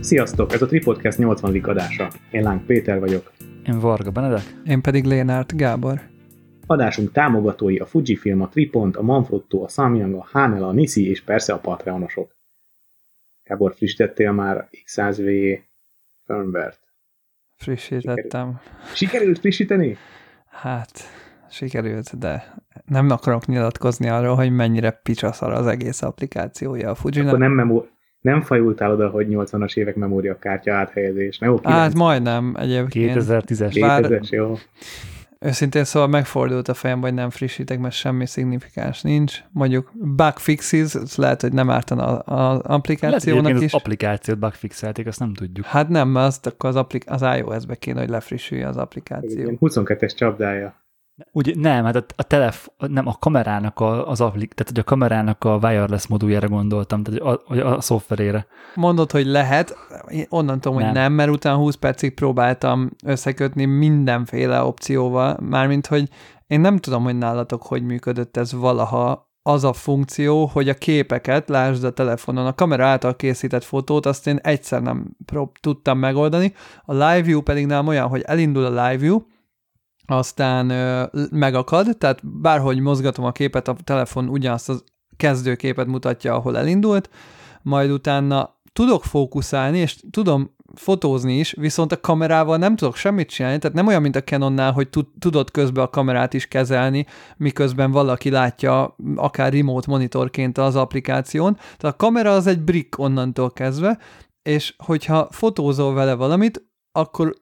Sziasztok, ez a Tripodcast 80. adása. Én Láng Péter vagyok. Én Varga Benedek. Én pedig Lénárt Gábor. Adásunk támogatói a Fujifilm, a Tripont, a Manfrotto, a Samyang, a Hanel, a Nisi és persze a Patreonosok. Gábor, frissítettél már X100V firmware-t? Frissítettem. Sikerült frissíteni? Hát, sikerült, de nem akarok nyilatkozni arról, hogy mennyire picsaszar az egész applikációja a fuji Akkor nem, memó- nem fajultál oda, hogy 80-as évek memóriakártya áthelyezés. Ne, okay, Hát majdnem egyébként. 2010-es. 2000-es, jó. Őszintén szóval megfordult a fejem, hogy nem frissítek, mert semmi szignifikáns nincs. Mondjuk bug fixes, ez lehet, hogy nem ártana az Lehet, hogy applikációnak egyébként is. az applikációt bugfixelték, azt nem tudjuk. Hát nem, mert azt akkor az, applik- az iOS-be kéne, hogy lefrissülje az applikáció. Ilyen 22-es csapdája. Ugye nem, hát a, a telef, nem, a kamerának a, az applik, tehát hogy a kamerának a wireless moduljára gondoltam, tehát a, a, a szoftverére. Mondod, hogy lehet, onnan tudom, hogy Nem. nem, mert utána 20 percig próbáltam összekötni mindenféle opcióval, mármint, hogy én nem tudom, hogy nálatok hogy működött ez valaha, az a funkció, hogy a képeket, lásd a telefonon, a kamera által készített fotót, azt én egyszer nem prób- tudtam megoldani, a Live View pedig nem olyan, hogy elindul a Live View, aztán ö, megakad, tehát bárhogy mozgatom a képet, a telefon ugyanazt az kezdőképet mutatja, ahol elindult, majd utána tudok fókuszálni, és tudom fotózni is, viszont a kamerával nem tudok semmit csinálni, tehát nem olyan, mint a Canonnál, hogy tud, tudod közben a kamerát is kezelni, miközben valaki látja akár remote monitorként az applikáción. Tehát a kamera az egy brick onnantól kezdve, és hogyha fotózol vele valamit, akkor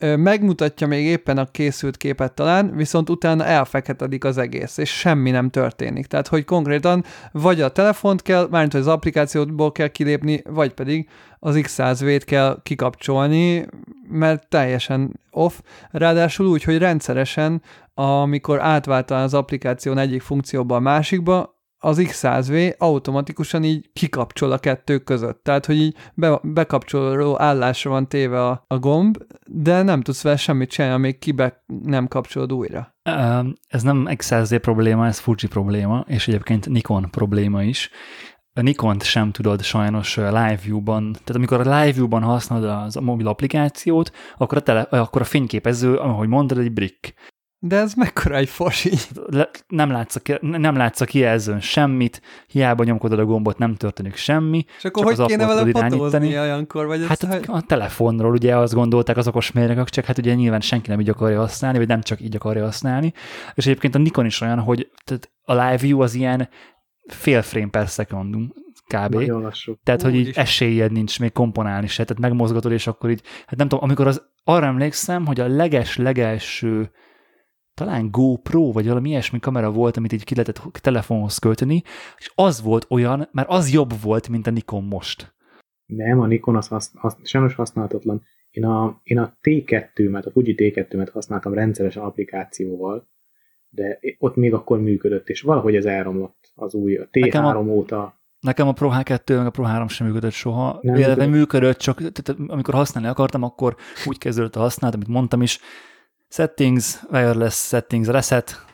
megmutatja még éppen a készült képet talán, viszont utána elfeketedik az egész, és semmi nem történik. Tehát, hogy konkrétan vagy a telefont kell, mármint hogy az applikációból kell kilépni, vagy pedig az X100V-t kell kikapcsolni, mert teljesen off. Ráadásul úgy, hogy rendszeresen, amikor átváltál az applikáción egyik funkcióba a másikba, az X100V automatikusan így kikapcsol a kettő között. Tehát, hogy így be, bekapcsoló állásra van téve a, a gomb, de nem tudsz vele semmit csinálni, amíg kibe nem kapcsolod újra. Ez nem XRZ probléma, ez Fuji probléma, és egyébként Nikon probléma is. A Nikont sem tudod sajnos Live View-ban, tehát amikor a Live View-ban használod a mobil applikációt, akkor a, tele, akkor a fényképező, ahogy mondtad, egy brick. De ez mekkora egy fosi. Le, nem, látsz a, nem látsz a kijelzőn semmit, hiába nyomkodod a gombot, nem történik semmi. És akkor Csak hogy az kéne vele fotózni olyankor? Vagy Hát ezt, a, a telefonról ugye azt gondolták az okos mérnökök, csak hát ugye nyilván senki nem így akarja használni, vagy nem csak így akarja használni. És egyébként a Nikon is olyan, hogy tehát a live view az ilyen fél frame per secondum kb. Nagyon lassú. Tehát, hogy így esélyed nincs még komponálni se, tehát megmozgatod, és akkor így, hát nem tudom, amikor az, arra emlékszem, hogy a leges-legelső talán GoPro, vagy valami ilyesmi kamera volt, amit így ki lehetett telefonhoz költeni, és az volt olyan, mert az jobb volt, mint a Nikon most. Nem, a Nikon az hasz, hasz, sajnos használhatatlan. Én a, én a T2-met, a Fuji T2-met használtam rendszeresen applikációval, de ott még akkor működött, és valahogy ez elromlott az új, a T3 Nekem a- óta. Nekem a Pro H2 meg a Pro 3 sem működött soha. Nem Illetve működött. működött, csak tehát, amikor használni akartam, akkor úgy kezdődött a használat, amit mondtam is, settings, wireless settings, reset,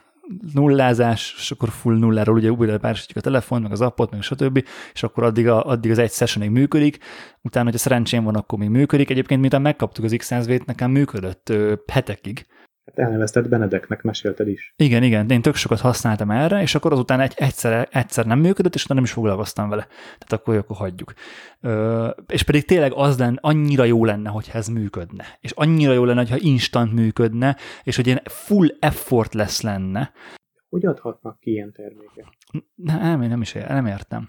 nullázás, és akkor full nulláról ugye újra párosítjuk a telefon, meg az appot, meg stb. És akkor addig, a, addig az egy sessionig működik, utána, hogyha szerencsém van, akkor még működik. Egyébként, miután megkaptuk az X100V-t, nekem működött ö, hetekig. Hát elnevezted Benedeknek, mesélted is. Igen, igen, de én tök sokat használtam erre, és akkor azután egy, egyszer, egyszer nem működött, és nem is foglalkoztam vele. Tehát akkor, jó, akkor hagyjuk. Ö, és pedig tényleg az lenne, annyira jó lenne, hogyha ez működne. És annyira jó lenne, hogyha instant működne, és hogy ilyen full effort lesz lenne. Hogy adhatnak ki ilyen terméket? Nem, én nem is ér, nem értem.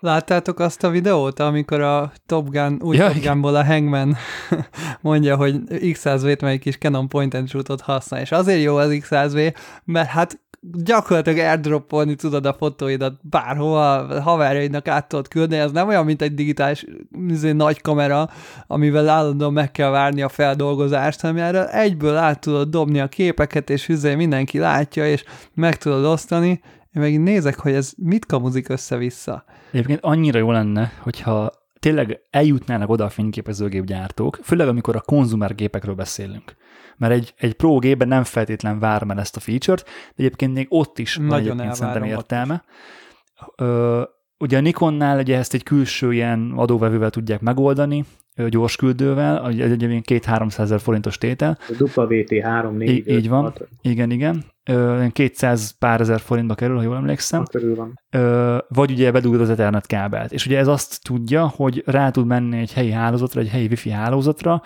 Láttátok azt a videót, amikor a Top Gun, új Ja, Top. Gunból a Hangman mondja, hogy X100V-t meg egy kis Canon point and shootot használ, és azért jó az X100V, mert hát gyakorlatilag airdropolni tudod a fotóidat bárhova, haverjaidnak át tudod küldeni, ez nem olyan, mint egy digitális izé, nagy kamera, amivel állandóan meg kell várni a feldolgozást, hanem erre egyből át tudod dobni a képeket, és izé mindenki látja, és meg tudod osztani. Én meg nézek, hogy ez mit kamuzik össze-vissza. Egyébként annyira jó lenne, hogyha tényleg eljutnának oda a fényképezőgép gyártók, főleg amikor a konzumer gépekről beszélünk. Mert egy, egy pro gépben nem feltétlen várom el ezt a feature-t, de egyébként még ott is van Nagyon egyébként szerintem értelme. Ö, Ugye a Nikonnál ugye ezt egy külső ilyen adóvevővel tudják megoldani, gyors küldővel, egy, egy, egy 2-300 ezer forintos tétel. WT 3, 4, Í- így van. Igen, igen. Ö, ilyen 200 pár ezer forintba kerül, ha jól emlékszem. körül van. Vagy ugye bedugod az Ethernet kábelt. És ugye ez azt tudja, hogy rá tud menni egy helyi hálózatra, egy helyi wifi hálózatra,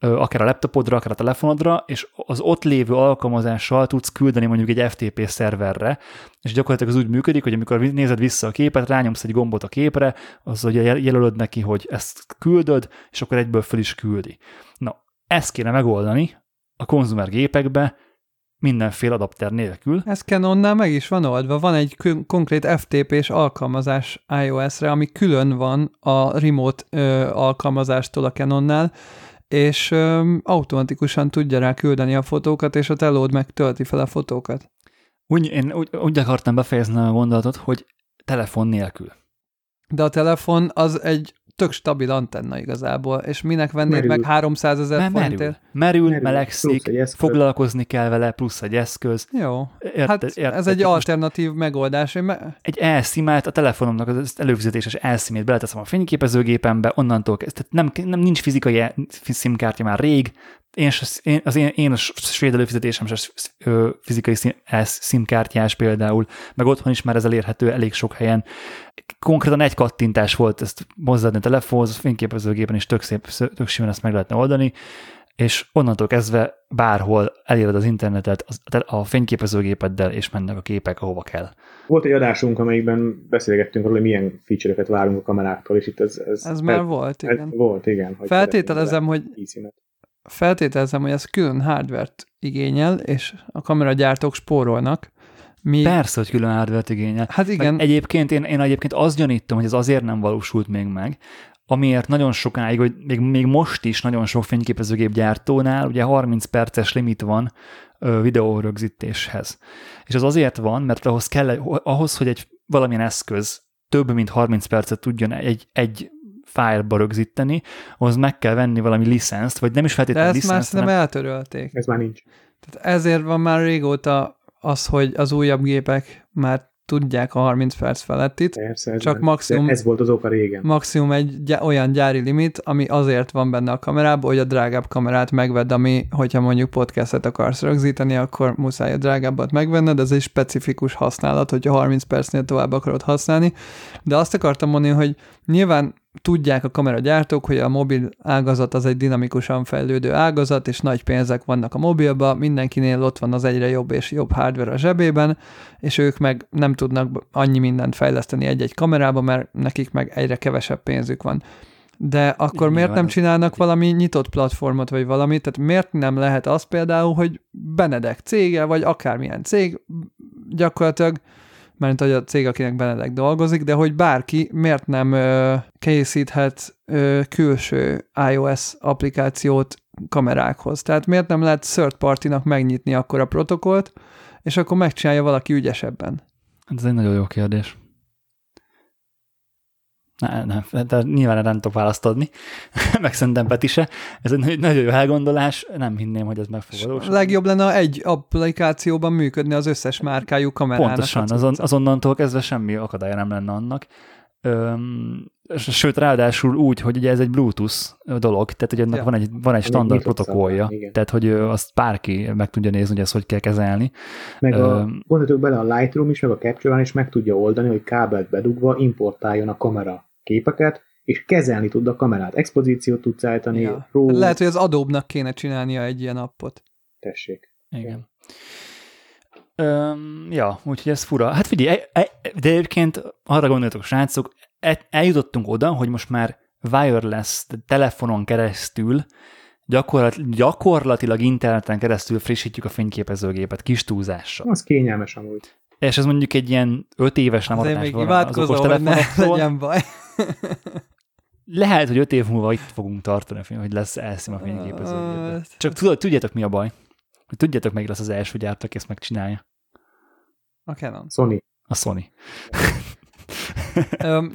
akár a laptopodra, akár a telefonodra, és az ott lévő alkalmazással tudsz küldeni mondjuk egy FTP szerverre, és gyakorlatilag az úgy működik, hogy amikor nézed vissza a képet, rányomsz egy gombot a képre, az ugye jel- jelölöd neki, hogy ezt küldöd, és akkor egyből föl is küldi. Na, ezt kéne megoldani a konzumer gépekbe, mindenféle adapter nélkül, Ez Canonnál meg is van oldva. Van egy kö- konkrét FTP-s alkalmazás iOS-re, ami külön van a remote ö, alkalmazástól a Canonnál, és ö, automatikusan tudja rá küldeni a fotókat, és a telód meg tölti fel a fotókat. Úgy, én úgy, úgy akartam befejezni a gondolatot, hogy telefon nélkül. De a telefon az egy tök stabil antenna igazából, és minek vennéd Merül. meg 300 ezer forintért? Merül, Merül, melegszik, foglalkozni kell vele, plusz egy eszköz. Jó, Érted, hát érted? ez egy alternatív megoldás. Me- Egy elszimát, a telefonomnak az előfizetéses elszimét beleteszem a fényképezőgépembe, onnantól kezd, tehát nem, nem nincs fizikai el- szimkártya már rég, én, az én, én a svéd előfizetésem se fizikai szim, elsz- szimkártyás például, meg otthon is már ez elérhető elég sok helyen. Konkrétan egy kattintás volt ezt hozzáadni a telefonhoz, a fényképezőgépen is tök, szép, tök simán ezt meg lehetne oldani, és onnantól kezdve bárhol eléred az internetet a fényképezőgépeddel, és mennek a képek, ahova kell. Volt egy adásunk, amelyikben beszélgettünk arról, hogy milyen feature-öket várunk a kameráktól, és itt ez... Ez, ez már volt, ez igen. Volt, igen. hogy Feltételezem, hogy. Feltételezem, hogy ez külön hardvert igényel, és a kameragyártók spórolnak. Mi, Persze, hogy külön hardware igényel. hát igen, Meg egyébként én, én egyébként azt gyanítom, hogy ez azért nem valósult még meg, amiért nagyon sokáig, hogy még, még most is nagyon sok fényképezőgép gyártónál ugye 30 perces limit van ö, videórögzítéshez. És az azért van, mert ahhoz kell, ahhoz, hogy egy valamilyen eszköz több mint 30 percet tudjon egy, egy fájlba rögzíteni, ahhoz meg kell venni valami licenszt, vagy nem is de feltétlenül ezt már licenszt, szerintem hanem eltörölték. Ez már nincs. Tehát ezért van már régóta az, hogy az újabb gépek már tudják a 30 perc felettit, Persze, ez Csak már- maximum- de Ez volt az oka régen. maximum egy gy- olyan gyári limit, ami azért van benne a kamerában, hogy a drágább kamerát megvedd, ami, hogyha mondjuk podcastet akarsz rögzíteni, akkor muszáj a drágábbat megvenned, ez egy specifikus használat, hogyha 30 percnél tovább akarod használni. De azt akartam mondani, hogy nyilván tudják a kameragyártók, hogy a mobil ágazat az egy dinamikusan fejlődő ágazat, és nagy pénzek vannak a mobilba, mindenkinél ott van az egyre jobb és jobb hardware a zsebében, és ők meg nem tudnak annyi mindent fejleszteni egy-egy kamerába, mert nekik meg egyre kevesebb pénzük van. De akkor Nyilván miért nem csinálnak valami nyitott platformot, vagy valamit? Tehát miért nem lehet az például, hogy Benedek cége, vagy akármilyen cég gyakorlatilag, mert hogy a cég, akinek Benedek dolgozik, de hogy bárki miért nem ö, készíthet ö, külső iOS applikációt kamerákhoz. Tehát miért nem lehet third party-nak megnyitni akkor a protokollt, és akkor megcsinálja valaki ügyesebben. Ez egy nagyon jó kérdés. Ne, nem, de nyilván erre nem tudok választ adni, meg szerintem Peti se. Ez egy nagyon jó elgondolás, nem hinném, hogy ez meg fog valósulni. Legjobb lenne, egy applikációban működni az összes márkájú kamerának. Pontosan, azon, azonnantól kezdve semmi akadálya nem lenne annak. Öm, sőt, ráadásul úgy, hogy ugye ez egy Bluetooth dolog, tehát hogy ennek Ja. van egy, van egy standard protokollja, szabvány, igen. tehát hogy azt bárki meg tudja nézni, hogy ezt hogy kell kezelni. Meg a, Öm. bele, a Lightroom is, meg a Capture One is meg tudja oldani, hogy kábelt bedugva importáljon a kamera képeket, és kezelni tud a kamerát. Expozíciót tudsz állítani, Ja. RAW, Lehet, hogy az Adobe-nak kéne csinálnia egy ilyen appot. tessék. Igen. Öm, ja, úgyhogy ez fura. Hát figyelj, e, e, de egyébként arra gondoljatok, srácok, e, eljutottunk oda, hogy most már wireless telefonon keresztül gyakorlat, gyakorlatilag interneten keresztül frissítjük a fényképezőgépet kis túlzással. Az kényelmes amúgy. És ez mondjuk egy ilyen öt éves Azért lemaradás még az imádkozom, okos hogy ne legyen baj. Lehet, hogy öt év múlva itt fogunk tartani, hogy lesz elszim a. Hát- Csak tudod, tudjátok mi a baj? Hogy tudjátok, meg lesz az első gyártó, aki ezt megcsinálja. A Canon. Sony. A Sony.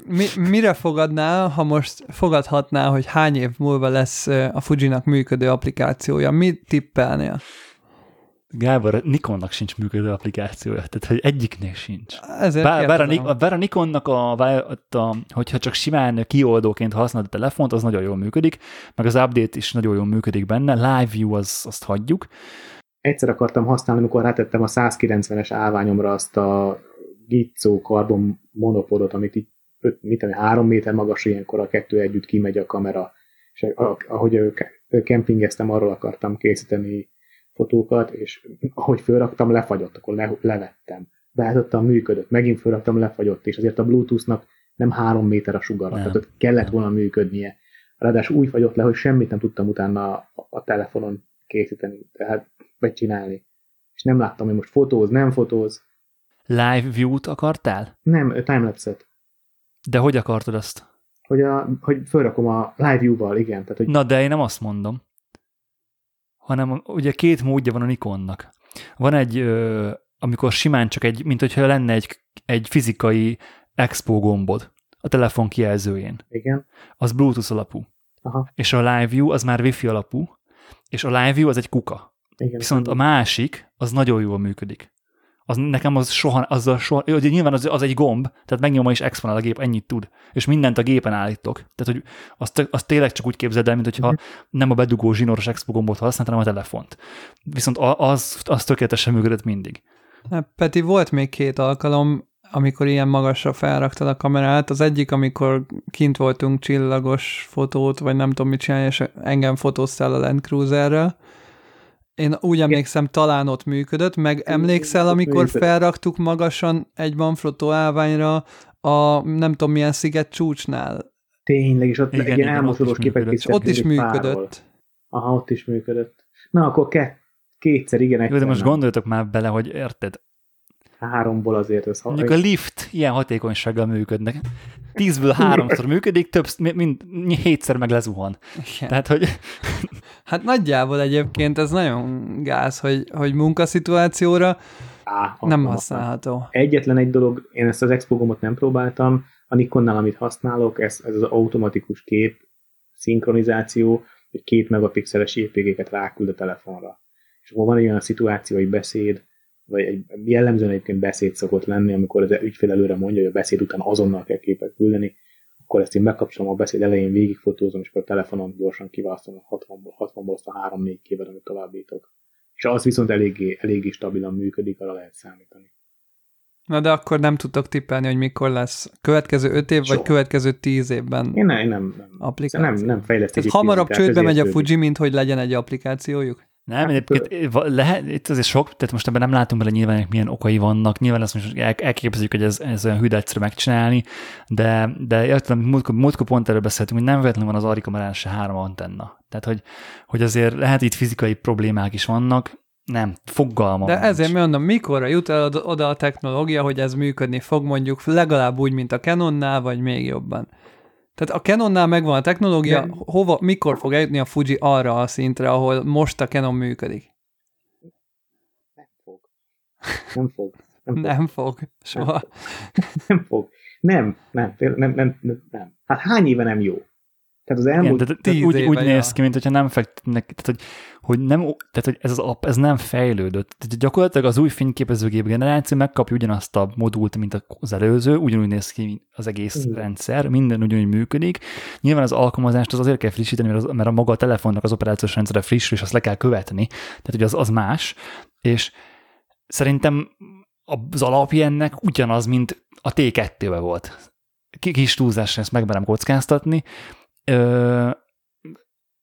Mi, mire fogadnál, ha most fogadhatnál, hogy hány év múlva lesz a Fujinak működő applikációja? Mit tippelnél? Gábor, Nikonnak sincs működő applikációja, tehát hogy egyiknél sincs. Ezért Bár, bár, a, bár a Nikonnak, a, a, a, hogyha csak simán kioldóként használod a telefont, az nagyon jól működik, meg az update is nagyon jól működik benne, Live View az, azt hagyjuk. Egyszer akartam használni, amikor rátettem a 190-es állványomra azt a Gizzo karbon monopodot, amit így öt, mit tudom, három méter magas, ilyenkor a kettő együtt kimegy a kamera, és ahogy kempingeztem, arról akartam készíteni fotókat, és ahogy fölraktam, lefagyott, akkor le, levettem. Beállítottam, működött, megint fölraktam, lefagyott, és azért a Bluetooth-nak nem három méter a sugara, Nem. tehát ott kellett volna működnie. Ráadásul úgy fagyott le, hogy semmit nem tudtam utána a, a telefonon készíteni, tehát vagy csinálni. És nem láttam, hogy most fotóz, nem fotóz. Live View-t akartál? Nem, timelapse-et. De hogy akartad azt? Hogy, a, hogy fölrakom a live view-val, igen. Tehát, hogy Na, de én nem azt mondom, hanem ugye két módja van a Nikonnak. Van egy, ö, amikor simán csak egy, mint hogyha lenne egy, egy fizikai expo gombod a telefon kijelzőjén. igen. Az Bluetooth alapú. Aha, És a Live View az már Wi-Fi alapú, és a Live View az egy kuka. igen. Viszont a másik, az nagyon jól működik. Az nekem az soha, azzal soha, ugye nyilván az, az egy gomb, tehát megnyomom és exponál a gép, ennyit tud. És mindent a gépen állítok. Tehát, hogy azt, azt tényleg csak úgy képzeld el, mint hogyha Mhm. nem a bedugó zsinoros expo gombot használtam, hanem a telefont. Viszont az, az tökéletesen működött mindig. Hát, Peti, volt még két alkalom, amikor ilyen magasra felraktad a kamerát. Az egyik, amikor kint voltunk csillagos fotót, vagy nem tudom mit csinálni, és engem fotóztál a Land Cruiserrel. Én úgy emlékszem, talán ott működött, meg emlékszel, amikor felraktuk magasan egy Manfrotto állványra a nem tudom milyen sziget csúcsnál, Tényleg, és ott Igen, igen, ilyen ott elmosolós is ott is egy működött. Aha, ott is működött. Na, akkor ke- kétszer, igen, Jó, egyszer de most nem. gondoljatok már bele, hogy érted? Háromból azért ez Mondjuk a lift ilyen hatékonysággal működnek. Tízből háromszor működik, több, mind, hétszer meg lezuhan. Igen. Tehát, hogy Hát nagyjából egyébként ez nagyon gáz, hogy, hogy munkaszituációra Á, nem használható. Egyetlen egy dolog, én ezt az Expo gombot nem próbáltam, a Nikonnál, amit használok, ez, ez az automatikus kép szinkronizáció, hogy két megapixeles JPG-ket ráküld a telefonra. És akkor van egy olyan szituáció, hogy beszéd, vagy egy jellemzően egyébként beszéd szokott lenni, amikor az ügyfél előre mondja, hogy a beszéd után azonnal kell képet küldeni, akkor ezt én bekapcsolom a beszéd elején, végigfotózom, és akkor a telefonon gyorsan kiválasztom a 60-ból, 60-ból azt a 3-4 képet, amit továbbítok. És az viszont eléggé, eléggé stabilan működik, arra lehet számítani. Na de akkor nem tudtok tippelni, hogy mikor lesz következő öt év, vagy Soha. következő tíz évben Én nem, nem, nem, applikáció. nem, nem fejlesztési Tehát hamarabb csődbe megy a Fuji, mint hogy legyen egy applikációjuk? Nem, egyébként va- lehet, itt azért sok, tehát most ebben nem látunk bele nyilván, milyen okai vannak, nyilván azt most el, elképzeljük, hogy ez, ez olyan hű de egyszerű megcsinálni, de, de értem, múltkor, múltkor pont erről beszéltünk, hogy nem véletlenül van az Ari kamerán se három antenna. Tehát, hogy, hogy azért lehet itt fizikai problémák is vannak, nem, fogalmam De nincs. ezért mondom, mikorra jut el od- oda a technológia, hogy ez működni fog mondjuk legalább úgy, mint a Canonnál, vagy még jobban. Tehát a Canonnál megvan a technológia, De- hova, mikor fog eljutni a Fuji arra a szintre, ahol most a Canon működik? Nem fog. Nem fog. Nem fog. Nem fog. Soha. Nem fog. Nem, nem, nem, nem, nem, nem, nem. Hát hány éve nem jó? Tehát az Igen, elmúlt... tehát, tehát tíz úgy, éve, úgy néz ki, mint hogyha nem fektetnek, tehát hogy, hogy, nem, tehát hogy ez az app, ez nem fejlődött. Tehát gyakorlatilag az új fényképezőgép generáció megkapja ugyanazt a modult, mint az előző, ugyanúgy néz ki az egész Igen. rendszer, minden ugyanúgy működik. Nyilván az alkalmazást az azért kell frissíteni, mert, az, mert a maga a telefonnak az operációs rendszere friss, és azt le kell követni. Tehát hogy az, az más, és szerintem az alapja ennek ugyanaz, mint a T2-be volt. Ki- Kis túlzásra ezt megmerem kockáztatni, Ö,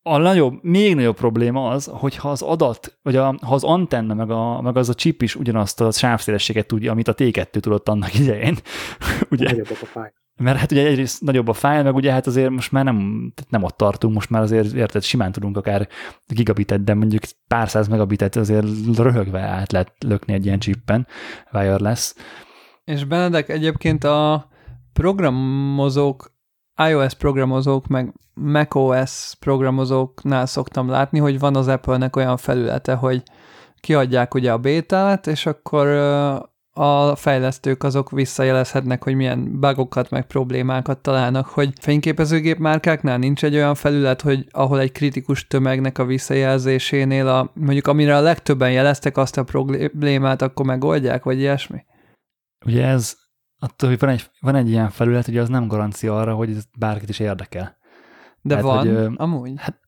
a nagyobb, még nagyobb probléma az, hogyha az adat, vagy a, ha az antenna, meg, a, meg az a chip is ugyanazt a sávszélességet tudja, amit a T2 tudott annak idején, ugye? Nagyobbak a fáj. Mert hát ugye egyrészt nagyobb a fájl, meg ugye hát azért most már nem, nem ott tartunk, most már azért érted, simán tudunk akár gigabitet, de mondjuk pár száz megabitet azért röhögve át lehet lökni egy ilyen chippen, wireless. És Benedek, egyébként a programozók, iOS programozók, meg macOS programozóknál szoktam látni, hogy van az Apple-nek olyan felülete, hogy kiadják ugye a bétát, és akkor a fejlesztők azok visszajelezhetnek, hogy milyen bugokat meg problémákat találnak, hogy fényképezőgép márkáknál nincs egy olyan felület, hogy ahol egy kritikus tömegnek a visszajelzésénél, a, mondjuk amire a legtöbben jeleztek azt a problémát, akkor megoldják, vagy ilyesmi? Ugye ez attól, hogy van egy, van egy ilyen felület, ugye az nem garancia arra, hogy ez bárkit is érdekel. De Hát, van, hogy, amúgy? hát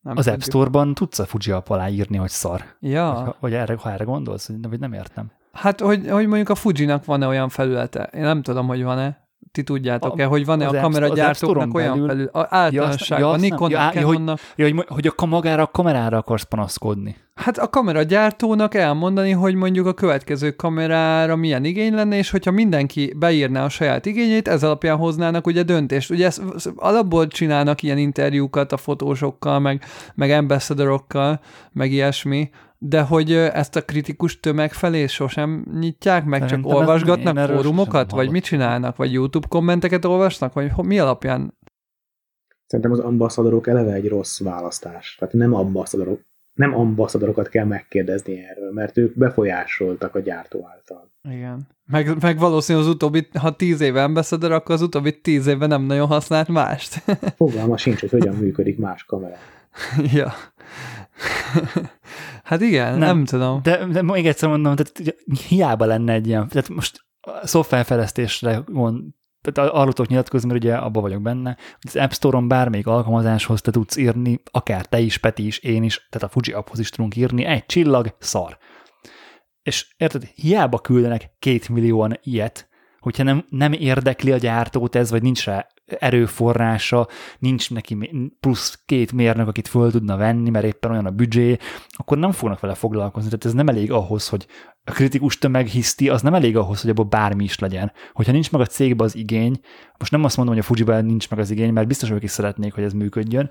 nem az App tudjuk. Store-ban tudsz a Fuji app alá írni, hogy szar. Ja. Vagy, vagy erre, ha erre gondolsz, vagy vagy nem értem. Hát, hogy, hogy mondjuk a Fuji-nak van-e olyan felülete? Én nem tudom, hogy van-e. Ti tudjátok-e, hogy van-e a App App kameragyártóknak olyan belül- felül, a, általánosságban, ja, ja, azt nem- Nikonnak, ja, ja, hogy- Ja, hogy, hogy a magára a kamerára akarsz panaszkodni. Hát a kameragyártónak elmondani, hogy mondjuk a következő kamerára milyen igény lenne, és hogyha mindenki beírná a saját igényét, ez alapján hoznának ugye döntést. Ugye ezt ezt alapból csinálnak ilyen interjúkat a fotósokkal, meg, meg ambassadorokkal, meg ilyesmi, de hogy ezt a kritikus tömeg felé sosem nyitják meg, csak Szerintem ez- olvasgatnak fórumokat, vagy mit csinálnak, vagy YouTube kommenteket olvasnak, vagy mi alapján? Szerintem az ambasszadorok eleve egy rossz választás. Tehát nem ambasszadorok, nem ambasszadorokat kell megkérdezni erről, mert ők befolyásoltak a gyártó által. Igen. Meg, meg valószínűleg az utóbbi, ha tíz éve ambassador, akkor az utóbbi tíz évben nem nagyon használt mást. Fogalma sincs, hogy hogyan működik más kamera. ja. hát igen, nem, Nem. tudom. De, de még egyszer mondom, tehát hiába lenne egy ilyen, tehát most szoftverfejlesztésre tehát arról tudok nyilatkozni, mert ugye abban vagyok benne, hogy az App Store-on bármelyik alkalmazáshoz te tudsz írni, akár te is, Peti is, én is, tehát a Fuji apphoz is tudunk írni, egy csillag, szar. És érted, hiába küldenek két millióan ilyet, hogyha nem, nem érdekli a gyártót ez, vagy nincs rá erőforrása, nincs neki plusz két mérnök, akit föl tudna venni, mert éppen olyan a büdzsé, akkor nem fognak vele foglalkozni. Tehát ez nem elég ahhoz, hogy a kritikus tömeg hiszti, az nem elég ahhoz, hogy abból bármi is legyen. Hogyha nincs meg a cégbe az igény, most nem azt mondom, hogy a Fujiban nincs meg az igény, mert biztos, hogy ők is szeretnék, hogy ez működjön.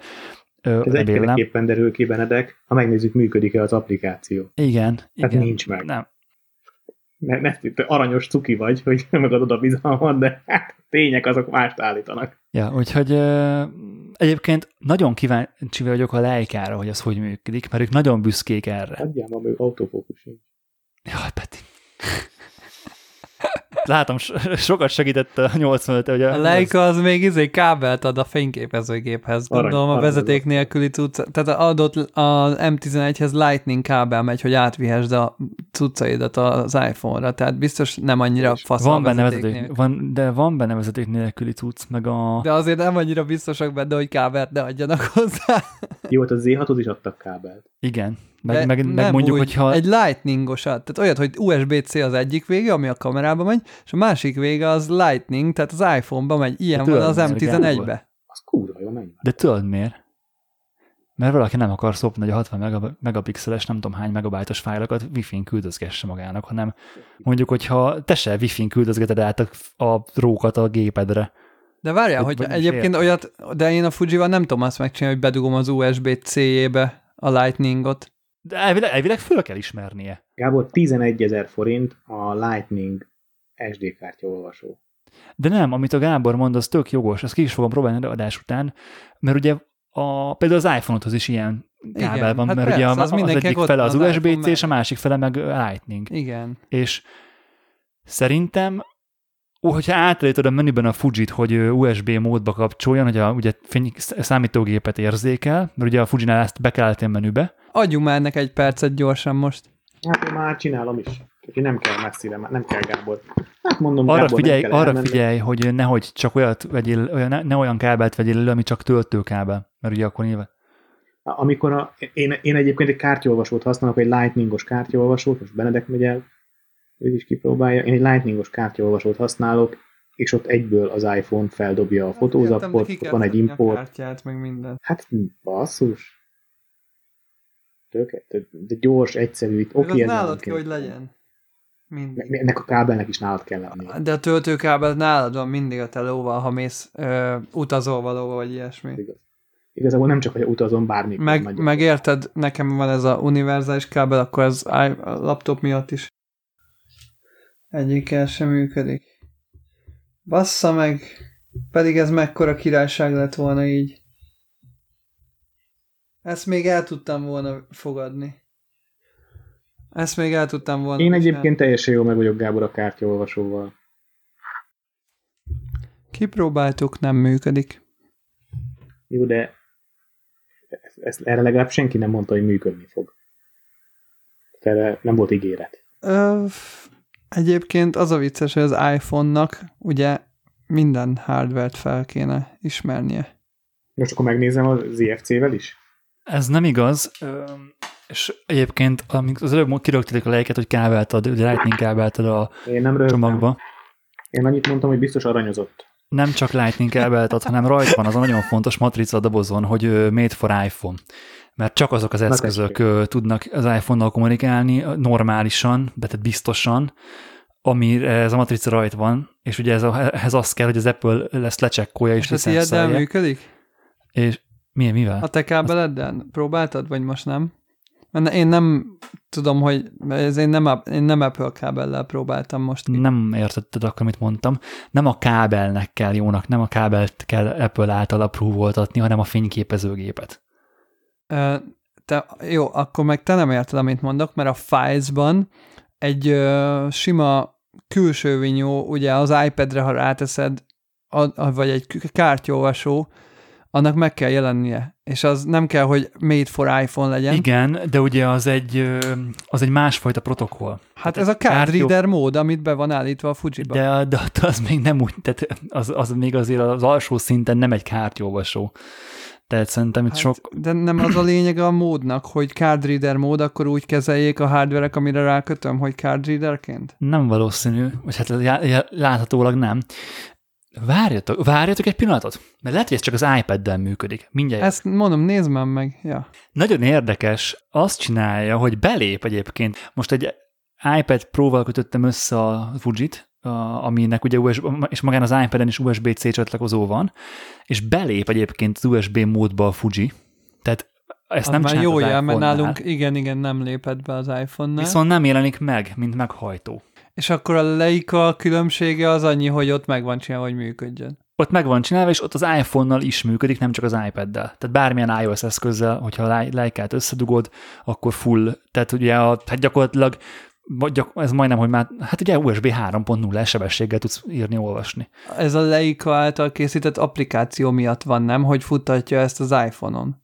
Ez egyféleképpen derül ki, Benedek, ha megnézzük, működik-e az applikáció. Igen. Tehát igen. nincs meg. Nem. Mert ne, te aranyos cuki vagy, hogy megadod a bizalmat, de hát tények azok mást állítanak. Ja, úgyhogy ö, egyébként nagyon kíváncsi vagyok a lejkára, hogy az hogy működik, mert ők nagyon büszkék erre. Adjál ma még autofókusz sincs. Jaj, Peti. Látom, so- sokat segített a 85 hogy A Leica az még izé kábelt ad a fényképezőgéphez. Arany- Gondolom a vezeték az. nélküli cucc, tehát adott az M11-hez Lightning kábel megy, hogy átvihesd a cuccaidat az iPhone-ra, tehát biztos nem annyira fasz van a benne vezeték vezeték, van, de van benne vezeték nélküli cucc, meg a... De azért nem annyira biztosak benne, hogy kábelt ne adjanak hozzá. Jó, hát a Z6-hoz is adtak kábelt. Igen. Meg, De meg, meg nem mondjuk, úgy, hogyha... Egy lightningosat, tehát olyat, hogy USB-C az egyik vége, ami a kamerába megy, és a másik vége az lightning, tehát az iPhone-ba megy. Ilyen van az ez M11-be. Az kurva jó, menj. De tudod miért? Mert valaki nem akar szopni, hogy a 60 megab- megapixeles, nem tudom hány megabájtos fájlokat wifi-n küldözgesse magának, hanem mondjuk, hogyha te se wifi-n küldözgeted át a, a rókat a gépedre. De várjál, hogy egyébként értem. olyat, de én a Fujival nem tudom azt megcsinálni, hogy bedugom az USB-C-jébe a Lightningot. De elvileg, elvileg föl kell ismernie. Gábor, 11 ezer forint a Lightning SD kártya olvasó. De nem, amit a Gábor mond, az tök jogos, ezt ki is fogom próbálni a adás után, mert ugye a, például az iPhone-hoz is ilyen kábel Igen, van, hát mert persze, ugye az az, az egyik fele az az USB-C, és a másik fele meg Lightning. Igen. És szerintem, ó, hogyha átállítod a menüben a Fujit, hogy USB módba kapcsoljon, hogy a ugye fény, számítógépet érzékel, mert ugye a Fujinál ezt be kell a menübe, Adjunk már ennek egy percet gyorsan most. Hát én már csinálom is. Úgyhogy nem kell messzire, nem kell Gábor. Hát mondom, arra Gábor, figyelj, arra elmenni. figyelj, hogy nehogy csak olyat vegyél, olyan, ne, ne olyan kábelt vegyél elő, ami csak töltőkábel, mert ugye akkor nyilván Amikor a, én, én egyébként egy kártyolvasót használok, egy lightningos kártyolvasót, most Benedek megy el, ő is kipróbálja, én egy lightningos kártyolvasót használok, és ott egyből az iPhone feldobja a fotózappot, ott van egy import. kártyát, meg minden. Hát basszus. Tök, tök, de gyors, egyszerű, itt oké. ez nálad kell, hogy legyen. Mindig. Ne- Ennek a kábelnek is nálad kell lenni. De a töltőkábel nálad van mindig a telóval, ha mész ö, utazol vagy ilyesmi. Igaz. Igazából nem csak, hogy utazom bármikor. Meg, nagyon. meg érted, nekem van ez a univerzális kábel, akkor ez a laptop miatt is egyikkel sem működik. Bassza meg, pedig ez mekkora királyság lett volna így. Ezt még el tudtam volna fogadni. Ezt még el tudtam volna. Én egyébként teljesen jól meg vagyok Gábor a kártyaolvasóval. Kipróbáltuk, nem működik. Jó, de ezt, ezt, erre legalább senki nem mondta, hogy működni fog. Erre nem volt ígéret. Ö, egyébként az a vicces, hogy az iPhone-nak ugye minden hardvert fel kéne ismernie. Most akkor megnézem az IFC-vel is? Ez nem igaz, és egyébként amíg az előbb kirögtelik a lejket, hogy kábeltad, ugye lightning kábeltad a Én nem rögtem. csomagba. Én annyit mondtam, hogy biztos aranyozott. Nem csak lightning kábelt ad, hanem rajta van az a nagyon fontos matrica a dobozon, hogy made for iPhone. Mert csak azok az Na eszközök ö, tudnak az iPhone-nal kommunikálni normálisan, de tehát biztosan, amire ez a matrica rajta van, és ugye ez a, ehhez az kell, hogy az Apple ezt lecsekkolja és És ez licenszelje. működik? És milyen, mivel? A te kábeleddel? Próbáltad, vagy most nem? Mert én nem tudom, hogy ez én nem, én nem Apple kábellel próbáltam most. ki. Nem értetted akkor, amit mondtam. Nem a kábelnek kell jónak, nem a kábelt kell Apple által apróvoltatni, hanem a fényképezőgépet. Ö, Te, jó, akkor meg te nem érted, amit mondok, mert a Files-ban egy ö, sima külső vinyó, ugye az iPad-re, ha ráteszed, a, a, vagy egy kártyolvasó, annak meg kell jelennie. És az nem kell, hogy made for iPhone legyen. Igen, de ugye az egy, az egy másfajta protokoll. Hát ez a card reader mód, amit be van állítva a Fuji-ba. De, de az még nem úgy, tehát az, az még azért az alsó szinten nem egy kártyolvasó. Tehát szerintem itt Hát, sok... De nem az a lényeg a módnak, hogy card reader mód, akkor úgy kezeljék a hardverek, amire rákötöm, hogy card readerként? Nem valószínű, vagy hát láthatólag nem. Várjatok, várjatok egy pillanatot, mert lehet, hogy ez csak az iPad-del működik. Mindjárt. Ezt mondom, nézd már meg. Ja. Nagyon érdekes, azt csinálja, hogy belép egyébként. Most egy iPad Pro-val kötöttem össze a Fujit, aminek ugye USB, és magán az iPad-en is USB-C csatlakozó van, és belép egyébként az USB módba a Fuji. Tehát ezt Az nem már jó jel, mert nálunk igen, igen, nem lépett be az iPhone-nál. Viszont nem jelenik meg, mint meghajtó. És akkor a Leica különbsége az annyi, hogy ott meg van csinálva, hogy működjön. Ott meg van csinálva, és ott az iPhone-nal is működik, nem csak az iPad-del. Tehát bármilyen iOS eszközzel, hogyha a Leica-t összedugod, akkor full, tehát ugye a, hát gyakorlatilag vagy ez majdnem, hogy már, hát ugye USB 3.0 sebességgel tudsz írni, olvasni. Ez a Leica által készített applikáció miatt van, nem? Hogy futtatja ezt az iPhone-on.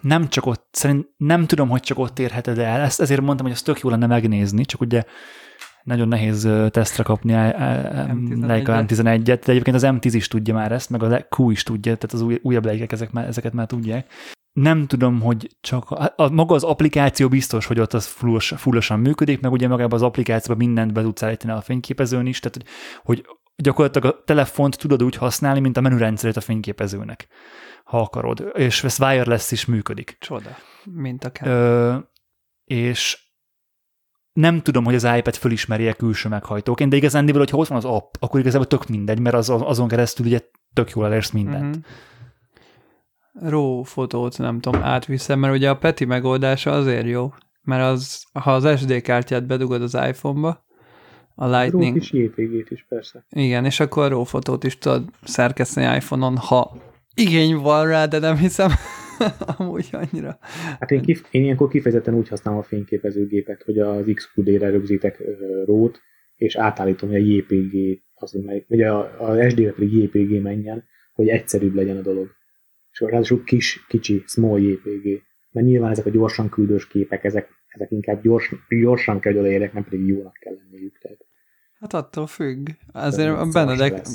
Nem csak ott, szerint nem tudom, hogy csak ott érheted el, ezt ezért mondtam, hogy ez tök jó lenne megnézni, csak ugye nagyon nehéz tesztre kapni a- a- a M11-et. Leica M11-et, de egyébként az M10 is tudja már ezt, meg a Q is tudja, tehát az új, újabb Leicák ezek már, ezeket már tudják. Nem tudom, hogy csak a, a, maga az applikáció biztos, hogy ott az fullos, fullosan működik, meg ugye magában az applikációban mindent be tudsz állítani a fényképezőn is, tehát hogy, hogy gyakorlatilag a telefont tudod úgy használni, mint a menürendszerét a fényképezőnek, ha akarod. És ez wireless is működik. Csoda. Mint a kell. Ö, és nem tudom, hogy az iPad fölismeri-e külső meghajtóként, de igazán, hogyha ott van az app, akkor igazából tök mindegy, mert az, azon keresztül ugye tök jól elérsz mindent. Mhm. RAW fotót nem tudom, átviszem, mert ugye a Peti megoldása azért jó, mert az, ha az SD kártyát bedugod az iPhone-ba, a Lightning. Lightning, is JPG-t is persze. igen, és akkor a RAW fotót is tudod szerkeszteni iPhone-on, ha igény van rá, de nem hiszem amúgy annyira. Hát én, kif- én ilyenkor kifejezetten úgy használom a fényképezőgépet, hogy az XQD-re rögzítek rót, és átállítom, hogy a JPG, az, mely, vagy a, a SD-re pedig JPG menjen, hogy egyszerűbb legyen a dolog. És ráadásul kis, kicsi, small JPG. Mert nyilván ezek a gyorsan küldős képek, ezek, ezek inkább gyors, gyorsan kell, hogy odaérjek, nem pedig jónak kell lenniük. Tehát Hát attól függ. Azért a Benedek.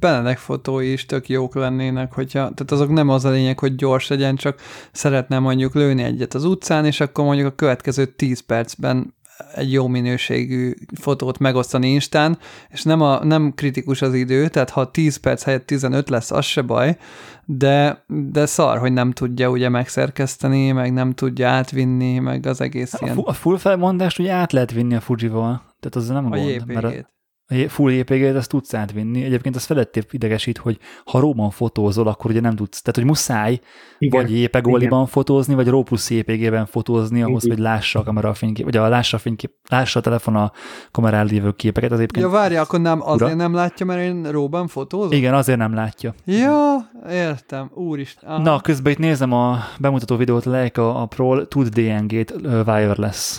Benedek fotói is tök jók lennének, hogyha, tehát azok nem az a lényeg, hogy gyors legyen, csak szeretne mondjuk lőni egyet az utcán, és akkor mondjuk a következő 10 percben egy jó minőségű fotót megosztani Instán, és nem, a, nem kritikus az idő, tehát ha 10 perc helyett 15 lesz, az se baj, de, de szar, hogy nem tudja ugye megszerkeszteni, meg nem tudja átvinni, meg az egész A, ilyen a full felmondást ugye át lehet vinni a Fujival, tehát az nem a gond. mert a- JPG-t. A J- full JPG-t azt tudsz átvinni. Egyébként az felettébb idegesít, hogy ha róban fotózol, akkor ugye nem tudsz. Tehát, hogy muszáj igen, vagy JPEG-oliban fotózni, vagy RAW plusz JPG-ben fotózni, ahhoz, hogy lássa a kamera a fénykép, vagy a lássa a fénykép, lássa a telefon a kamerán lévő képeket. Az egyébként Ja, várja, akkor nem, azért Ura? nem látja, mert én róban fotózom? Igen, azért nem látja. Ja, Értem, úristen. Aha. Na, közben itt nézem a bemutató videót, Leica a Pro tud DNG-t wireless,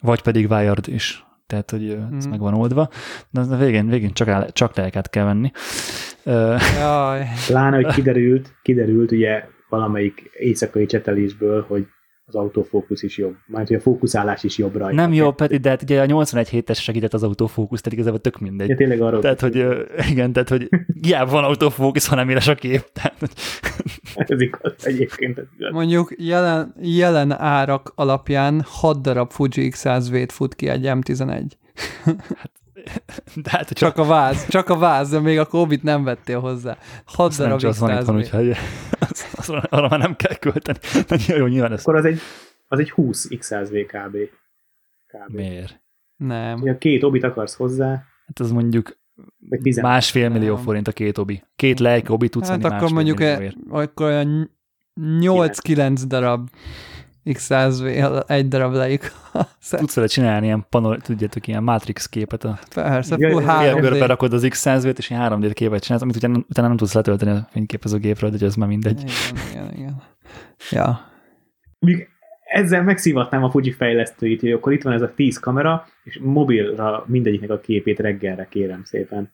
vagy pedig wired is. Tehát, hogy ez Mhm. meg van oldva. De a végén, végén csak, áll, csak Leicát kell venni. Jaj. Pláne, hogy kiderült, kiderült ugye valamelyik éjszakai csetelésből, hogy az autofókusz is jobb. Majd, hogy a fókuszálás is jobb rajta. nem jó, pedig, de hát ugye a 81 hétes segített az autofókusz, tehát igazából tök mindegy. Ja, tényleg arról. Tehát, hogy igen, tehát, hogy hiába van autofókusz, ha nem éles a kép. Tehát, hogy Ez igaz, egyébként ez igaz. Mondjuk jelen, jelen árak alapján 6 darab Fuji X100V-t fut ki egy M11. de hát, Csak a váz, csak a váz, de még a Covid nem vettél hozzá. 6 nem darab csak az van itt van, X100V. úgyhogy az, az, arra már nem kell költeni. De jó, nyilván ez Akkor az egy, az egy 20 X100V kb. kb. miért? Nem. Ha két obit akarsz hozzá, Hát az mondjuk vagy 10 másfél millió Nem. forint a két obi. Két Leica obi tudsz Hát venni akkor mondjuk e, akkor olyan 8-9 darab X100V, egy darab leik. Tudsz vele csinálni ilyen panor, tudjátok, ilyen Matrix képet, a Persze, full ja, ja, filmből 3D. berakod az X100-t, és ilyen 3D képet csinálsz, amit utána, utána nem tudsz letölteni a fényképezőgépről, de ez már mindegy. Igen, igen, igen. Ja. Még ezzel megszivatnám a Fuji fejlesztőit, hogy akkor itt van ez a 10 kamera, és mobilra mindegyiknek a képét reggelre kérem szépen.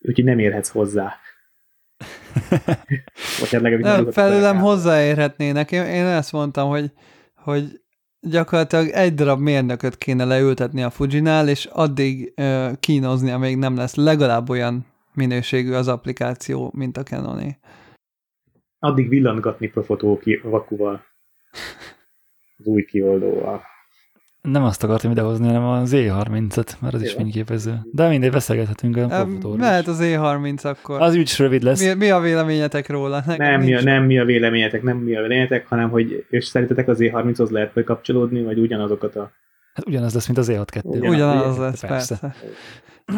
Úgyhogy nem érhetsz hozzá. Vagy hát legalábbis nem Nem, felőlem fel. hozzáérhetnének. Én, én ezt mondtam, hogy, hogy gyakorlatilag egy darab mérnököt kéne leültetni a Fujinál, és addig ö, kínozni, amíg nem lesz legalább olyan minőségű az applikáció, mint a Canoné. Addig villantgatni profotó ki, vakuval. Az új kioldóval. Nem azt akartam idehozni, hanem a Z30-et, mert az is fényképező. De mindegy, beszélgethetünk a Ö, profotóról Mehet is. az E30 akkor. Az úgy is rövid lesz. Mi, mi a véleményetek róla? Nekem Nem mi, a, nem mi a véleményetek, nem mi a véleményetek, hanem hogy és szerintetek az E30-hoz lehet majd kapcsolódni, vagy ugyanazokat a... Hát ugyanaz lesz, mint az E62. Ugyanaz. Ugyanaz lesz, Persze. persze.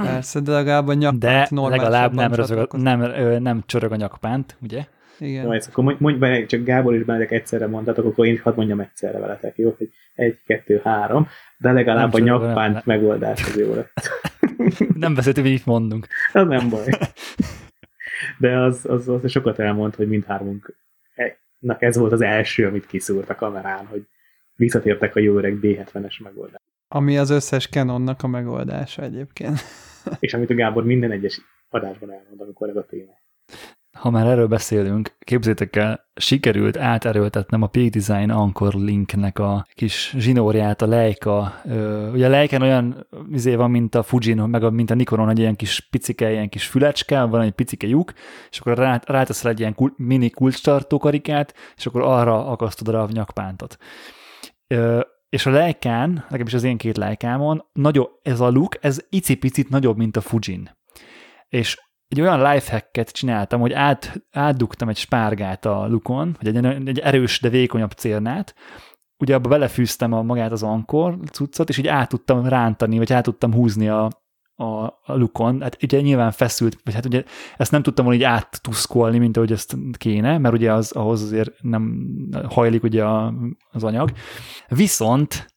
persze. De legalább a nyak De normálisabban legalább nem, csatlakoz- nem, ö, nem csörög a nyakpánt, ugye? Igen. Jó, ezt akkor mondj, mondj be, csak Gábor és Benedek egyszerre mondtatok, akkor én is hadd mondjam egyszerre veletek, jó? Hogy egy, kettő, három, de legalább Nem a nyakpánt nem- megoldás az jó lett. Nem beszéltünk, hogy mit mondunk. Az nem baj. De az, az, az sokat elmond, hogy mindhármunknak ez volt az első, amit kiszúrt a kamerán, hogy visszatértek a jó öreg D70-es megoldás. Ami az összes Canonnak a megoldása egyébként. És amit a Gábor minden egyes adásban elmond, amikor ez a téma. Ha már erről beszélünk, képzétek el, sikerült áterőltetnem a Peak Design Anchor linknek a kis zsinórját, a Leica. Ugye a Leica olyan izé van, mint a Fujin, meg a, mint a Nikonon, egy ilyen kis picike, ilyen kis fülecske, van egy picike lyuk, és akkor rá, ráteszel egy ilyen mini kulcstartó karikát, és akkor arra akasztod rá a nyakpántot. És a Leicán, legalábbis az én két Leikámon, nagyobb, ez a look, ez icipicit nagyobb, mint a Fujin. És egy olyan lifehacket csináltam, hogy át, átdugtam egy spárgát a lukon, vagy egy, egy erős, de vékonyabb cérnát, ugye abba belefűztem a magát az ankor cuccot, és így át tudtam rántani, vagy át tudtam húzni a, a, a lukon. Hát ugye nyilván feszült, vagy hát ugye ezt nem tudtam volna így áttuszkolni, mint ahogy ezt kéne, mert ugye az, ahhoz azért nem hajlik ugye a, az anyag. Viszont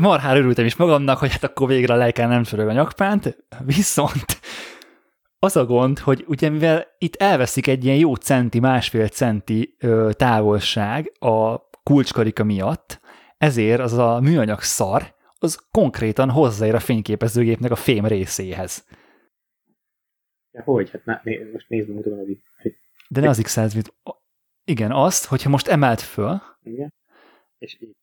marhára örültem is magamnak, hogy hát akkor végre a lejkán nem csörög a nyakpánt, viszont az a gond, hogy ugye mivel itt elveszik egy ilyen jó centi, másfél centi ö, távolság a kulcskarika miatt, ezért az a műanyag szar, az konkrétan hozzáér a fényképezőgépnek a fém részéhez. Ja, hogy? Hát na, né, most nézd, mutatom, hogy De ne az x Igen, azt, hogyha most emelt föl, igen. És így.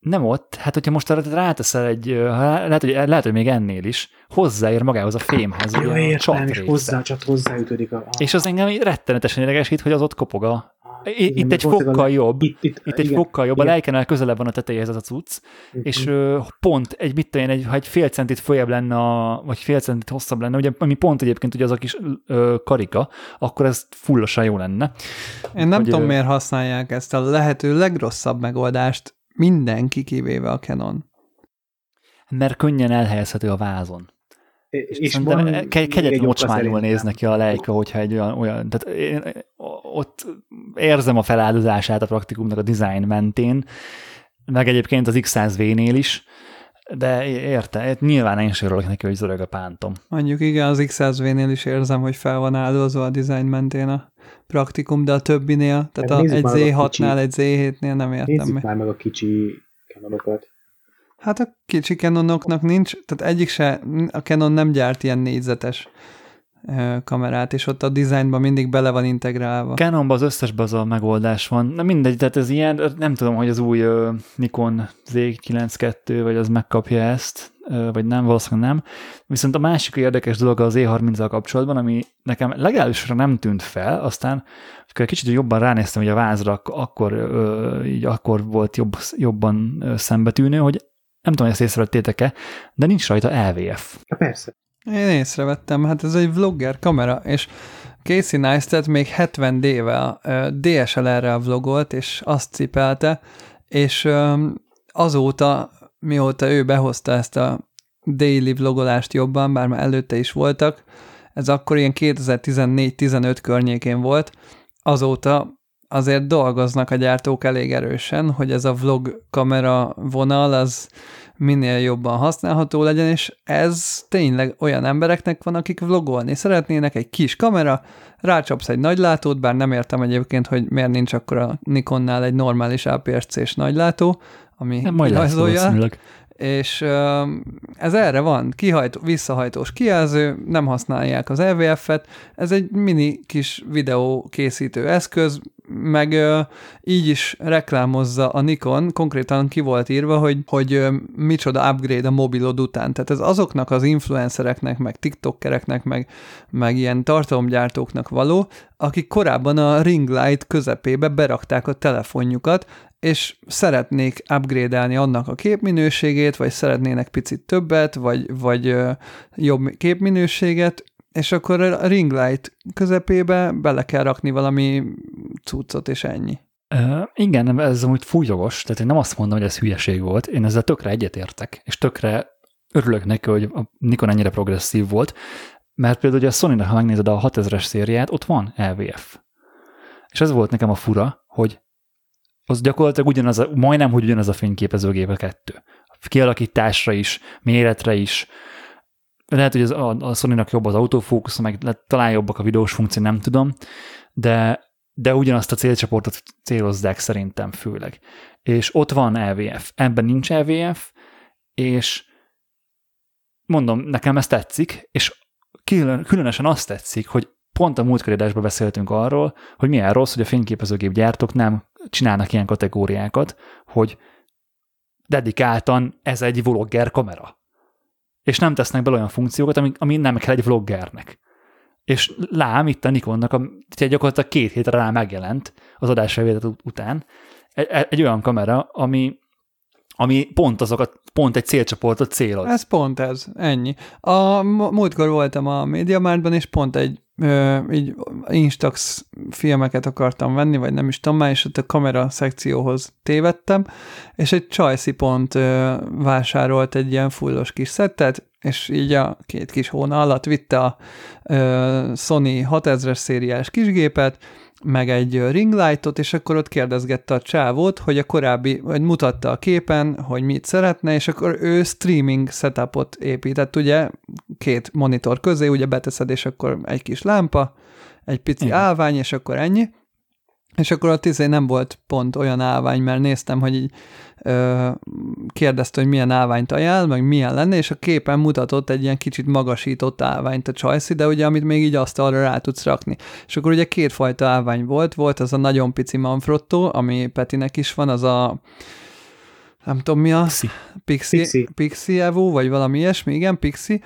Nem ott, hát hogyha most arra ráteszel egy, lehet, hogy, lehet, hogy még ennél is, hozzáér magához a fémhez. Jó, a értem, és hozzá, csak hozzáütődik a... És az engem rettenetesen idegesít, hogy az ott kopog a... Ah, Itt egy fokkal jobb. Itt, itt, Itt egy igen, fokkal jobb, a igen. lejkenel közelebb van a tetejéhez az a cucc, Mhm. és ö, pont egy, mit tudom én, egy, ha egy fél centit följebb lenne, a, vagy fél centit hosszabb lenne, ugye, ami pont egyébként ugye az a kis ö, karika, akkor ez fullosan jó lenne. Én nem Hogy, tudom, miért használják ezt a lehető legrosszabb megoldást, mindenki kivéve a Canon. Mert könnyen elhelyezhető a vázon. és És van egy kegyetlen szerintem. néz neki a lejka, hogyha egy olyan, olyan tehát én ott érzem a feláldozását a praktikumnak a design mentén, meg egyébként az X100V-nél is, de érte, nyilván én sem neki, hogy zörög a pántom. Mondjuk igen, az XSV-nél is érzem, hogy fel van áldozva a design mentén a praktikum, de a többinél, tehát hát a, egy Z6-nál, egy Z7-nél nem értem Nézzük meg. már meg a kicsi Canonokat. Hát a kicsi Canonoknak nincs, tehát egyik se, a Canon nem gyárt ilyen négyzetes kamerát, és ott a dizájnban mindig bele van integrálva. Canonban az összesben az a megoldás van. Na mindegy, tehát ez ilyen, nem tudom, hogy az új Nikon Z92, vagy az megkapja ezt, vagy nem, valószínűleg nem. Viszont a másik érdekes dolog az E30-al kapcsolatban, ami nekem legalábbis nem tűnt fel, aztán amikor kicsit jobban ránéztem hogy a vázra, akkor, így akkor volt jobb, jobban szembetűnő, hogy nem tudom, hogy ezt észrevettétek-e, de nincs rajta LVF. Ja, persze. Én észrevettem, hát ez egy vlogger kamera, és Casey Neistat még 70D-vel DSLR-rel vlogolt, és azt cipelte, és azóta, mióta ő behozta ezt a daily vlogolást jobban, bár már előtte is voltak, ez akkor ilyen 2014-15 környékén volt, azóta azért dolgoznak a gyártók elég erősen, hogy ez a vlog kamera vonal az minél jobban használható legyen, és ez tényleg olyan embereknek van, akik vlogolni szeretnének, egy kis kamera, rácsapsz egy nagylátót, bár nem értem egyébként, hogy miért nincs akkor a Nikonnál egy normális APS-C-s nagylátó, ami nem, majd rajzolja, és ez erre van, kihajtó, visszahajtós kijelző, nem használják az EVF-et, ez egy mini kis videó készítő eszköz, meg így is reklámozza a Nikon, konkrétan ki volt írva, hogy, hogy micsoda upgrade a mobilod után. Tehát ez azoknak az influencereknek, meg tiktokereknek, meg, meg ilyen tartalomgyártóknak való, akik korábban a ring light közepébe berakták a telefonjukat, és szeretnék upgrade-elni annak a képminőségét, vagy szeretnének picit többet, vagy, vagy jobb képminőséget, és akkor a ring light közepébe bele kell rakni valami cuccot, és ennyi. Uh, igen, ez amúgy fújogos, tehát én nem azt mondom, hogy ez hülyeség volt, én ezzel tökre egyetértek, és tökre örülök neki, hogy a Nikon ennyire progresszív volt, mert például ugye a sony ha megnézed a 6000-es szériát, ott van LVF. És ez volt nekem a fura, hogy az gyakorlatilag ugyanaz, a, majdnem, hogy ugyanaz a fényképezőgép a kettő. Kialakításra is, méretre is, lehet, hogy az, a, a sony jobb az autofókusz, meg talán jobbak a videós funkció, nem tudom, de, de ugyanazt a célcsoportot célozzák szerintem főleg. És ott van LVF, ebben nincs LVF, és mondom, nekem ez tetszik, és különösen azt tetszik, hogy pont a múltkori beszéltünk arról, hogy milyen rossz, hogy a fényképezőgép gyártók nem csinálnak ilyen kategóriákat, hogy dedikáltan ez egy vlogger kamera és nem tesznek bele olyan funkciókat, ami, ami nem kell egy vloggernek. És lám, itt a Nikonnak, a, gyakorlatilag két hétre rá megjelent az adásfelvétel után, egy, egy olyan kamera, ami, ami pont azokat, pont egy célcsoportot céloz. Ez pont ez, ennyi. A múltkor voltam a MediaMartban, és pont egy így Instax filmeket akartam venni, vagy nem is tudom már, és ott a kamera szekcióhoz tévedtem, és egy Csajci pont vásárolt egy ilyen fullos kis szettet, és így a két kis hóna alatt vitte a Sony 6000-es szériás kisgépet, meg egy ringlightot, és akkor ott kérdezgette a csávót, hogy a korábbi, vagy mutatta a képen, hogy mit szeretne, és akkor ő streaming setupot épített, ugye két monitor közé, ugye beteszed, és akkor egy kis lámpa, egy pici Igen. állvány, és akkor ennyi. És akkor ott izé nem volt pont olyan állvány, mert néztem, hogy így ö, kérdezte, hogy milyen állványt ajánl, meg milyen lenne, és a képen mutatott egy ilyen kicsit magasított állványt a Choice, de ugye amit még így azt arra rá tudsz rakni. És akkor ugye kétfajta állvány volt, volt az a nagyon pici Manfrotto, ami Petinek is van, az a nem tudom mi a Pixie. Pixie, Pixie. Pixie Evo, vagy valami ilyesmi, igen, Pixie,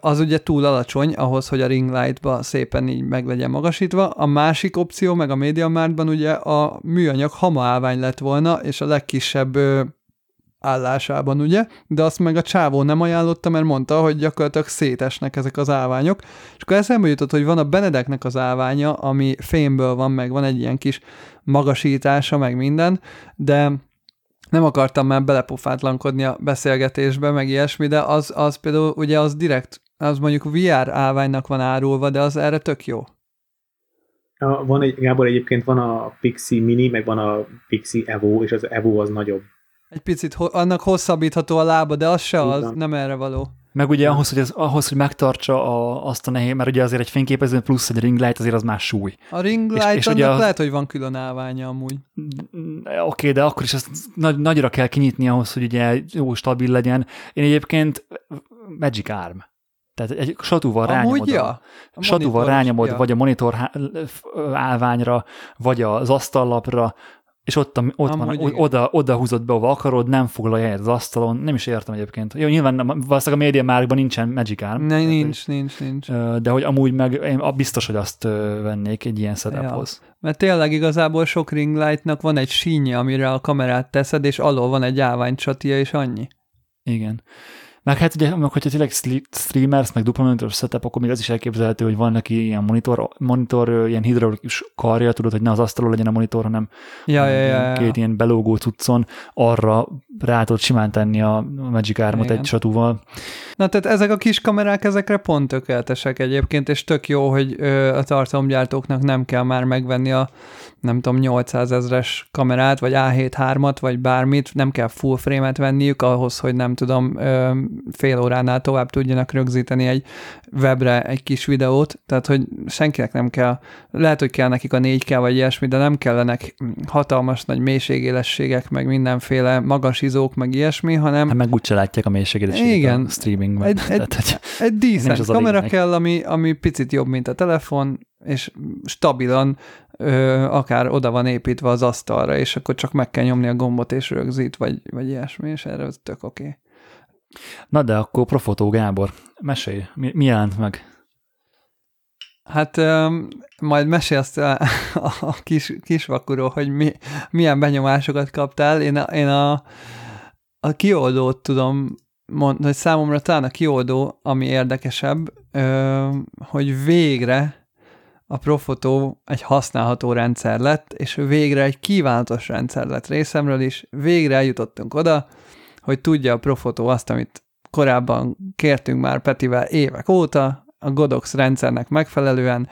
az ugye túl alacsony ahhoz, hogy a ring light-ba szépen így meg legyen magasítva. A másik opció, meg a MediaMarktban ugye a műanyag állvány lett volna, és a legkisebb állásában, ugye? De azt meg a csávó nem ajánlotta, mert mondta, hogy gyakorlatilag szétesnek ezek az állványok. És akkor eszembe jutott, hogy van a Benedeknek az állványa, ami fémből van, meg van egy ilyen kis magasítása, meg minden, de nem akartam már belepofátlankodni a beszélgetésbe, meg ilyesmi, de az, az például ugye az direkt, az mondjuk VR állványnak van árulva, de az erre tök jó. Van egy, Gábor egyébként van a Pixie Mini, meg van a Pixie Evo, és az Evo az nagyobb. Egy picit, ho- annak hosszabbítható a lába, de az se Így az, van. nem erre való. Meg ugye ahhoz, hogy, ez, ahhoz, hogy megtartsa a, azt a nehéz, mert ugye azért egy fényképező plusz egy ring light azért az már súly. A ring És- light és annak ugye a- lehet, hogy van külön állványa amúgy. Oké, okay, de akkor is ezt nagy, nagyra kell kinyitni ahhoz, hogy ugye jó stabil legyen. Én egyébként Magic Arm. Tehát egy satúval rányomod. Amúgy, ja. A satúval rányomod, ja. vagy a monitor állványra, vagy az asztallapra, és ott, ott van, Amúgy igen. oda, oda húzod be, ahova akarod, nem foglalja helyet az asztalon, nem is értem egyébként. Jó, nyilván nem, valószínűleg a média márkban nincsen Magic Arm, Ne, nincs, nincs, nincs. de hogy amúgy meg én biztos, hogy azt vennék egy ilyen setuphoz. Mert tényleg igazából sok ring lightnak van egy sínje, amire a kamerát teszed, és alól van egy állványcsatia, és annyi. Igen. Meg hát ugye, hogyha tényleg streamers, meg dupla monitor setup, akkor még az is elképzelhető, hogy van neki ilyen monitor, monitor ilyen hidraulikus karja, tudod, hogy ne az asztalon legyen a monitor, hanem Ja, ja, ja, ja. két ilyen belógó cuccon, arra rá tudod simán tenni a Magic Armot egy satúval. Na tehát ezek a kis kamerák, ezekre pont tökéletesek egyébként, és tök jó, hogy ö, a tartalomgyártóknak nem kell már megvenni a nem tudom, 800 ezres kamerát, vagy A7-3-at, vagy bármit, nem kell full frame-et venniük ahhoz, hogy nem tudom, ö, fél óránál tovább tudjanak rögzíteni egy webre egy kis videót, tehát hogy senkinek nem kell, lehet, hogy kell nekik a 4K vagy ilyesmi, de nem kellenek hatalmas nagy mélységélességek, meg mindenféle magas izók, meg ilyesmi, hanem Hát meg úgyse látják a mélységet Igen. a streamingben. Egy- egy- Tehát, egy Nem decent kamera kell, ami, ami picit jobb, mint a telefon, és stabilan ö, akár oda van építve az asztalra, és akkor csak meg kell nyomni a gombot, és rögzít, vagy, vagy ilyesmi, és erre az tök oké. Okay. Na de akkor Profotó Gábor, mesélj, mi, mi jelent meg? Hát öm, majd mesélsz a, a kis, kisvakuról, hogy mi, milyen benyomásokat kaptál. Én a, én a, a kioldót tudom mondani, hogy számomra talán a kioldó, ami érdekesebb, ö, hogy végre a Profotó egy használható rendszer lett, és végre egy kívánatos rendszer lett részemről is. Végre eljutottunk oda, hogy tudja a Profotó azt, amit korábban kértünk már Petivel évek óta, a Godox rendszernek megfelelően,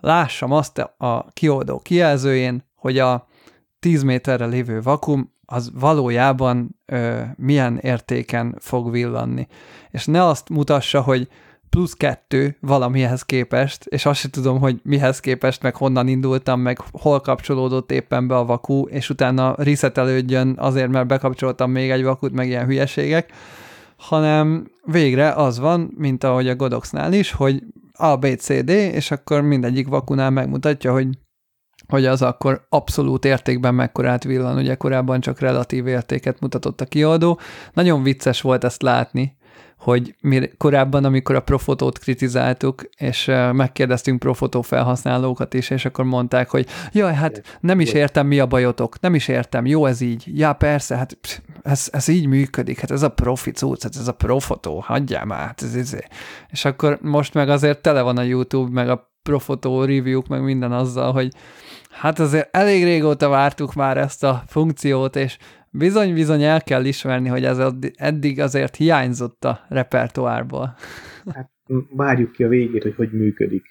lássam azt a kioldó kijelzőjén, hogy a 10 méterre lévő vakum az valójában ö, milyen értéken fog villanni. És ne azt mutassa, hogy plusz kettő valamihez képest, és azt sem tudom, hogy mihez képest, meg honnan indultam, meg hol kapcsolódott éppen be a vakú, és utána resetelődjön azért, mert bekapcsoltam még egy vakut, meg ilyen hülyeségek, hanem végre az van, mint ahogy a Godoxnál is, hogy A, B, C, D, és akkor mindegyik vakunál megmutatja, hogy hogy az akkor abszolút értékben mekkorát villan, ugye korábban csak relatív értéket mutatott a kiadó. Nagyon vicces volt ezt látni, hogy mi korábban, amikor a Profotót kritizáltuk, és megkérdeztünk Profotó felhasználókat is, és akkor mondták, hogy jaj, hát nem is értem, mi a bajotok, nem is értem, jó ez így, ja persze, hát pff, ez, ez így működik, hát ez a profi cucc, hát ez a Profotó, hagyjál már, hát ez, ez. És akkor most meg azért tele van a YouTube, meg a Profotó review meg minden azzal, hogy hát azért elég régóta vártuk már ezt a funkciót, és bizony-bizony el kell ismerni, hogy ez eddig azért hiányzott a repertoárból. Hát várjuk ki a végét, hogy hogy működik.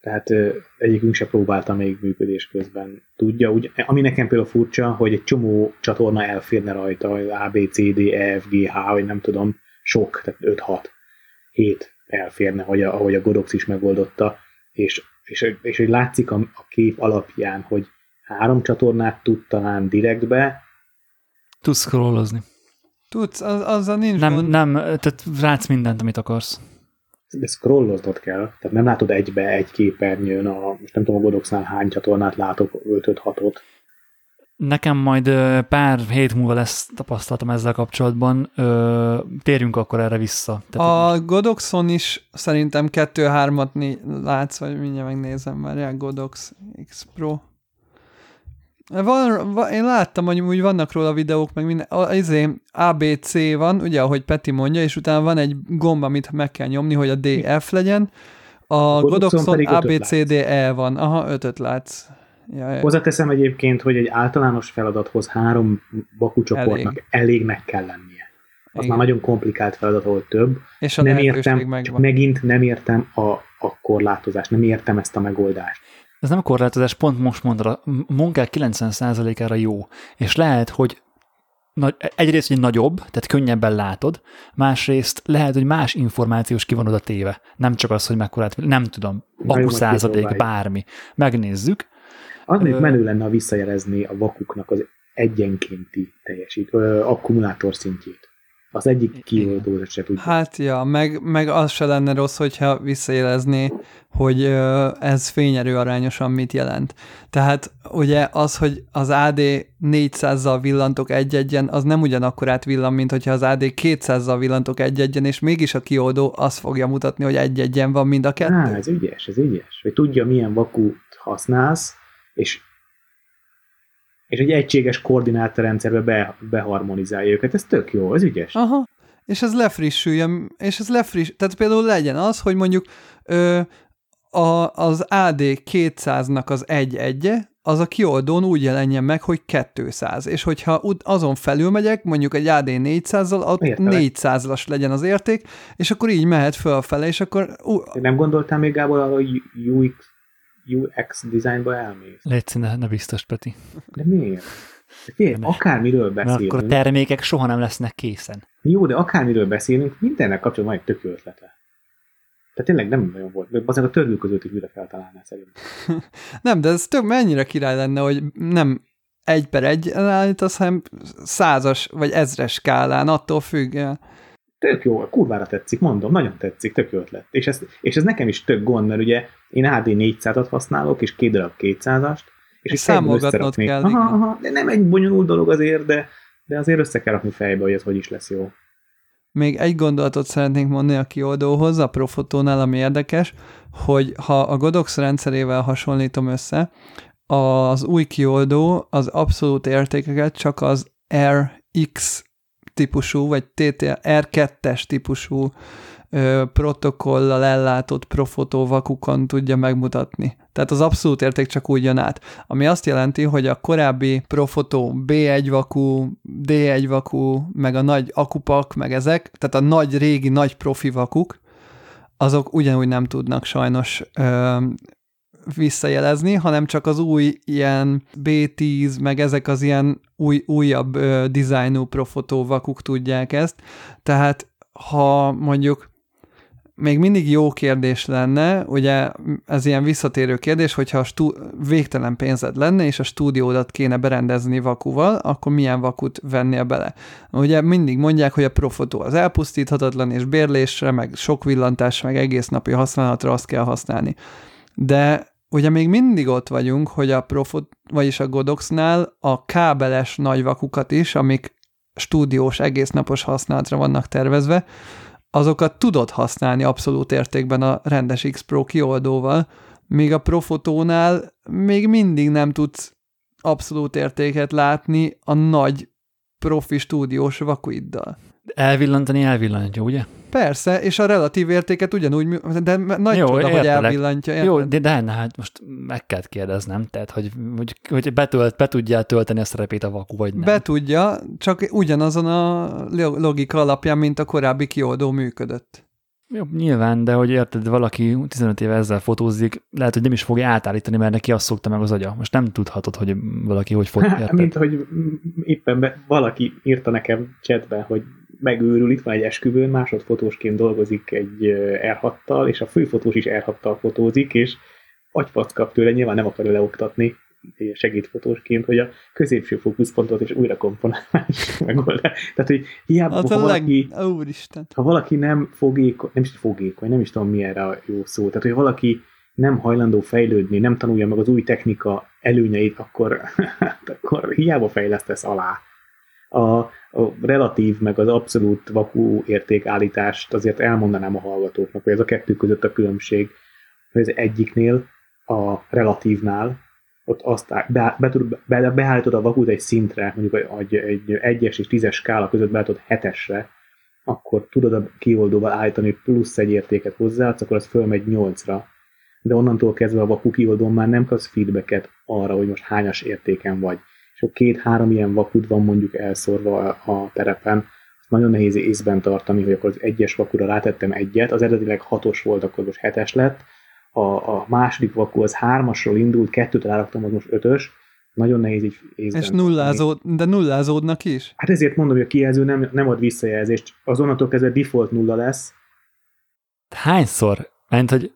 Tehát egyikünk se próbálta még működés közben. Tudja, úgy, ami nekem például furcsa, hogy egy csomó csatorna elférne rajta, A, B, C, D, E, F, G, H, vagy nem tudom, sok, tehát 5, 6, 7 elférne, hogy a, ahogy a Godox is megoldotta, és, és, és hogy látszik a, a kép alapján, hogy három csatornát tud talán direktbe, Tudsz scrollozni. Tudsz, az, azzal nincs Nem, gond. nem, tehát rátsz mindent, amit akarsz. de scrolloznod kell, tehát nem látod egybe egy képernyőn, a, most nem tudom a Godoxnál hány csatornát látok, 5-6-ot, Nekem majd pár hét múlva lesz tapasztalatom ezzel kapcsolatban. Ö, térjünk akkor erre vissza. Tehát A Godoxon is szerintem 2-3-at látsz, vagy mindjárt megnézem már, ja, Godox X Pro. Van, van, én láttam, hogy úgy vannak róla videók, meg minden, a, izé, ABC van, ugye, ahogy Peti mondja, és utána van egy gomb, amit meg kell nyomni, hogy a DF legyen. A, a Godoxon ABCDE van. Aha, ötöt látsz. Ja, ja. Hozzáteszem egyébként, hogy egy általános feladathoz három bakúcsoportnak elég. elégnek kell lennie. Az Igen. már nagyon komplikált feladat, ahol több. És a nem értem, csak megvan. megint nem értem a, a korlátozást, nem értem ezt a megoldást. Ez nem a korlátozás, pont most mondod, a munkák 90%-ára jó, és lehet, hogy nagy, egyrészt, hogy nagyobb, tehát könnyebben látod, másrészt lehet, hogy más információs kivonod a téve. Nem csak az, hogy mekkorát, nem tudom, századék, kipróbáljuk. bármi. Megnézzük. Az még Ö- menő lenne, ha visszajelezni a vakuknak az egyenkénti teljesít, ö, akkumulátor szintjét. Az egyik kioldó se tudja. Hát ja, meg, meg az se lenne rossz, hogyha visszajelezné, hogy ö, ez fényerő arányosan mit jelent. Tehát ugye az, hogy az AD 400-zal villantok egy-egyen, az nem ugyanakkorát villan, mint hogyha az AD 200-zal villantok egy-egyen, és mégis a kioldó azt fogja mutatni, hogy egy-egyen van mind a kettő. Á, ez ügyes, ez ügyes. Hogy tudja, milyen vakut használsz, és és egy egységes koordinátorrendszerbe be, beharmonizálja őket. Ez tök jó, ez ügyes. Aha, és ez lefrissüljön, és ez lefriss, tehát például legyen az, hogy mondjuk ö, a, az AD 200-nak az egy egye, az a kioldón úgy jelenjen meg, hogy 200, és hogyha azon felül megyek, mondjuk egy AD 400-zal, ott Értelek. 400-as legyen az érték, és akkor így mehet fölfele, és akkor ú, Nem gondoltál még Gábor arra, hogy UX, UX designba elmész? Légy színe, ne biztos, Peti. De miért? De Figyelj, Nem. akármiről Mert akkor a beszélünk. termékek soha nem lesznek készen. Jó, de akármiről beszélünk, mindennek kapcsolatban van egy tök ötlete. Tehát tényleg nem nagyon volt. Azért a törvű között is újra feltalálná szerintem. nem, de ez több mennyire király lenne, hogy nem egy per egy állítasz, hanem százas vagy ezres skálán, attól függ. Tök jó, kurvára tetszik, mondom, nagyon tetszik, tök jó ötlet. És ez, és ez nekem is tök gond, mert ugye én AD 400-at használok, és két darab 200-ast, és, fejből számolgatnod kell, Aha, aha, de nem egy bonyolult dolog azért, de, de azért össze kell rakni fejbe, hogy ez hogy is lesz jó. Még egy gondolatot szeretnénk mondani a kioldóhoz, a Profotónál, ami érdekes, hogy ha a Godox rendszerével hasonlítom össze, az új kioldó az abszolút értékeket csak az RX típusú, vagy TTL, R2-es típusú protokollal ellátott Profotó vakukon tudja megmutatni. Tehát az abszolút érték csak úgy jön át. Ami azt jelenti, hogy a korábbi Profotó B1 vakú, D1 vakú, meg a nagy akupak, meg ezek, tehát a nagy, régi, nagy profi vakuk, azok ugyanúgy nem tudnak sajnos ö, visszajelezni, hanem csak az új ilyen B10, meg ezek az ilyen új, újabb ö, dizájnú profotó vakuk tudják ezt. Tehát ha mondjuk még mindig jó kérdés lenne, ugye ez ilyen visszatérő kérdés, hogyha a stú- végtelen pénzed lenne, és a stúdiódat kéne berendezni vakuval, akkor milyen vakut vennél bele? Ugye mindig mondják, hogy a profotó az elpusztíthatatlan, és bérlésre, meg sok villantás, meg egész napi használatra azt kell használni. De ugye még mindig ott vagyunk, hogy a Profot, vagyis a Godoxnál a kábeles nagy vakukat is, amik stúdiós, egésznapos használatra vannak tervezve, azokat tudod használni abszolút értékben a rendes X Pro kioldóval, míg a Profotónál még mindig nem tudsz abszolút értéket látni a nagy profi stúdiós vakuiddal. Elvillantani elvillantja, ugye? Persze, és a relatív értéket ugyanúgy, de nagy Jó, csoda, hogy értelek. elvillantja. Jó, de, de ne, hát most meg kell kérdeznem, tehát, hogy, hogy, hogy betölt, be tudja tölteni a szerepét a vaku, vagy nem. Be tudja, csak ugyanazon a logika alapján, mint a korábbi kioldó működött. Jó, nyilván, de hogy érted, valaki 15 éve ezzel fotózik, lehet, hogy nem is fogja átállítani, mert neki azt szokta meg az agya. Most nem tudhatod, hogy valaki hogy fog, Hát, érted? mint hogy éppen be, valaki írta nekem chatbe, hogy megőrül, itt van egy esküvőn, másodfotósként dolgozik egy R6-tal, és a főfotós is R6-tal fotózik, és agyfac kap tőle, nyilván nem akarja leoktatni egy segédfotósként, hogy a középső fókuszpontot és újra komponálás megoldás. Tehát, hogy hiába, Az ha valaki, leg... Úristen. ha valaki nem fogékony, nem is fogékony, nem is tudom mi erre a jó szó, tehát, hogy valaki nem hajlandó fejlődni, nem tanulja meg az új technika előnyeit, akkor, akkor hiába fejlesztesz alá. A, a relatív, meg az abszolút vakú értékállítást azért elmondanám a hallgatóknak, hogy ez a kettő között a különbség, hogy az egyiknél, a relatívnál, ott azt be, be, be, beállítod a vakút egy szintre, mondjuk egy, egy egyes és tízes skála között beállítod hetesre, akkor tudod a kioldóval állítani plusz egy értéket hozzá, akkor az fölmegy nyolcra. De onnantól kezdve a vaku kioldón már nem kapsz feedbacket arra, hogy most hányas értéken vagy. És akkor két-három ilyen vakut van mondjuk elszórva a, a terepen, nagyon nehéz észben tartani, hogy akkor az egyes vakura rátettem egyet, az eredetileg hatos volt, akkor most hetes lett, a, a második vaku az hármasról indult, kettőt ráraktam, az most ötös, Nagyon nehéz így észben. És nullázód, de nullázódnak is? Hát ezért mondom, hogy a kijelző nem, nem ad visszajelzést. Az onnantól kezdve default nulla lesz. Hányszor, mert hogy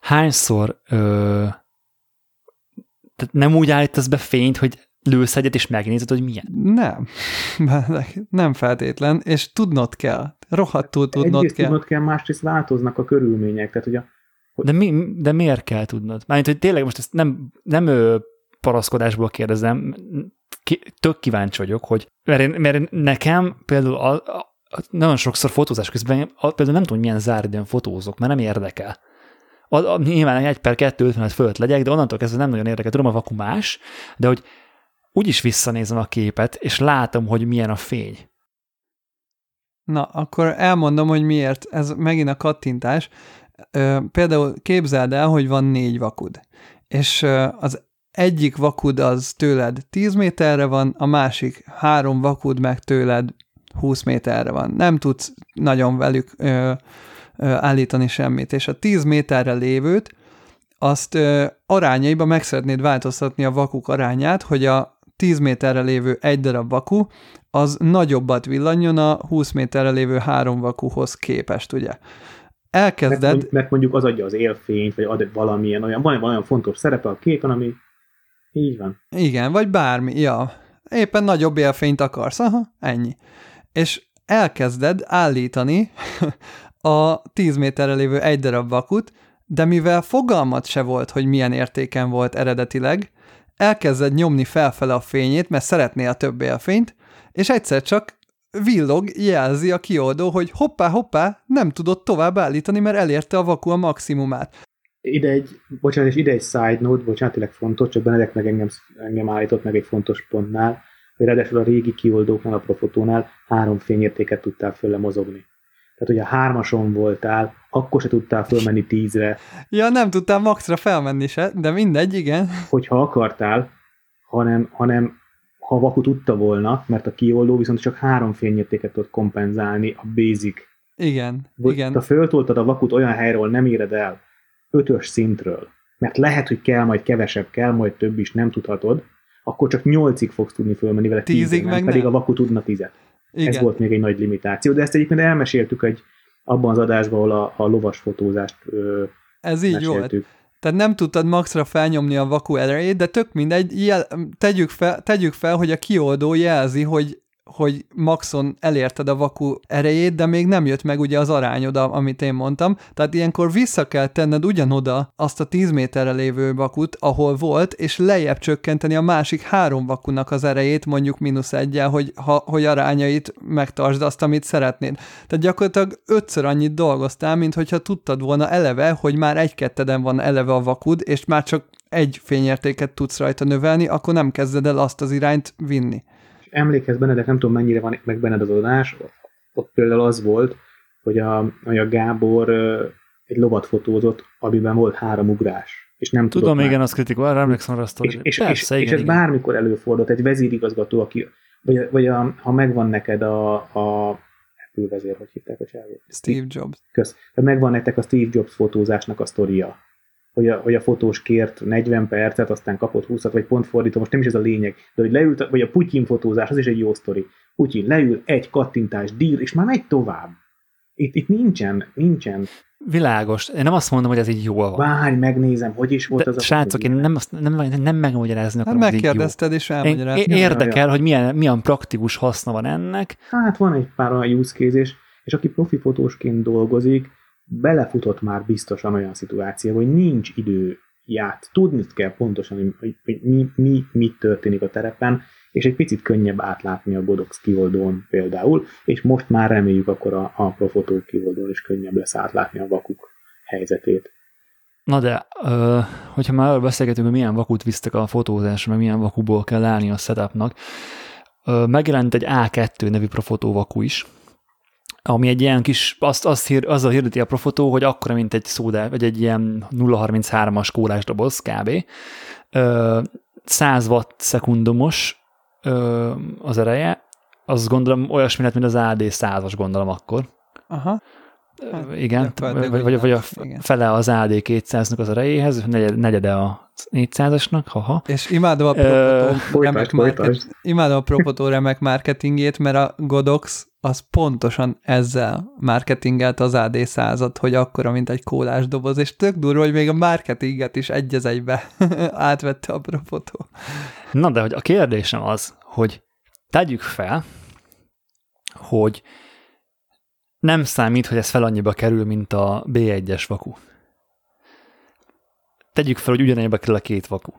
hányszor ö, tehát nem úgy állítasz be fényt, hogy lősz egyet, és megnézed, hogy milyen. Nem. nem feltétlen, és tudnod kell. Rohadtul tudnod Egyrészt kell. tudnod kell, másrészt változnak a körülmények. Tehát, hogy a, De, mi, de miért kell tudnod? Mármint, hogy tényleg most ezt nem, nem ő paraszkodásból kérdezem, ki, tök kíváncsi vagyok, hogy mert, én, mert nekem például a, a, nagyon sokszor fotózás közben a, például nem tudom, hogy milyen záridőn fotózok, mert nem érdekel. A, a, nyilván egy per kettő 50 fölött legyek, de onnantól kezdve nem nagyon érdekel. Tudom, a vaku más, de hogy úgyis visszanézem a képet, és látom, hogy milyen a fény. Na, akkor elmondom, hogy miért. Ez megint a kattintás. Például képzeld el, hogy van négy vakud, és az egyik vakud az tőled 10 méterre van, a másik három vakud meg tőled 20 méterre van. Nem tudsz nagyon velük ö, ö, állítani semmit, és a 10 méterre lévőt azt ö, arányaiba meg szeretnéd változtatni a vakuk arányát, hogy a 10 méterre lévő egy darab vaku, az nagyobbat villanjon a 20 méterre lévő három vakuhoz képest, ugye. Elkezded... Mert, mert mondjuk az adja az élfényt, vagy ad valamilyen olyan, van olyan fontos szerepe a képen, ami így van. Igen, vagy bármi, ja. Éppen nagyobb élfényt akarsz, aha, ennyi. És elkezded állítani a 10 méterre lévő egy darab vakut, de mivel fogalmat se volt, hogy milyen értéken volt eredetileg, elkezded nyomni felfele a fényét, mert szeretné a több élfényt, és egyszer csak villog, jelzi a kioldó, hogy hoppá, hoppá, nem tudott tovább állítani, mert elérte a vaku a maximumát. Ide egy, bocsánat, és ide egy side note, bocsánat, tényleg fontos, csak Benedek meg engem, engem állított meg egy fontos pontnál, hogy ráadásul a régi kioldóknál, a Profotónál három fényértéket tudtál fölle mozogni. Tehát, hogy a hármason voltál, akkor se tudtál fölmenni tízre. Ja, nem tudtál maxra felmenni se, de mindegy, igen. Hogyha akartál, hanem, hanem ha Vaku tudta volna, mert a kioldó viszont csak három fényértéket tud kompenzálni a basic. Igen, Vagy igen. Ha föltoltad a Vakut olyan helyről, nem éred el, ötös szintről, mert lehet, hogy kell majd kevesebb, kell majd több is, nem tudhatod, akkor csak nyolcig fogsz tudni fölmenni vele, Tízig tízig, nem, meg pedig nem. a Vaku tudna tizet. igen. Ez volt még egy nagy limitáció, de ezt egyébként elmeséltük egy, abban az adásban, ahol a, a lovas fotózást ö, Ez így meséltük. Tehát nem tudtad maxra felnyomni a vaku erejét, de tök mindegy, jel, tegyük, fel, tegyük fel, hogy a kioldó jelzi, hogy hogy maxon elérted a vaku erejét, de még nem jött meg ugye az arányod, amit én mondtam. Tehát ilyenkor vissza kell tenned ugyanoda azt a 10 méterre lévő vakut, ahol volt, és lejjebb csökkenteni a másik három vakunak az erejét, mondjuk mínusz egyel, hogy, ha, hogy arányait megtartsd azt, amit szeretnéd. Tehát gyakorlatilag ötször annyit dolgoztál, mint hogyha tudtad volna eleve, hogy már egy-ketteden van eleve a vakud, és már csak egy fényértéket tudsz rajta növelni, akkor nem kezded el azt az irányt vinni emlékezz Benedek, nem tudom mennyire van meg benned az adás, ott például az volt, hogy a, hogy a Gábor egy lovat fotózott, amiben volt három ugrás. És nem Tudom, tudott igen, már. az kritikó, arra emlékszem arra azt, És, és, Persze, és, igen, és ez igen. bármikor előfordult, egy vezérigazgató, aki, vagy, vagy a, ha megvan neked a, a Apple vezér, hogy hívták a csávót? Steve Jobs. Kösz. Megvan nektek a Steve Jobs fotózásnak a sztoria. Hogy a, hogy a fotós kért 40 percet, aztán kapott 20-at, vagy pont fordítva, most nem is ez a lényeg, de hogy leült, vagy a Putyin fotózás, az is egy jó sztori. Putyin leül, egy kattintás, dír, és már megy tovább. Itt, itt nincsen, nincsen. Világos. Én nem azt mondom, hogy ez így jól van. Várj, megnézem, hogy is volt De, az a srácok, én nem, azt, nem, nem megmagyarázni Hát akarom, hogy ez így jó. megkérdezted, és elmagyaráztad. érdekel, hogy milyen, milyen praktikus haszna van ennek. Hát van egy pár olyan use case, és, és aki profi fotósként dolgozik, belefutott már biztosan olyan szituációba, hogy nincs idő ját. Tudni kell pontosan, hogy, hogy, mi, mi, mi történik a terepen, és egy picit könnyebb átlátni a Godox kioldón például, és most már reméljük akkor a, a Profotó kioldón is könnyebb lesz átlátni a vakuk helyzetét. Na de, hogyha már arról beszélgetünk, hogy milyen vakut visztek a fotózásra, meg milyen vakuból kell állni a setupnak, megjelent egy A2 nevű Profotó vaku is, ami egy ilyen kis, azt, azt hír, azzal hirdeti a Profotó, hogy akkora, mint egy szóda, vagy egy ilyen 0,33-as kórás doboz kb. Ö, 100 watt szekundumos az ereje, azt gondolom olyasmi lett, mint az AD 100-as gondolom akkor. Aha. Hát, igen, vagy, vagy, vagy a igen. fele az AD 200-nak az erejéhez, negyed- negyede a 400-asnak, haha. És imádom a Propotó remek, market, imádom a Propotó remek marketingét, mert a Godox az pontosan ezzel marketingelt az AD százat, hogy akkora, mint egy kólás doboz, és tök durva, hogy még a marketinget is egy az egybe átvette a Propotó. Na, de hogy a kérdésem az, hogy tegyük fel, hogy nem számít, hogy ez fel annyiba kerül, mint a B1-es vaku. Tegyük fel, hogy ugyanannyiba kerül a két vaku.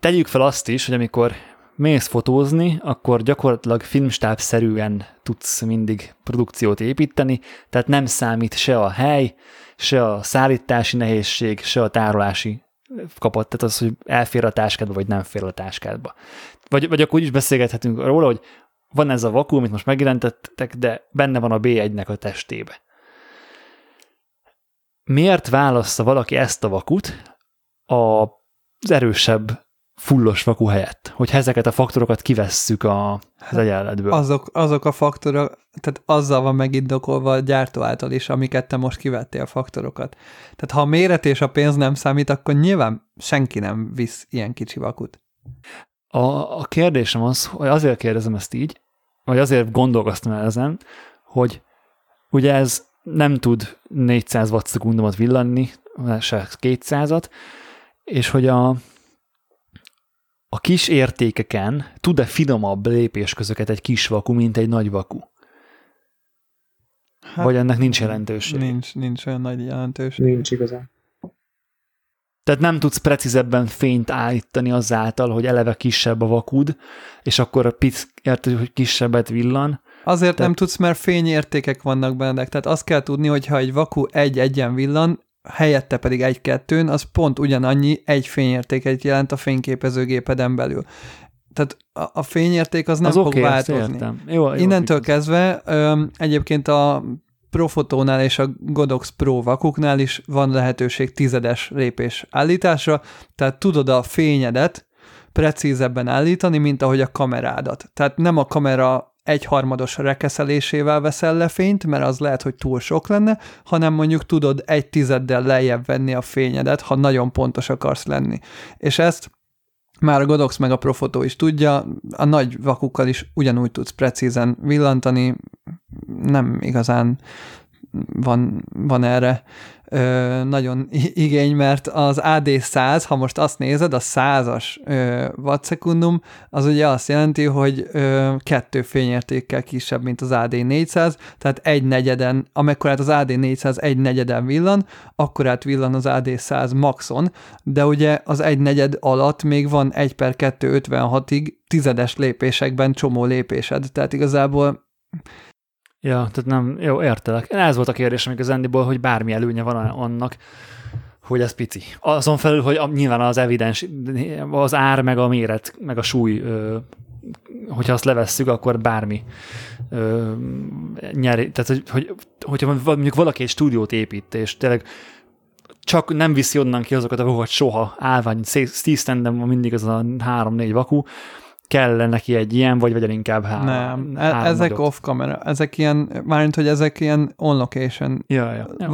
Tegyük fel azt is, hogy amikor mész fotózni, akkor gyakorlatilag filmstábszerűen tudsz mindig produkciót építeni, tehát nem számít se a hely, se a szállítási nehézség, se a tárolási kapott, tehát az, hogy elfér a táskádba, vagy nem fér a táskádba. Vagy, vagy akkor úgy is beszélgethetünk róla, hogy van ez a vaku, amit most megjelentettek, de benne van a B1-nek a testébe. Miért válassza valaki ezt a vakut az erősebb fullos vaku helyett? Hogyha ezeket a faktorokat kivesszük a, az egyenletből. Azok, azok a faktorok, tehát azzal van megindokolva a gyártó által is, amiket te most kivettél a faktorokat. Tehát ha a méret és a pénz nem számít, akkor nyilván senki nem visz ilyen kicsi vakut. A, a kérdésem az, hogy azért kérdezem ezt így, vagy azért gondolkoztam el ezen, hogy ugye ez nem tud 400 watt villanni, se 200-at, és hogy a, a kis értékeken tud-e finomabb lépésközöket egy kis vaku, mint egy nagy vaku? Hát, Vagy ennek nincs jelentősége? Nincs, nincs olyan nagy jelentőség. Nincs igazán. Tehát nem tudsz precízebben fényt állítani azáltal, hogy eleve kisebb a vakud, és akkor a pic, érted, hogy kisebbet villan. Azért Te- nem tudsz, mert fényértékek vannak benne. Tehát azt kell tudni, hogy ha egy vaku egy-egyen villan, helyette pedig egy-kettőn, az pont ugyanannyi egy fényértéket jelent a fényképezőgépeden belül. Tehát a, fényérték az nem az fog ezt változni. értem. Jó, jó, Innentől igaz. kezdve öm, egyébként a Profotónál és a Godox Pro vakuknál is van lehetőség tizedes lépés állításra, tehát tudod a fényedet precízebben állítani, mint ahogy a kamerádat. Tehát nem a kamera egyharmados rekeszelésével veszel le fényt, mert az lehet, hogy túl sok lenne, hanem mondjuk tudod egy tizeddel lejjebb venni a fényedet, ha nagyon pontos akarsz lenni. És ezt már a Godox meg a Profoto is tudja, a nagy vakukkal is ugyanúgy tudsz precízen villantani, nem igazán van, van erre ö, nagyon igény, mert az AD100, ha most azt nézed, a 100-as ö, wattszekundum, az ugye azt jelenti, hogy ö, kettő fényértékkel kisebb, mint az AD400, tehát egy negyeden, amekkorát az AD400 egy negyeden villan, akkorát villan az AD100 maxon, de ugye az egy negyed alatt még van 1 per 2 56-ig tizedes lépésekben csomó lépésed, tehát igazából Ja, tehát nem, jó, értelek. Ez volt a kérdésem igazándiból, hogy bármi előnye van annak, hogy ez pici. Azon felül, hogy a- nyilván az evidens, az ár, meg a méret, meg a súly, ö, hogyha azt levesszük, akkor bármi ö, nyeri. Tehát, hogy, hogy, hogyha mondjuk valaki egy stúdiót épít, és tényleg csak nem viszi onnan ki azokat a vakokat soha, állvány, Steve van mindig az a három-négy vaku, kell neki egy ilyen, vagy vegyen inkább három. nem, e- három ezek nagyot. off-camera, ezek ilyen, mármint, hogy ezek ilyen on-location Ja, ja. ja.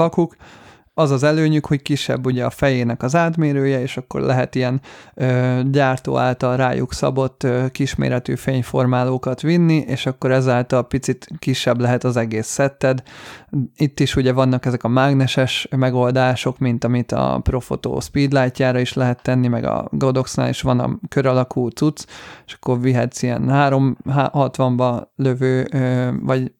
Az az előnyük, hogy kisebb ugye a fejének az átmérője, és akkor lehet ilyen ö, gyártó által rájuk szabott ö, kisméretű fényformálókat vinni, és akkor ezáltal picit kisebb lehet az egész szetted. Itt is ugye vannak ezek a mágneses megoldások, mint amit a Profoto Speedlightjára is lehet tenni, meg a Godoxnál is van a kör alakú cucc, és akkor vihetsz ilyen 360-ba lövő, ö, vagy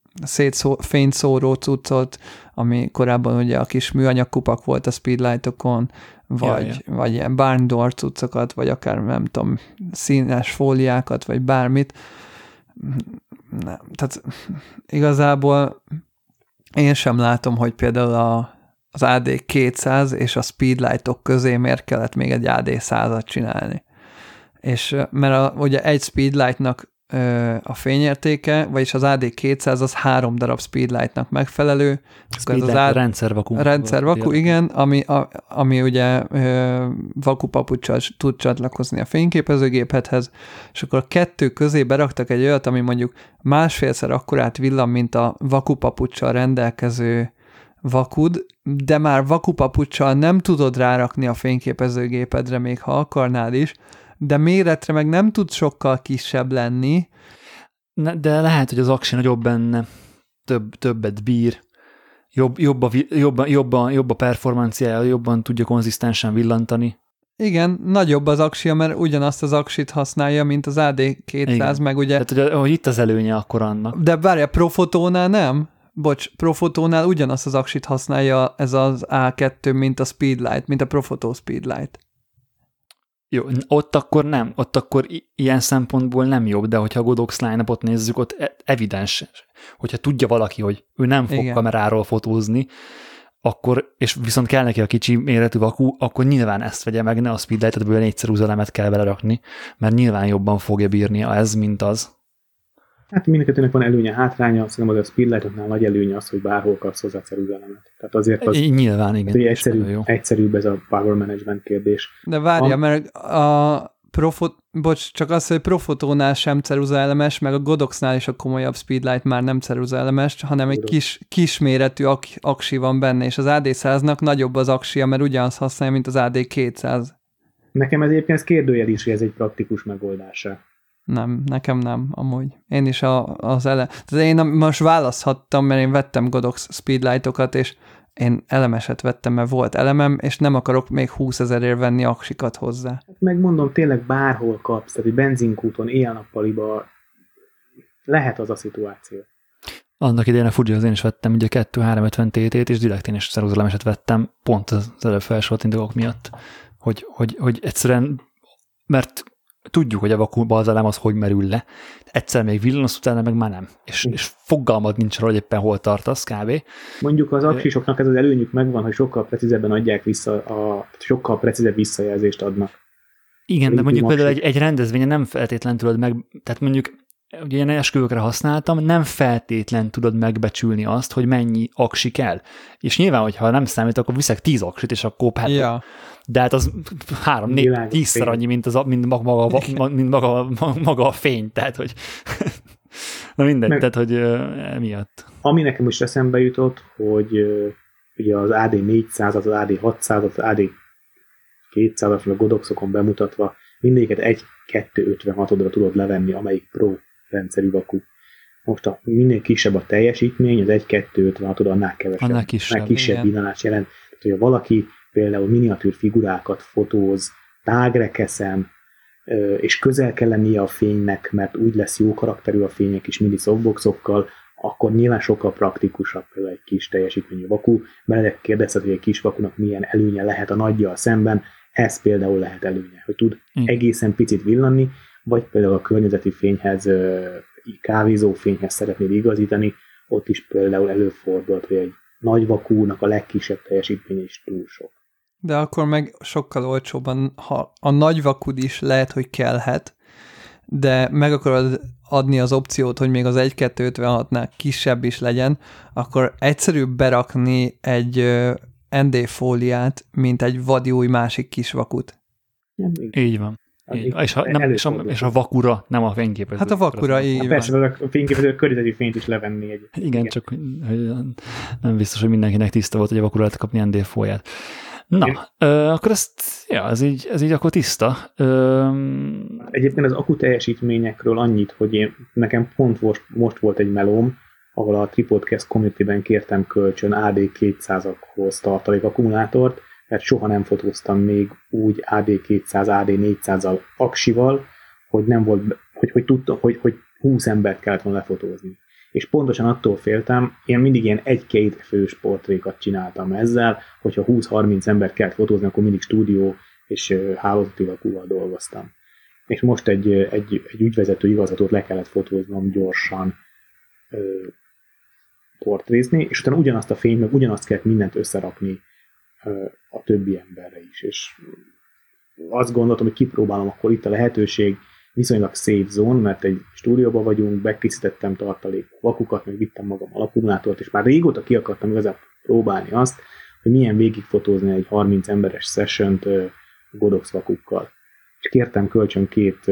fényszóró cuccot, ami korábban ugye a kis műanyag kupak volt a speedlightokon, vagy, Ja, ja, vagy ilyen barn door cuccokat, vagy akár nem tudom, színes fóliákat, vagy bármit. Nem, tehát igazából én sem látom, hogy például a, az AD 200 és a speedlightok közé miért kellett még egy AD 100-at csinálni. És mert a, ugye egy speedlightnak a fényértéke, vagyis az AD200 az három darab speedlightnak megfelelő. Speedlight, ez az AD... rendszervaku. Rendszervaku, igen, ami, a, ami ugye vaku papucsal tud csatlakozni a fényképezőgéphez, és akkor a kettő közé beraktak egy olyat, ami mondjuk másfélszer akkorát villan, mint a vaku papucsal rendelkező vakud, de már vakupapucsal nem tudod rárakni a fényképezőgépedre, még ha akarnád is, de méretre meg nem tud sokkal kisebb lenni. Ne, de lehet, hogy az aksi nagyobb benne, több, többet bír, jobb, jobb, a, jobb, jobb, a, jobb a performanciája, jobban tudja konzisztensen villantani. Igen, nagyobb az aksia, mert ugyanazt az aksit használja, mint az AD200, Igen. meg ugye... Tehát, hogy, hogy itt az előnye akkor annak. De várja, Profotónál nem? Bocs, Profotónál ugyanazt az aksit használja ez az A2, mint a Speedlight, mint a Profoto Speedlight. Jó, ott akkor nem, ott akkor ilyen szempontból nem jobb, de hogyha a Godox line nézzük, ott e- evidens, hogyha tudja valaki, hogy ő nem fog Igen. kameráról fotózni, akkor, és viszont kell neki a kicsi méretű vakú, akkor nyilván ezt vegye meg, ne a speedlight-et, négyszer úzelemet kell belerakni, mert nyilván jobban fogja bírni ez, mint az. Hát mindkettőnek van előnye, hátránya, szerintem az a speedlightoknál nagy előnye az, hogy bárhol kapsz hozzá ceruzelemet. Tehát azért az, Nyilván, igen. Hogy egyszerű, jó. egyszerűbb ez a power management kérdés. De várja, a... mert a Profot, bocs, csak az, hogy Profotónál sem ceruzaelemes, meg a Godoxnál is a komolyabb speedlight már nem ceruzaelemes, hanem egy kis, kisméretű ak- aksi van benne, és az AD100-nak nagyobb az aksia, mert ugyanazt használja, mint az AD200. Nekem ez egyébként ez kérdőjel is, hogy ez egy praktikus megoldása. Nem, nekem nem, amúgy. Én is a, az ele... Tehát én most választhattam, mert én vettem Godox speedlightokat, és én elemeset vettem, mert volt elemem, és nem akarok még 20 ezerért venni aksikat hozzá. Hát megmondom, tényleg bárhol kapsz, tehát egy benzinkúton, éjjel-nappaliba lehet az a szituáció. Annak idején a fuji én is vettem ugye 2-350 TT-t, és direkt én is szeruzalemeset vettem, pont az előbb felsorolt indokok miatt, hogy, hogy, hogy egyszerűen, mert tudjuk, hogy a vakuumban az elem az hogy merül le. Egyszer még villanos, utána meg már nem. És, és fogalmad nincs arra, hogy éppen hol tartasz kb. Mondjuk az aksisoknak ez az előnyük megvan, hogy sokkal precízebben adják vissza, a, sokkal precízebb visszajelzést adnak. Igen, de mondjuk például egy, egy rendezvényen nem feltétlenül tudod meg, tehát mondjuk ugye én esküvőkre használtam, nem feltétlen tudod megbecsülni azt, hogy mennyi aksi kell. És nyilván, hogyha nem számít, akkor viszek tíz aksit, és akkor hát, ja. De hát az három, négy, tízszer annyi, mint, az, mint, maga, mint maga, maga a fény, tehát hogy na mindegy, Meg, tehát hogy emiatt. Ami nekem most eszembe jutott, hogy ugye az AD 400, az AD 600, az AD 200 a Godoxokon bemutatva mindegyiket egy 256-odra tudod levenni, amelyik Pro rendszerű vaku. Most a minél kisebb a teljesítmény, az 1-2-56 annál kevesebb, annál kisebb, annál kisebb villanás jelent. Tehát, hogy valaki például miniatűr figurákat fotóz, tágrekeszem, és közel kell lennie a fénynek, mert úgy lesz jó karakterű a fények is mindig softboxokkal, akkor nyilván sokkal praktikusabb például egy kis teljesítményű vaku. Meredek kérdezted, hogy egy kis vakunak milyen előnye lehet a nagyjal szemben, ez például lehet előnye, hogy tud Igen. egészen picit villanni, vagy például a környezeti fényhez, kávézó fényhez szeretnéd igazítani, ott is például előfordult, hogy egy nagy vakúnak a legkisebb teljesítmény is túl sok. De akkor meg sokkal olcsóbban, ha a nagy vakud is lehet, hogy kellhet, de meg akarod adni az opciót, hogy még az 1-256-nál kisebb is legyen, akkor egyszerűbb berakni egy ND fóliát, mint egy vadi új másik kis vakut. Így van. Így, és, a, nem, és, a, és a vakura, nem a fényképező. Hát a vakura, így hát Persze, a fényképező környezeti fényt is levenni. Egy, igen, igen, csak hogy nem biztos, hogy mindenkinek tiszta volt, hogy a vakura lehet kapni ND fóliát. Na, ö, akkor ezt, ja, ez így, ez így akkor tiszta. Ö, Egyébként az akut teljesítményekről annyit, hogy én, nekem pont most, most volt egy melóm, ahol a Tripodcast community-ben kértem kölcsön AD200-akhoz tartalék akkumulátort, mert soha nem fotóztam még úgy AD200, AD400-al aksival, hogy nem volt, hogy, hogy tudtam, hogy, hogy 20 embert kellett volna lefotózni. És pontosan attól féltem, én mindig ilyen egy-két fős portrékat csináltam ezzel, hogyha 20-30 embert kellett fotózni, akkor mindig stúdió és hálózati vakúval dolgoztam. És most egy, egy, egy ügyvezető igazgatót le kellett fotóznom gyorsan portrézni, és utána ugyanazt a fényt, meg ugyanazt kellett mindent összerakni a többi emberre is. És azt gondoltam, hogy kipróbálom, akkor itt a lehetőség, viszonylag safe zone, mert egy stúdióban vagyunk, bekészítettem tartalék vakukat, meg vittem magam a akkumulátort, és már régóta ki akartam igazából próbálni azt, hogy milyen végigfotózni egy 30 emberes session Godox vakukkal. És kértem kölcsön két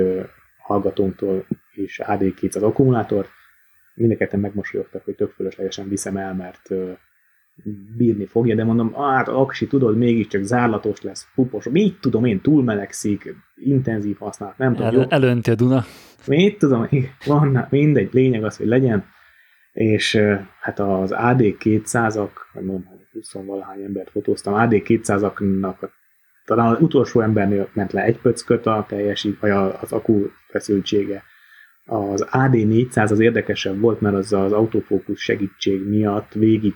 hallgatónktól és AD2 az akkumulátort, mindenketten megmosolyogtak, hogy tök fölöslegesen viszem el, mert bírni fogja, de mondom, hát aksi, tudod, mégiscsak zárlatos lesz, pupos, mit tudom én, túlmelegszik, intenzív használat, nem tudom. El, elönti a Duna. Mit tudom, van, mindegy, lényeg az, hogy legyen, és hát az AD200-ak, vagy mondom, 20 valahány embert fotóztam, AD200-aknak talán az utolsó embernél ment le egy pöcköt a teljesít, vagy az akku feszültsége. Az AD400 az érdekesebb volt, mert az az autofókusz segítség miatt végig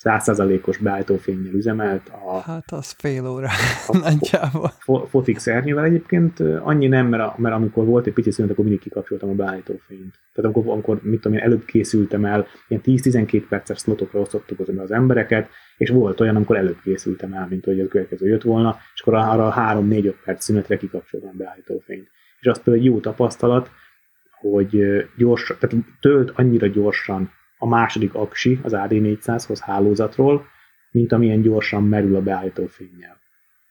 százszázalékos beállítófénynél üzemelt. A, hát az fél óra nagyjából. Fotix ernyővel egyébként annyi nem, mert, mert amikor volt egy pici szünet, akkor mindig kikapcsoltam a beállítófényt. Tehát amikor, amikor mit tudom én, előbb készültem el, ilyen 10-12 perces slotokra osztottuk az, az embereket, és volt olyan, amikor előbb készültem el, mint hogy a következő jött volna, és akkor arra 3-4-5 perc szünetre kikapcsoltam a beállítófényt. És az például egy jó tapasztalat, hogy gyors, tehát tölt annyira gyorsan a második aksi az AD400-hoz hálózatról, mint amilyen gyorsan merül a beállító fényjel.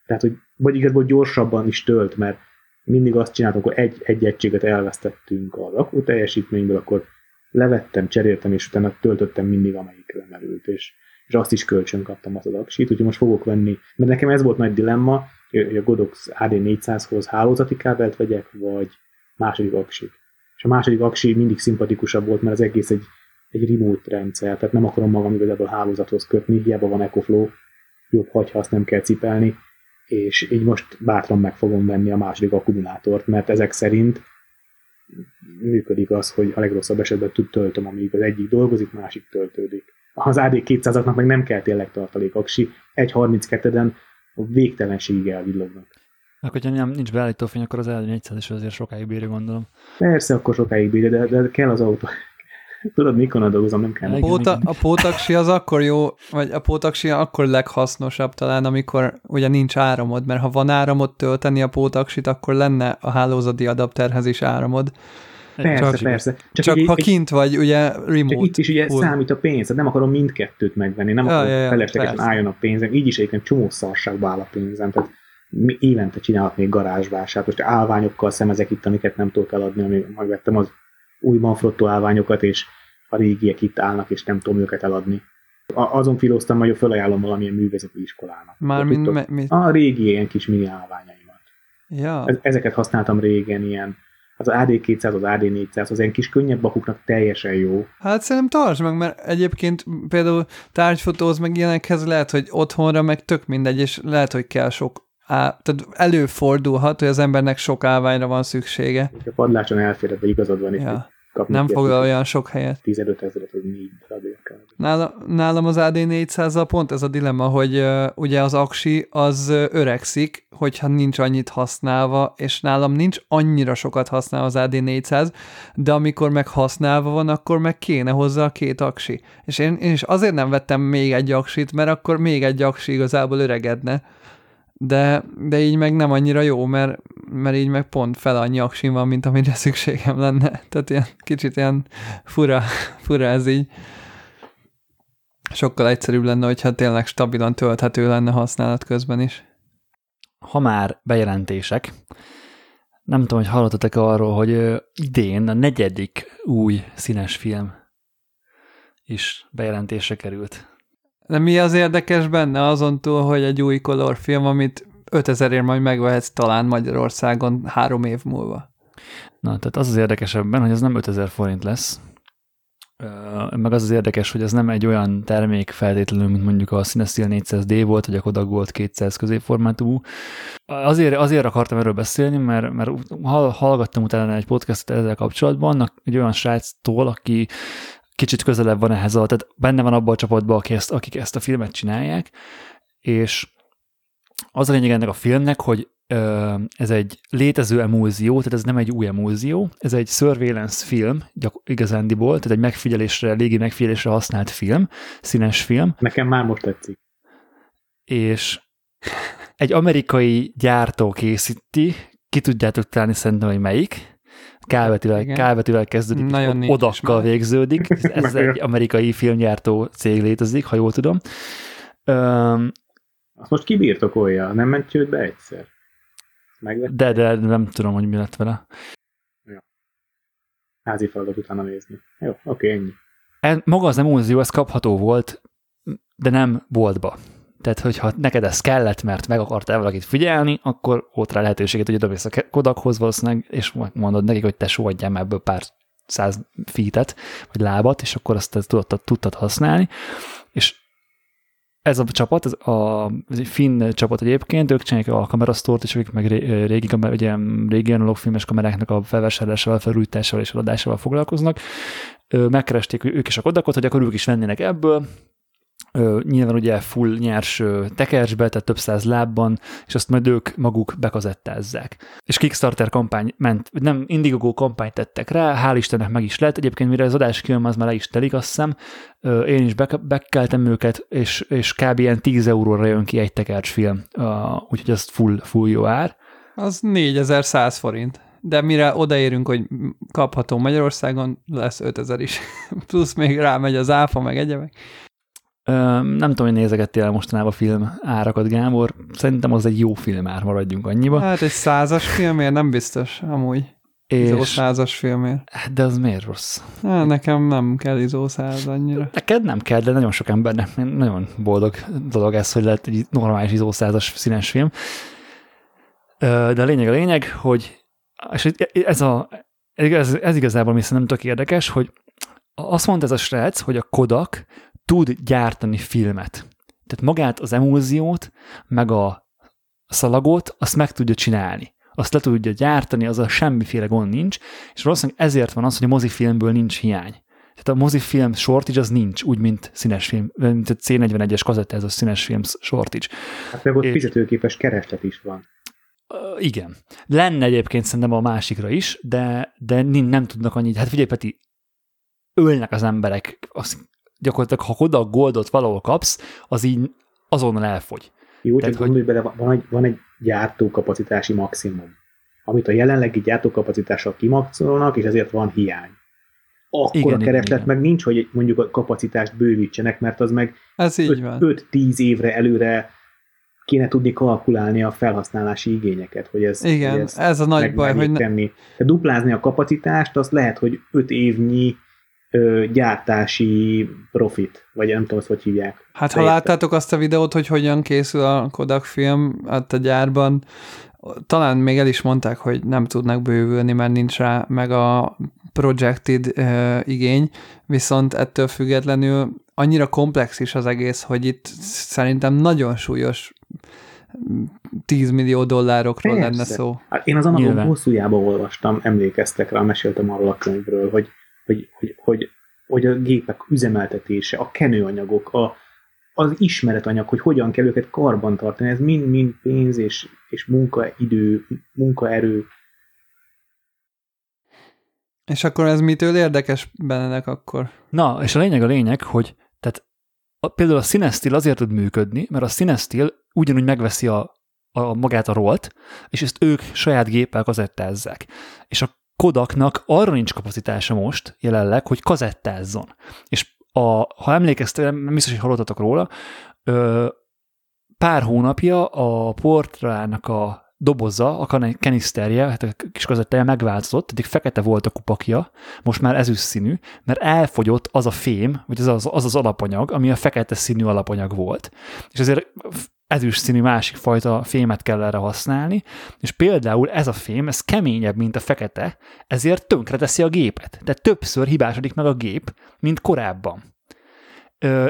Tehát, hogy vagy igazából gyorsabban is tölt, mert mindig azt csináltam, hogy egy, egy egységet elvesztettünk az akku teljesítményből, akkor levettem, cseréltem, és utána töltöttem mindig, amelyikre merült, és, és azt is kölcsön kaptam az aksit, úgyhogy most fogok venni, mert nekem ez volt nagy dilemma, hogy a Godox AD400-hoz hálózati kábelt vegyek, vagy második aksit. És a második aksi mindig szimpatikusabb volt, mert az egész egy egy remote rendszer, tehát nem akarom magam igazából hálózathoz kötni, hiába van EcoFlow, jobb, hagyha azt nem kell cipelni, és így most bátran meg fogom venni a második akkumulátort, mert ezek szerint működik az, hogy a legrosszabb esetben tud töltöm, amíg az egyik dolgozik, másik töltődik. Az AD200-aknak meg nem kell tényleg tartalék aksi, 1.32-en végtelenségig elvillognak. Meg hogyha nem, nincs beállítófény, akkor az AD400 is azért sokáig bírja, gondolom. Persze, akkor sokáig bírja, de, de kell az autó. Tudod, mikor dolgozom, nem kell. A, póta, a pótaksi az akkor jó, vagy a pótaksi akkor leghasznosabb talán, amikor ugye nincs áramod, mert ha van áramod tölteni a pótaksit, akkor lenne a hálózati adapterhez is áramod. Persze, csak, persze. Csak, csak egy, ha kint vagy, ugye remote. Csak itt is ugye full. számít a pénz, tehát nem akarom mindkettőt megvenni, nem ja, akarom ja, ja, feleslegesen álljon a pénzem, így is egyébként csomó szarságba áll a pénzem, tehát évente csinálok még garázsvását, most állványokkal szemezek itt, amiket nem tudok eladni, ami megvettem az új Manfrotto állványokat, és a régiek itt állnak, és nem tudom őket eladni. A, azon filóztam, hogy felajánlom valamilyen művészeti iskolának. Már mint, me, mi? A régi ilyen kis mini állványaimat. Ja. Ezeket használtam régen, ilyen az AD200, az AD400, az ilyen kis könnyebb bakuknak teljesen jó. Hát szerintem tartsd meg, mert egyébként például tárgyfotóz meg ilyenekhez lehet, hogy otthonra meg tök mindegy, és lehet, hogy kell sok á, tehát előfordulhat, hogy az embernek sok állványra van szüksége. A padláson elférhet, vagy igazad van, ja. Nem foglal olyan sok helyet. 15 ezeret, vagy 4 darabért Nála, nálam az AD 400 pont ez a dilemma, hogy uh, ugye az aksi az öregszik, hogyha nincs annyit használva, és nálam nincs annyira sokat használva az AD 400, de amikor meg használva van, akkor meg kéne hozzá a két aksi. És én, én is azért nem vettem még egy aksit, mert akkor még egy aksi igazából öregedne de, de így meg nem annyira jó, mert, mert így meg pont fel annyi aksim van, mint amire szükségem lenne. Tehát ilyen kicsit ilyen fura, fura ez így. Sokkal egyszerűbb lenne, hogyha tényleg stabilan tölthető lenne használat közben is. Ha már bejelentések, nem tudom, hogy hallottatok arról, hogy idén a negyedik új színes film is bejelentése került. De mi az érdekes benne azon túl, hogy egy új film, amit 5000 ér majd megvehetsz talán Magyarországon három év múlva. Na, tehát az az érdekesebben, hogy ez nem 5000 forint lesz, meg az az érdekes, hogy ez nem egy olyan termék feltétlenül, mint mondjuk a Cinesteel 400D volt, vagy a Kodak Gold 200 középformátú. Azért, azért akartam erről beszélni, mert, mert hallgattam utána egy podcastot ezzel kapcsolatban, egy olyan sráctól, aki kicsit közelebb van ehhez, a, tehát benne van abban a csapatban, akik ezt, akik ezt a filmet csinálják, és az a lényeg ennek a filmnek, hogy ö, ez egy létező emulzió, tehát ez nem egy új emulzió, ez egy surveillance film, gyak, igazándiból, tehát egy megfigyelésre, légi megfigyelésre használt film, színes film. Nekem már most tetszik. És egy amerikai gyártó készíti, ki tudjátok találni szerintem, hogy melyik, Kálvetivel, Igen. kálvetivel kezdődik, Nagyon odakkal végződik. Ez, egy amerikai filmgyártó cég létezik, ha jól tudom. Öm, Azt most kibirtokolja, nem ment csődbe egyszer. Megvett de, de nem tudom, hogy mi lett vele. házi feladat utána nézni. Jó, oké, ennyi. Ez, maga az emózió, ez kapható volt, de nem boltba. Tehát, hogyha neked ez kellett, mert meg akartál valakit figyelni, akkor volt rá lehetőséget, hogy odamész a Kodakhoz valószínűleg, és mondod nekik, hogy te sohadjál már ebből pár száz feetet, vagy lábat, és akkor azt tudtad, tudtad használni. És ez a csapat, ez, a, ez finn csapat egyébként, ők csinálják a kamerasztort, és ők meg ré- régi, kamer, ugye, régi analóg filmes kameráknak a felvásárlásával, felújításával és eladásával foglalkoznak. Megkeresték ők is a kodakot, hogy akkor ők is vennének ebből, nyilván ugye full nyers tekercsbe, tehát több száz lábban, és azt majd ők maguk bekazettázzák. És Kickstarter kampány ment, nem, Indiegogo kampányt tettek rá, hál' Istennek meg is lett. Egyébként mire az adás kijön, az már le is telik, azt hiszem. Én is bek- bekeltem őket, és, és kb. ilyen 10 euróra jön ki egy tekercsfilm, úgyhogy az full, full jó ár. Az 4100 forint. De mire odaérünk, hogy kapható Magyarországon, lesz 5000 is. Plusz még rámegy az áfa, meg egyebek. Nem tudom, hogy nézegettél el mostanában film árakat, Gábor. Szerintem az egy jó film ár, maradjunk annyiba. Hát egy százas filmért nem biztos, amúgy. Izó és, százas filmért. de az miért rossz? Hát, nekem nem kell izó száz annyira. Neked nem kell, de nagyon sok embernek nagyon boldog dolog ez, hogy lett egy normális izószázas színes film. De a lényeg a lényeg, hogy és ez, a, ez, ez igazából mi szerintem tök érdekes, hogy azt mondta ez a srác, hogy a Kodak tud gyártani filmet. Tehát magát az emulziót, meg a szalagot, azt meg tudja csinálni. Azt le tudja gyártani, az a semmiféle gond nincs, és valószínűleg ezért van az, hogy a mozifilmből nincs hiány. Tehát a mozifilm shortage az nincs, úgy, mint színes film, mint a C41-es kazetta, ez a színes film shortage. Hát meg ott És- fizetőképes kereslet is van. Igen. Lenne egyébként szerintem a másikra is, de, de nem tudnak annyit. Hát figyelj, Peti, ölnek az emberek. Az, gyakorlatilag, ha Kodak Goldot valahol kapsz, az így azonnal elfogy. Jó, Tehát, csak gondolj bele, van egy, van egy gyártókapacitási maximum, amit a jelenlegi gyártókapacitással kimaxolnak, és ezért van hiány. Akkor Igen, a kereslet igen. meg nincs, hogy mondjuk a kapacitást bővítsenek, mert az meg Ez így van. 5-10 évre előre kéne tudni kalkulálni a felhasználási igényeket, hogy ez, hogy Igen, ez ez a nagy meg baj, hogy ne, tenni. Tehát duplázni a kapacitást, az lehet, hogy 5 évnyi ö, gyártási profit, vagy nem tudom, azt hogy hívják. Hát ha láttátok azt a videót, hogy hogyan készül a Kodak film ott a gyárban, talán még el is mondták, hogy nem tudnak bővülni, mert nincs rá meg a projected uh, igény, viszont ettől függetlenül annyira komplex is az egész, hogy itt szerintem nagyon súlyos 10 millió dollárokról Persze. lenne szó. Hát én az analóg Nyilván. hosszújába olvastam, emlékeztek rá, meséltem arról a könyvről, hogy, hogy, hogy, hogy, hogy a gépek üzemeltetése, a kenőanyagok, a, az ismeretanyag, hogy hogyan kell őket karban tartani, ez mind-mind pénz és, és munkaidő, munkaerő. És akkor ez mitől érdekes bennetek akkor? Na, és a lényeg a lényeg, hogy tehát a, például a Cinestill azért tud működni, mert a Cinestill ugyanúgy megveszi a, a magát a rolt, és ezt ők saját géppel kazettázzák. És a Kodaknak arra nincs kapacitása most jelenleg, hogy kazettázzon. És a, ha emlékeztek, nem biztos, hogy hallottatok róla, ö, pár hónapja a Portrának a doboza, a kan- keniszterje, hát a kis kazettája megváltozott, eddig fekete volt a kupakja, most már ezüst színű, mert elfogyott az a fém, vagy az az, az az alapanyag, ami a fekete színű alapanyag volt. És ezért ezüst színű másik fajta fémet kell erre használni, és például ez a fém, ez keményebb, mint a fekete, ezért tönkreteszi a gépet. Tehát többször hibásodik meg a gép, mint korábban.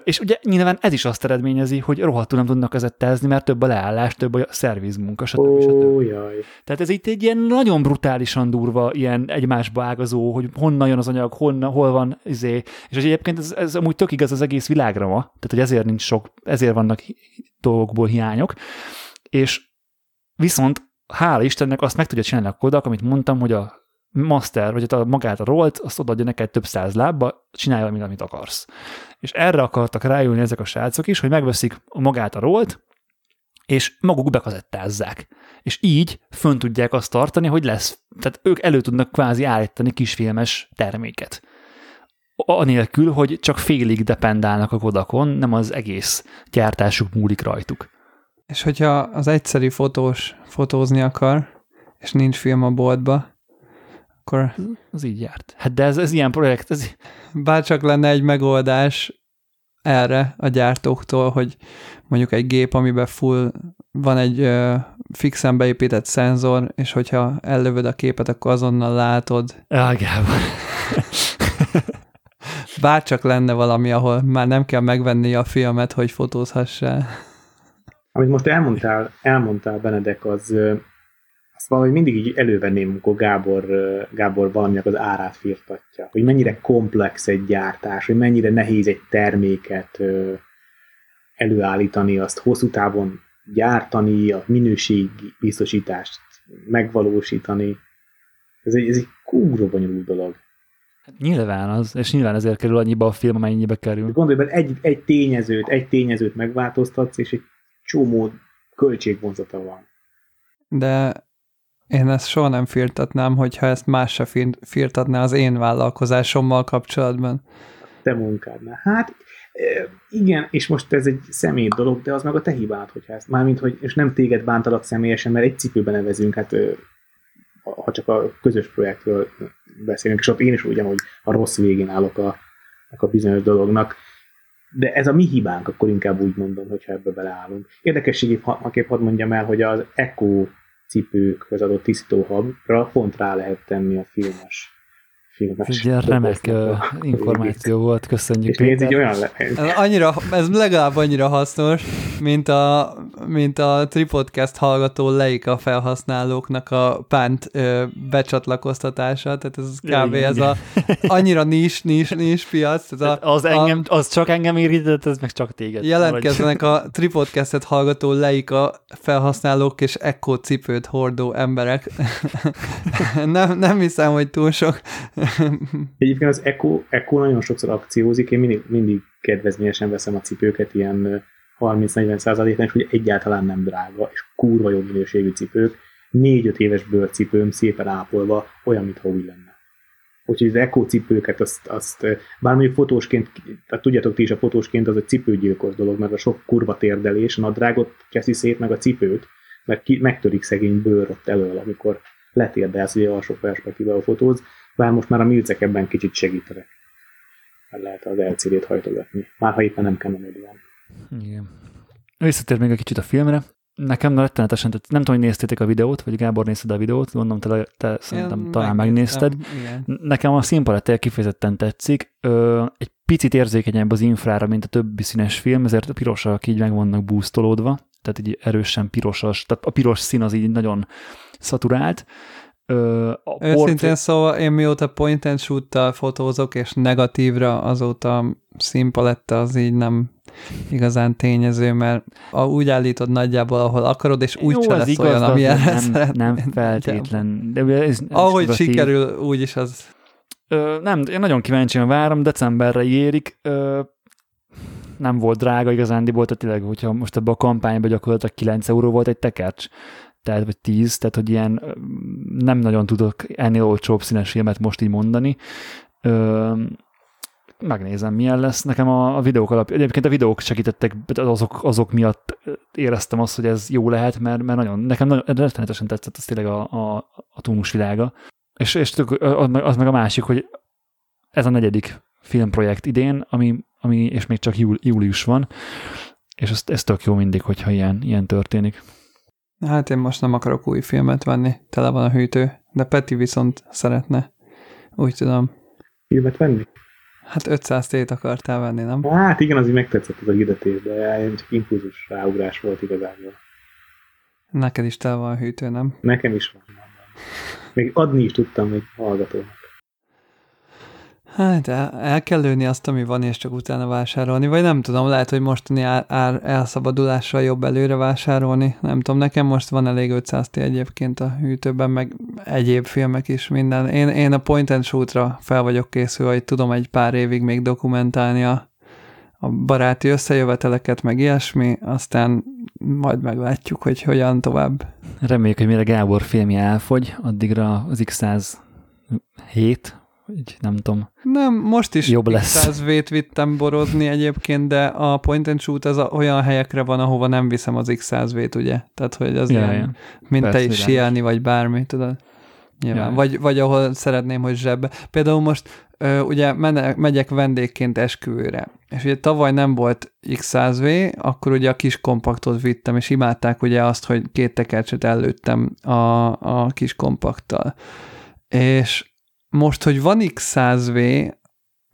És ugye nyilván ez is azt eredményezi, hogy rohadtul nem tudnak kazettázni, mert több a leállás, több a szervizmunka, stb. stb. Jaj. Tehát ez itt egy ilyen nagyon brutálisan durva, ilyen egymásba ágazó, hogy honnan jön az anyag, honnan, hol van, izé. és hogy egyébként ez, ez amúgy tök igaz az egész világra ma, tehát hogy ezért nincs sok, ezért vannak dolgokból hiányok, és viszont hála Istennek azt meg tudja csinálni a Kodak, amit mondtam, hogy a master, vagy a magát a rolt, azt odaadja neked több száz lábba, csinálj valamit, amit akarsz. És erre akartak rájönni ezek a srácok is, hogy megveszik magát a rolt, és maguk bekazettázzák. És így fönn tudják azt tartani, hogy lesz, tehát ők elő tudnak kvázi állítani kisfilmes terméket. Anélkül, hogy csak félig dependálnak a kodakon, nem az egész gyártásuk múlik rajtuk. És hogyha az egyszerű fotós fotózni akar, és nincs film a boltba, akkor... Az így járt. Hát de ez, ez ilyen projekt, ez... Bárcsak lenne egy megoldás erre a gyártóktól, hogy mondjuk egy gép, amiben full van egy uh, fixen beépített szenzor, és hogyha ellövöd a képet, akkor azonnal látod. Ágában. Bárcsak lenne valami, ahol már nem kell megvenni a filmet, hogy fotózhassál. Amit most elmondtál, elmondtál Benedek, az valahogy mindig így elővenném, amikor Gábor, Gábor valaminek az árát firtatja. Hogy mennyire komplex egy gyártás, hogy mennyire nehéz egy terméket előállítani, azt hosszú távon gyártani, a minőség biztosítást megvalósítani. Ez egy, ez egy kúró bonyolult dolog. Hát nyilván az, és nyilván ezért kerül annyiba a film, amennyibe kerül. Gondolj bele, egy, egy tényezőt, egy tényezőt megváltoztatsz, és egy csomó költségvonzata van. De én ezt soha nem firtatnám, hogyha ezt más se firtatná az én vállalkozásommal kapcsolatban. Te munkádnál. Hát igen, és most ez egy személy dolog, de az meg a te hibád, hogyha ezt, mármint, hogy, és nem téged bántalak személyesen, mert egy cipőben nevezünk, hát ha csak a közös projektről beszélünk, és ott én is ugyanúgy a rossz végén állok a, a bizonyos dolognak, de ez a mi hibánk, akkor inkább úgy mondom, hogyha ebbe beleállunk. Érdekességépp hadd mondjam el, hogy az Echo cipőkhöz adott tisztítóhabra pont rá lehet tenni a filmes filmes. Ez egy remek uh, információ volt, köszönjük. És ez így olyan le- ez, annyira, ez legalább annyira hasznos, mint a, mint a Tripodcast hallgató Leica felhasználóknak a pánt ö, becsatlakoztatása, tehát ez kb. ez a annyira nis, nis, nis piac. Tehát a, az, engem, az csak engem érintett, ez meg csak téged. Jelentkeznek a Tripodcastet hallgató Leica felhasználók és Echo cipőt hordó emberek. nem, nem hiszem, hogy túl sok Egyébként az Echo, Echo nagyon sokszor akciózik, én mindig, mindig kedvezményesen veszem a cipőket ilyen 30-40 százalékban, és hogy egyáltalán nem drága, és kurva jó minőségű cipők, 4-5 éves bőrcipőm szépen ápolva, olyan, mintha új lenne. Úgyhogy az Echo cipőket, azt, azt bár mondjuk fotósként, tehát tudjátok ti is a fotósként, az egy cipőgyilkos dolog, mert a sok kurva térdelés, a nadrágot keszi szét meg a cipőt, mert ki, megtörik szegény bőr ott elől, amikor letérdelsz, hogy alsó perspektíva fotóz, bár most már a milcek ebben kicsit segítenek. Mert lehet az LCD-t hajtogatni. Már ha éppen nem kell van. Igen. Visszatér még egy kicsit a filmre. Nekem rettenetesen, tehát nem tudom, hogy néztétek a videót, vagy Gábor nézted a videót, gondolom, te, te szerintem talán megnézted. Igen. Nekem a színpalettel kifejezetten tetszik. Ö, egy picit érzékenyebb az infrára, mint a többi színes film, ezért a pirosak így meg vannak boostolódva, tehát így erősen pirosas, tehát a piros szín az így nagyon szaturált. Ö, a Őszintén portré... szóval én mióta point and shoot fotózok, és negatívra azóta színpaletta az így nem igazán tényező, mert a, úgy állítod nagyjából, ahol akarod, és úgy se lesz igaz, olyan, ami nem, nem feltétlen. De ez, ez Ahogy sikerül, úgy is az... Ö, nem, én nagyon kíváncsian várom, decemberre érik. Ö, nem volt drága igazándiból, tehát tényleg, hogyha most ebbe a kampányban gyakorlatilag 9 euró volt egy tekercs, tehát vagy 10, tehát hogy ilyen nem nagyon tudok ennél olcsóbb színes filmet most így mondani. Ö, megnézem, milyen lesz. Nekem a, a videók alap, egyébként a videók segítettek, azok, azok miatt éreztem azt, hogy ez jó lehet, mert, mert nagyon, nekem nagyon, rettenetesen tetszett ez tényleg a, a, a túlmus világa. És, és az, az meg a másik, hogy ez a negyedik filmprojekt idén, ami, ami és még csak júli, július van, és ez, ez tök jó mindig, hogyha ilyen, ilyen történik. Hát én most nem akarok új filmet venni, tele van a hűtő, de Peti viszont szeretne. Úgy tudom. Filmet venni? Hát 500 tét akartál venni, nem? Hát igen, az így megtetszett az a hirdetés, de én csak impulzus ráugrás volt igazából. Neked is tele van a hűtő, nem? Nekem is van. Még adni is tudtam egy hallgatónak. Hát el, el kell lőni azt, ami van, és csak utána vásárolni, vagy nem tudom, lehet, hogy mostani ár, ár elszabadulással jobb előre vásárolni, nem tudom, nekem most van elég 500 T egyébként a hűtőben, meg egyéb filmek is, minden. Én, én a point and shoot-ra fel vagyok készülve, hogy tudom egy pár évig még dokumentálni a, a baráti összejöveteleket, meg ilyesmi, aztán majd meglátjuk, hogy hogyan tovább. Reméljük, hogy mire Gábor filmje elfogy, addigra az X107, vagy nem tudom. Nem, most is Jobb lesz. 100 t vittem borozni egyébként, de a point and shoot az a, olyan helyekre van, ahova nem viszem az X100 ugye? Tehát, hogy az Ja, ilyen, ja. mint Persze, te is sielni, vagy bármi, tudod? Nyilván. Ja. Vagy, vagy ahol szeretném, hogy zsebbe. Például most ö, ugye mene, megyek vendégként esküvőre, és ugye tavaly nem volt X100V, akkor ugye a kis kompaktot vittem, és imádták ugye azt, hogy két tekercset előttem a, a kis kompakttal. És most, hogy van X100V,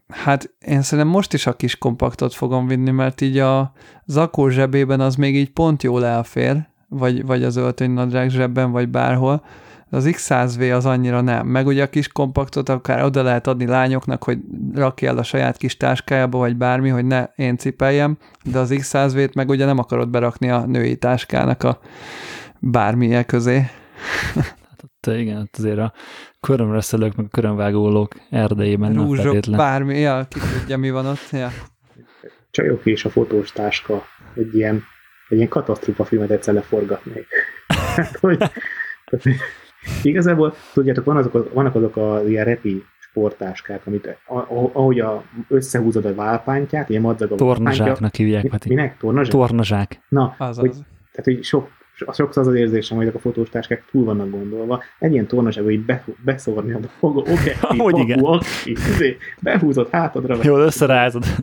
hát én szerintem most is a kis kompaktot fogom vinni, mert így a zakó zsebében az még így pont jól elfér, vagy, vagy az öltönynadrág zsebben, vagy bárhol. Az X100V az annyira nem. Meg ugye a kis kompaktot akár oda lehet adni lányoknak, hogy rakja el a saját kis táskájába, vagy bármi, hogy ne én cipeljem, de az X100V-t meg ugye nem akarod berakni a női táskának a bármilyen közé. Hát igen, azért a körömreszelők, meg a körömvágólók erdejében nem Rúzsok, feltétlen. bármi, ja, ki tudja, mi van ott. Ja. Csajok és a fotós táska egy ilyen, egy ilyen katasztrófa filmet egyszer leforgatnék. hát, hogy, igazából, tudjátok, van azok, az- vannak azok a ilyen repi sporttáskák, amit a- a- ahogy a, összehúzod a válpántját, ilyen madzag a. Tornazsáknak hívják, Peti. Minek? Tornazsák? Tornazsák. Na, Az hogy, az. tehát, hogy sok, so- sokszor az az érzésem, hogy ezek a fotós táskák túl vannak gondolva. Egy ilyen tornazsákba így be, beszórni a dolgok, objektív, Amúgy igen. aktív, izé, behúzott hátadra, Jól összerázod.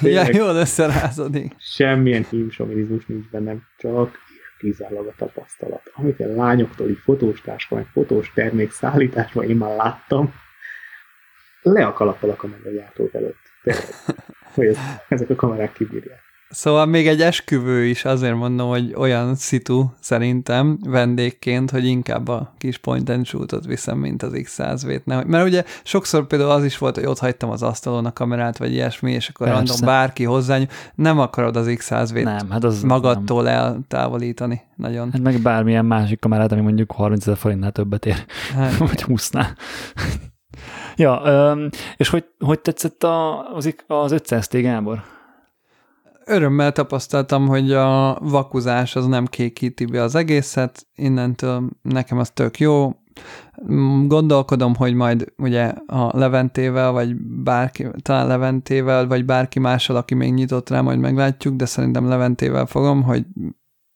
Ja, jól összerázódik. semmilyen hímsovinizmus nincs bennem, csak kizárólag a tapasztalat. Amit a lányoktól így fotós táska, meg fotós termék szállításban én már láttam, le a kalappal a kameragyártók előtt. Tényleg. Hogy ez, ezek a kamerák kibírják. Szóval még egy esküvő is azért mondom, hogy olyan szitu szerintem vendégként, hogy inkább a kis point and shootot viszem, mint az X100V-t. Nem- Mert ugye sokszor például az is volt, hogy ott hagytam az asztalon a kamerát, vagy ilyesmi, és akkor Persze. random bárki hozzá, nem akarod az X100V-t Nem, hát az magadtól eltávolítani. Nagyon. Nem. Hát meg bármilyen másik kamerát, ami mondjuk 30 ezer forintnál többet ér, Hát, vagy 20 ja, és hogy, hogy tetszett az, az 500T Gábor? Örömmel tapasztaltam, hogy a vakuzás az nem kékíti be az egészet, innentől nekem az tök jó. Gondolkodom, hogy majd ugye a Leventével, vagy bárki, talán Leventével, vagy bárki mással, aki még nyitott rá, majd meglátjuk, de szerintem Leventével fogom, hogy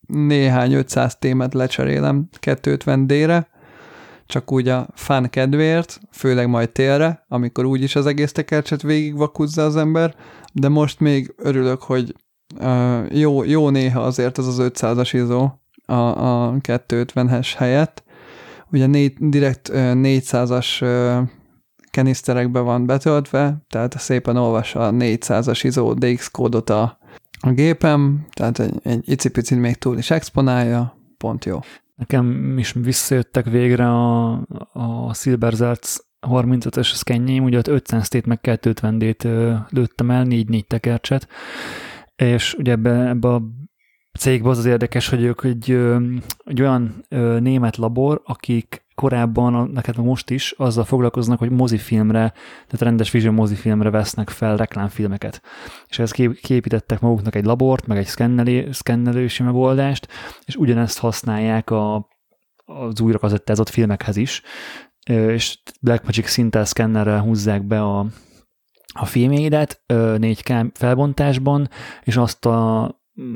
néhány 500 témet lecserélem 250D-re, csak úgy a fán kedvéért, főleg majd télre, amikor úgyis az egész tekercset végig vakuzza az ember, de most még örülök, hogy uh, jó, jó néha azért az az 500-as izó a, a 250-es helyett. Ugye négy, direkt uh, 400-as uh, keniszterekbe van betöltve, tehát szépen olvassa a 400-as izó DX kódot a, a gépem, tehát egy, egy icipicit még túl is exponálja, pont jó. Nekem is visszajöttek végre a, a Silberzerc 35-ös szkennyeim, ugye ott 500 t meg 250D-t ö, lőttem el, 4-4 tekercset, és ugye ebbe, ebbe a cégben az az érdekes, hogy ők egy, egy olyan német labor, akik korábban, neked most is azzal foglalkoznak, hogy mozifilmre, tehát rendes vision mozifilmre vesznek fel reklámfilmeket. És kép- képítettek maguknak egy labort, meg egy szkennelé, szkennelősi megoldást, és ugyanezt használják a, az újra kazettázott filmekhez is, és Blackmagic Sintel szkennerrel húzzák be a, a filmjeidet 4K felbontásban, és azt a,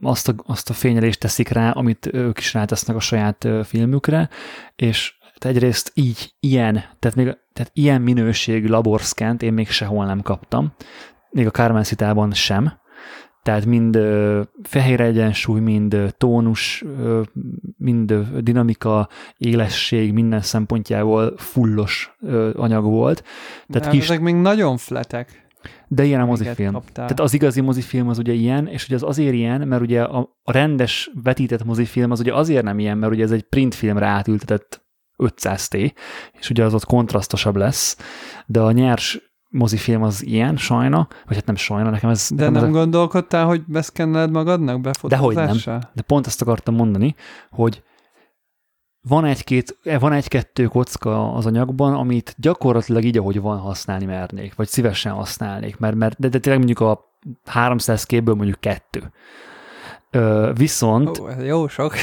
azt, a, azt a fényelést teszik rá, amit ők is rátesznek a saját filmükre, és hát egyrészt így, ilyen, tehát, még, tehát ilyen minőségű laborszkent én még sehol nem kaptam, még a Carmen Citában sem, tehát mind ö, fehér egyensúly, mind tónus, ö, mind ö, dinamika, élesség, minden szempontjából fullos ö, anyag volt. Tehát kis, ezek még nagyon fletek. de ilyen a mozifilm. kaptál. Tehát az igazi mozifilm az ugye ilyen, és ugye az azért ilyen, mert ugye a, a rendes vetített mozifilm az ugye azért nem ilyen, mert ugye ez egy printfilmre átültetett 500T, és ugye az ott kontrasztosabb lesz, de a nyers mozifilm az ilyen, sajna, vagy hát nem sajna, nekem ez... De nekem nem ez a, gondolkodtál, hogy beszkenneled magadnak Dehogy nem. de pont ezt akartam mondani, hogy van egy-két, van egy-kettő kocka az anyagban, amit gyakorlatilag így, ahogy van használni mernék, vagy szívesen használnék, mert, mert de, de tényleg mondjuk a 300 képből mondjuk kettő. Ö, viszont... Ó, jó sok.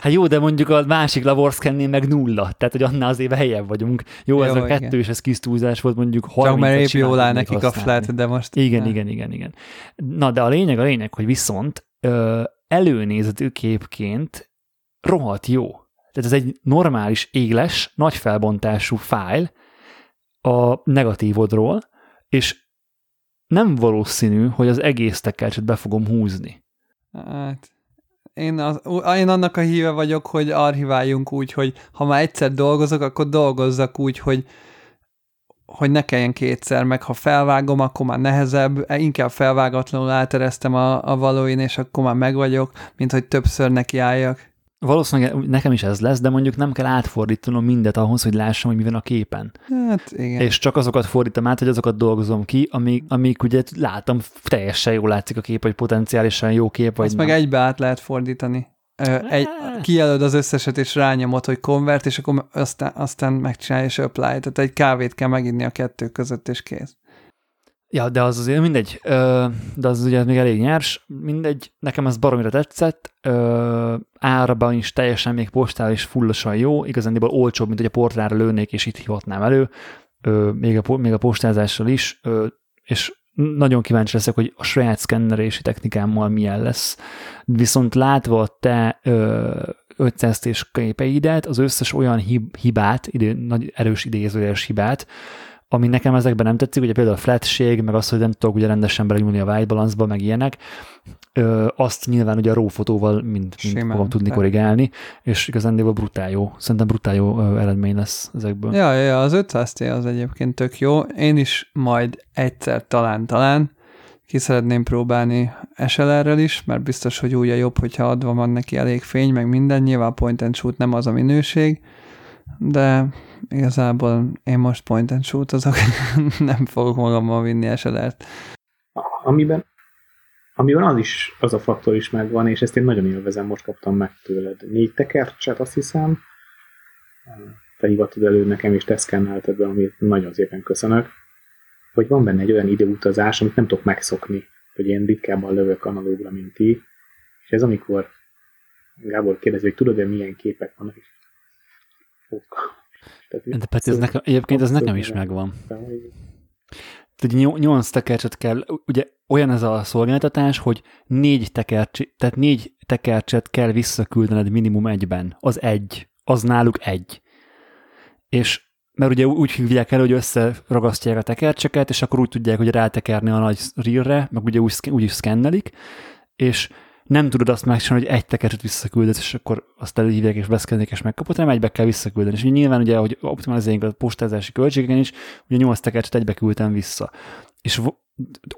Hát jó, de mondjuk a másik laborszkennél meg nulla, tehát hogy annál azért helyebb vagyunk. Jó, jó ez a kettő és ez kis túlzás volt, mondjuk 30 Csak mert épp jól áll nekik használni. a flat, de most... Igen, igen, igen, igen. Na, de a lényeg, a lényeg, hogy viszont ö, előnézetű képként rohadt jó. Tehát ez egy normális, éles, nagy felbontású fájl a negatívodról, és nem valószínű, hogy az egész tekercset be fogom húzni. Hát, én, az, én annak a híve vagyok, hogy archiváljunk úgy, hogy ha már egyszer dolgozok, akkor dolgozzak úgy, hogy hogy ne kelljen kétszer, meg ha felvágom, akkor már nehezebb, inkább felvágatlanul átereztem a, a valóin, és akkor már meg vagyok, mint hogy többször nekiálljak. Valószínűleg nekem is ez lesz, de mondjuk nem kell átfordítanom mindet ahhoz, hogy lássam, hogy mi van a képen. Hát igen. És csak azokat fordítom át, hogy azokat dolgozom ki, amik, amik ugye látom, teljesen jól látszik a kép, hogy potenciálisan jó kép, vagy Azt nem. meg egybe át lehet fordítani. Egy, kijelöd az összeset, és rányomod, hogy konvert, és akkor aztán, aztán megcsinálja és apply. Tehát egy kávét kell meginni a kettő között, és kész. Ja, de az azért mindegy, de az ugye még elég nyers, mindegy, nekem ez baromira tetszett, árban is teljesen még postál is fullosan jó, igazándiból olcsóbb, mint hogy a portrára lőnék, és itt hivatnám elő, még a, még a postázással is, és nagyon kíváncsi leszek, hogy a saját szkennerési technikámmal milyen lesz. Viszont látva a te 500 képeidet, az összes olyan hibát, idő, nagy erős idézőjeles hibát, ami nekem ezekben nem tetszik, ugye például a flatség, meg az, hogy nem tudok ugye rendesen belenyúlni a white balance meg ilyenek, ö, azt nyilván ugye a RAW fotóval mind, mind fogom tudni te. korrigálni, és igazán brutál jó. Szerintem brutál jó ö, eredmény lesz ezekből. Ja, ja, az 500 az egyébként tök jó. Én is majd egyszer talán-talán ki szeretném próbálni SLR-rel is, mert biztos, hogy úgy a jobb, hogyha adva van neki elég fény, meg minden. Nyilván point and shoot nem az a minőség, de igazából én most point and shoot azok nem fogok magammal vinni esedet. Amiben, amiben az is, az a faktor is megvan, és ezt én nagyon élvezem, most kaptam meg tőled. Négy tekercset, azt hiszem, te hivatod elő nekem, és te szkennelted be, amit nagyon szépen köszönök, hogy van benne egy olyan időutazás, amit nem tudok megszokni, hogy én ritkábban lövök analógra, mint ti, és ez amikor Gábor kérdezi, hogy tudod-e milyen képek vannak, és tehát, De Peti, ez nekem, egyébként ez nekem is megvan. Tehát 8 tekercset kell, ugye olyan ez a szolgáltatás, hogy négy, tekercs, tehát négy tekercset kell visszaküldened minimum egyben. Az egy. Az náluk egy. És mert ugye úgy hívják el, hogy összeragasztják a tekercseket, és akkor úgy tudják, hogy rátekerni a nagy rírre, meg ugye úgy, úgy is szkennelik, és nem tudod azt megcsinálni, hogy egy tekercset visszaküldesz, és akkor azt előhívják és beszkedik és megkapod, hanem egybe kell visszaküldeni. És nyilván ugye, hogy optimalizáljuk a postázási költségeken is, ugye nyolc tekercset egybe küldtem vissza. És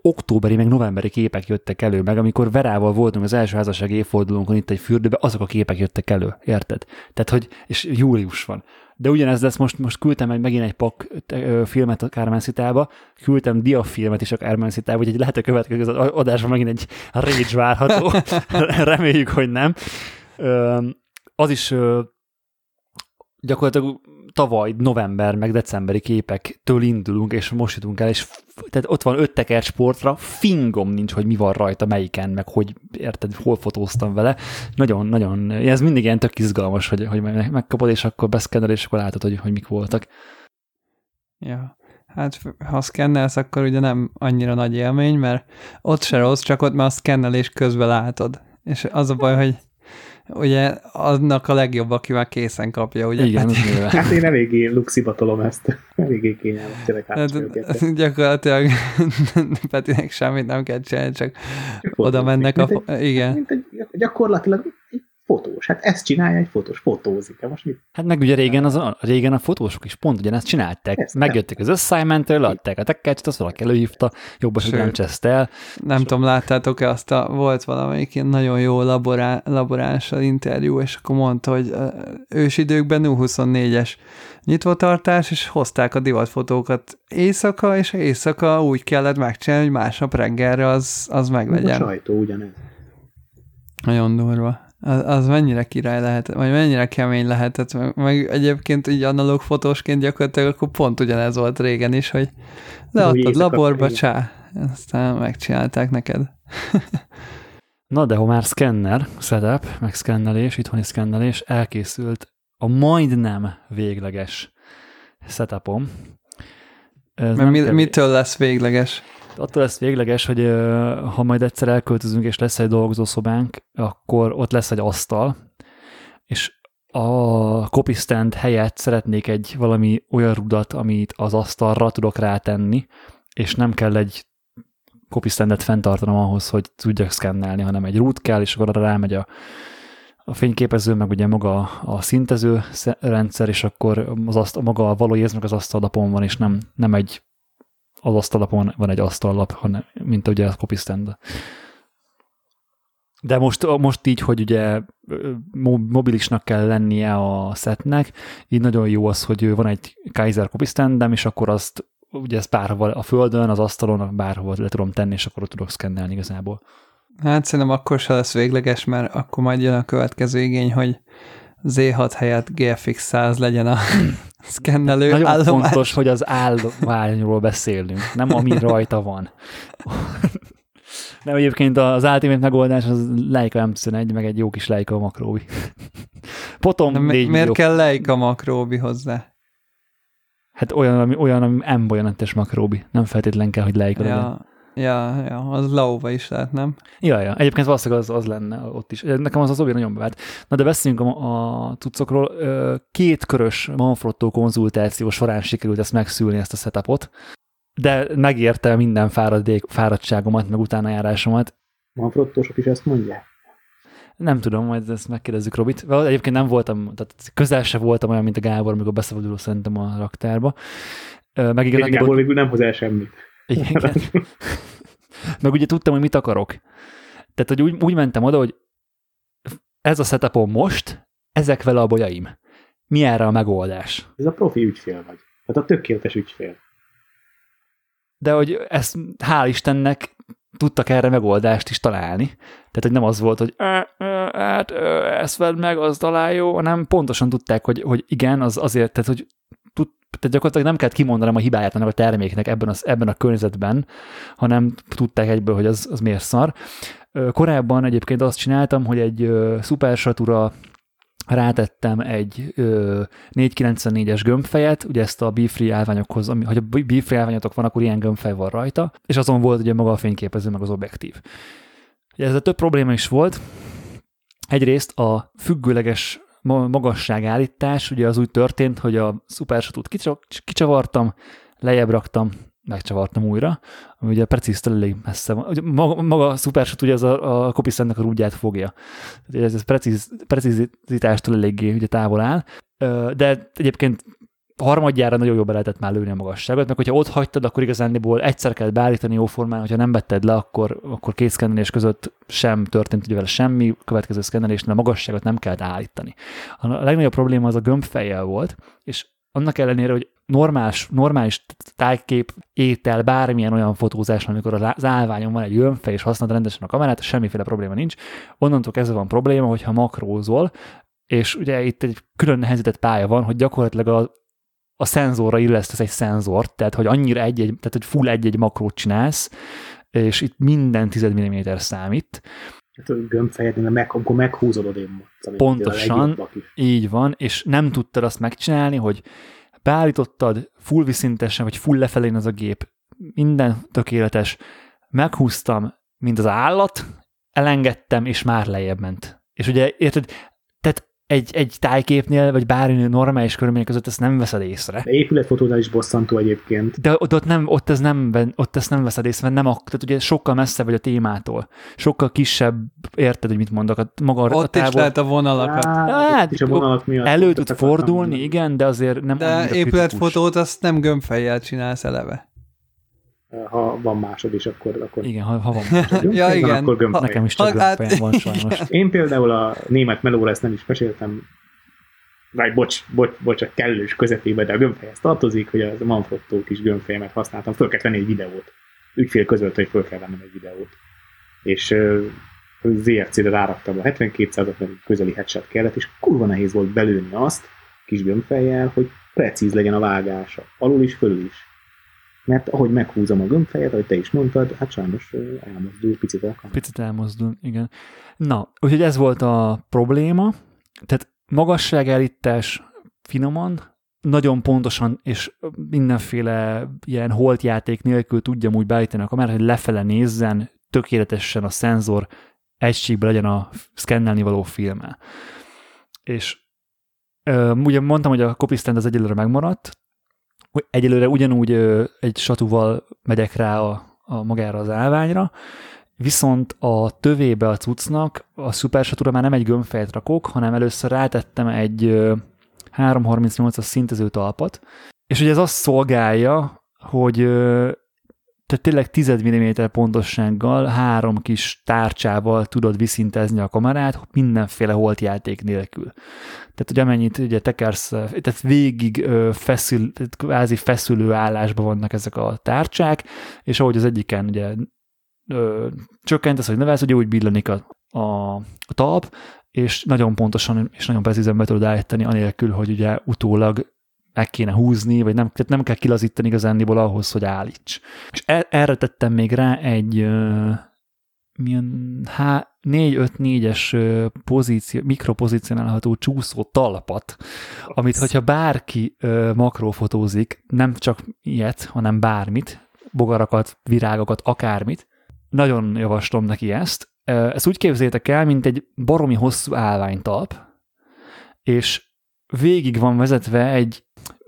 októberi, meg novemberi képek jöttek elő, meg amikor Verával voltunk az első házasság évfordulónkon itt egy fürdőben, azok a képek jöttek elő, érted? Tehát, hogy, és július van. De ugyanez lesz, most, most küldtem egy, megint egy pak filmet a Carmen Citába, küldtem diafilmet is a Carmen Citába, úgyhogy lehet a következő adásban megint egy rage várható. Reméljük, hogy nem. Az is gyakorlatilag tavaly november meg decemberi képektől indulunk, és most jutunk el, és tehát ott van öt teker sportra, fingom nincs, hogy mi van rajta, melyiken, meg hogy érted, hol fotóztam vele. Nagyon, nagyon, ez mindig ilyen tök izgalmas, hogy, hogy megkapod, és akkor beszkennel, és akkor látod, hogy, hogy mik voltak. Ja. Hát ha szkennelsz, akkor ugye nem annyira nagy élmény, mert ott se rossz, csak ott már a szkennelés közben látod. És az a baj, hogy ugye annak a legjobb, aki már készen kapja, ugye? Igen, hát, hát én eléggé luxiba tolom ezt. Eléggé kényelmes, tényleg hát, Gyakorlatilag Petinek semmit nem kell csinálni, csak, csak oda mennek a... Egy, igen. Mint egy, gyakorlatilag egy fotós. Hát ezt csinálja egy fotós, fotózik. Hát, most mit? Hát meg ugye régen, az, régen a fotósok is pont ugyanezt csinálták. Ezt Megjöttek az assignment-től, adták a tekercset, azt valaki előhívta, jobb hogy nem cseszt el. Nem tudom, láttátok-e azt a, volt valamelyik ilyen nagyon jó laborá, laboránsal interjú, és akkor mondta, hogy ősidőkben U24-es nyitvatartás, és hozták a divatfotókat éjszaka, és éjszaka úgy kellett megcsinálni, hogy másnap reggelre az, az meglegyen. A sajtó ugyanez. Nagyon durva az, az mennyire király lehet, vagy mennyire kemény lehetett, meg, meg egyébként így analóg fotósként gyakorlatilag akkor pont ugyanez volt régen is, hogy leadtad laborba, csá, aztán megcsinálták neked. Na de ha már szkenner, setup, meg szkennelés, itthoni szkennelés, elkészült a majdnem végleges setupom. Ez Mert mi, kell... mitől lesz végleges? Attól lesz végleges, hogy ha majd egyszer elköltözünk, és lesz egy dolgozószobánk, akkor ott lesz egy asztal, és a copy stand helyett szeretnék egy valami olyan rudat, amit az asztalra tudok rátenni, és nem kell egy copy standet fenntartanom ahhoz, hogy tudjak szkennelni, hanem egy root kell, és akkor arra rámegy a, a fényképező, meg ugye maga a szintező rendszer, és akkor az aszt, maga a való meg az asztallapon van, és nem, nem egy az asztallapon van egy asztallap, hanem, mint ugye a copy stand. De most, most így, hogy ugye mobilisnak kell lennie a setnek, így nagyon jó az, hogy van egy Kaiser copy standem, és akkor azt ugye ezt bárhol a földön, az asztalon, bárhol le tudom tenni, és akkor ott tudok szkennelni igazából. Hát szerintem akkor se lesz végleges, mert akkor majd jön a következő igény, hogy Z6 helyett GFX 100 legyen a szkennelő Nagyon állomás. fontos, hogy az állományról beszélünk, nem ami rajta van. Nem, egyébként az Ultimate megoldás az Leica M21, meg egy jó kis Leica makróbi. Potom De mi, Miért kell Leica makróbi hozzá? Hát olyan, ami, olyan, ami M-bolyanentes makróbi. Nem feltétlen kell, hogy Leica ja. legyen. Ja, ja, az Lauva is lehet, nem? Ja, ja. Egyébként valószínűleg az, az lenne ott is. Nekem az az obi nagyon bevált. Na de beszéljünk a, a cuccokról. Két körös Manfrotto konzultáció során sikerült ezt megszülni, ezt a setupot, de megérte minden fáradék, fáradtságomat, meg utána járásomat. Manfrottósok is ezt mondják? Nem tudom, majd ezt megkérdezzük Robit. Egyébként nem voltam, tehát közel se voltam olyan, mint a Gábor, amikor beszabaduló szerintem a raktárba. Meg igen, Gábor végül nem hozzá semmit. Igen. Meg ugye tudtam, hogy mit akarok. Tehát, hogy úgy, úgy mentem oda, hogy ez a setupom most, ezek vele a bolyaim. Mi erre a megoldás? Ez a profi ügyfél vagy. Tehát a tökéletes ügyfél. De hogy ezt hál' Istennek tudtak erre megoldást is találni. Tehát, hogy nem az volt, hogy hát ezt vedd meg, az talán jó, hanem pontosan tudták, hogy, hogy igen, az azért, tehát, hogy tehát gyakorlatilag nem kellett kimondanom a hibáját annak a terméknek ebben, az, ebben a környezetben, hanem tudták egyből, hogy az, az miért szar. Korábban egyébként azt csináltam, hogy egy szupersatura rátettem egy ö, 494-es gömbfejet, ugye ezt a Befree állványokhoz, ami, hogy a Befree állványotok van, akkor ilyen gömbfej van rajta, és azon volt ugye maga a fényképező, meg az objektív. Ugye ez a több probléma is volt. Egyrészt a függőleges magasságállítás, ugye az úgy történt, hogy a szupersatút kicsavartam, lejjebb raktam, megcsavartam újra, ami ugye precíztől elég messze van. Ugye maga, maga a ugye az a, a kopiszendnek a rúdját fogja. Ez, ez precíz, precizitástól eléggé ugye távol áll, de egyébként harmadjára nagyon jól be lehetett már lőni a magasságot, meg hogyha ott hagytad, akkor igazániból egyszer kell beállítani jó formán, hogyha nem vetted le, akkor, akkor két szkennelés között sem történt ugye vele semmi, következő szkennelésnél a magasságot nem kellett állítani. A legnagyobb probléma az a gömbfejjel volt, és annak ellenére, hogy normális, normális tájkép, étel, bármilyen olyan fotózás, amikor az állványon van egy gömbfej, és használod rendesen a kamerát, semmiféle probléma nincs. Onnantól kezdve van probléma, hogyha makrózol, és ugye itt egy külön nehezített pálya van, hogy gyakorlatilag a a szenzorra illesztesz egy szenzort, tehát hogy annyira egy-egy, tehát hogy full egy-egy makrót csinálsz, és itt minden 10 mm számít. Hát a gömbfejednél meg, akkor meghúzod odébb. Pontosan, így van, és nem tudtad azt megcsinálni, hogy beállítottad full viszintesen, vagy full lefelé az a gép, minden tökéletes, meghúztam, mint az állat, elengedtem, és már lejjebb ment. És ugye, érted, egy, egy tájképnél, vagy bármi normális körülmények között ezt nem veszed észre. De épületfotónál is bosszantó egyébként. De ott, ott, nem, ott, ez nem, ott ezt nem veszed észre, mert nem, tehát ugye sokkal messze vagy a témától. Sokkal kisebb, érted, hogy mit mondok, a maga ott a távol... is lehet a vonalakat. Hát, is a vonalak miatt elő tud fordulni, igen, de azért nem De épületfotót azt nem gömbfejjel csinálsz eleve ha van másod is, akkor... akkor igen, ha, ha van másod. ja, igen. Akkor ha, Nekem is csak hát, van sajnos. Én például a német melóra ezt nem is meséltem, vagy bocs, bocs, bocs, a kellős közepébe, de a gömbfejhez tartozik, hogy a Manfrotto kis gömbfejemet használtam, föl kell venni egy videót. Ügyfél közölt, hogy föl kell vennem egy videót. És uh, ZRC-re ráraktam a 72% közeli headshot kellett, és kurva nehéz volt belőni azt, kis gömbfejjel, hogy precíz legyen a vágása, alul is, fölül is Mert ahogy meghúzom a gömbfejet, ahogy te is mondtad, hát sajnos elmozdul picit a kamera. Picit elmozdul, igen. Na, úgyhogy ez volt a probléma. Tehát magasságállítás finoman, nagyon pontosan és mindenféle ilyen holtjáték nélkül tudja úgy beállítani a kamerát, hogy lefele nézzen, tökéletesen a szenzor egységben legyen a szkennelni való filmmel. És ö, ugye mondtam, hogy a copy stand az egyelőre megmaradt, egyelőre ugyanúgy egy satúval megyek rá a, a magára az állványra, viszont a tövébe a cuccnak a Super Satúra már nem egy gömbfejet rakok, hanem először rátettem egy ö, 338-as szintező talpat, és ugye ez azt szolgálja, hogy tehát tényleg 10 mm pontossággal, három kis tárcsával tudod viszintezni a kamerát, mindenféle holtjáték nélkül. Tehát, hogy amennyit ugye tekersz, tehát végig feszül, tehát kvázi feszülő állásban vannak ezek a tárcsák, és ahogy az egyiken ugye ö, csökkentesz, hogy növelsz, ugye úgy billanik a, a, a talp, és nagyon pontosan és nagyon precízen be tudod állítani, anélkül, hogy ugye utólag meg kéne húzni, vagy nem, tehát nem kell kilazítani igazándiból ahhoz, hogy állíts. És e, erre tettem még rá egy milyen 4-5-4-es pozíció, mikropozicionálható csúszó talpat, amit, hogyha bárki uh, makrofotózik, nem csak ilyet, hanem bármit, bogarakat, virágokat, akármit, nagyon javaslom neki ezt. Ezt úgy képzétek el, mint egy baromi hosszú állványtalp, és végig van vezetve egy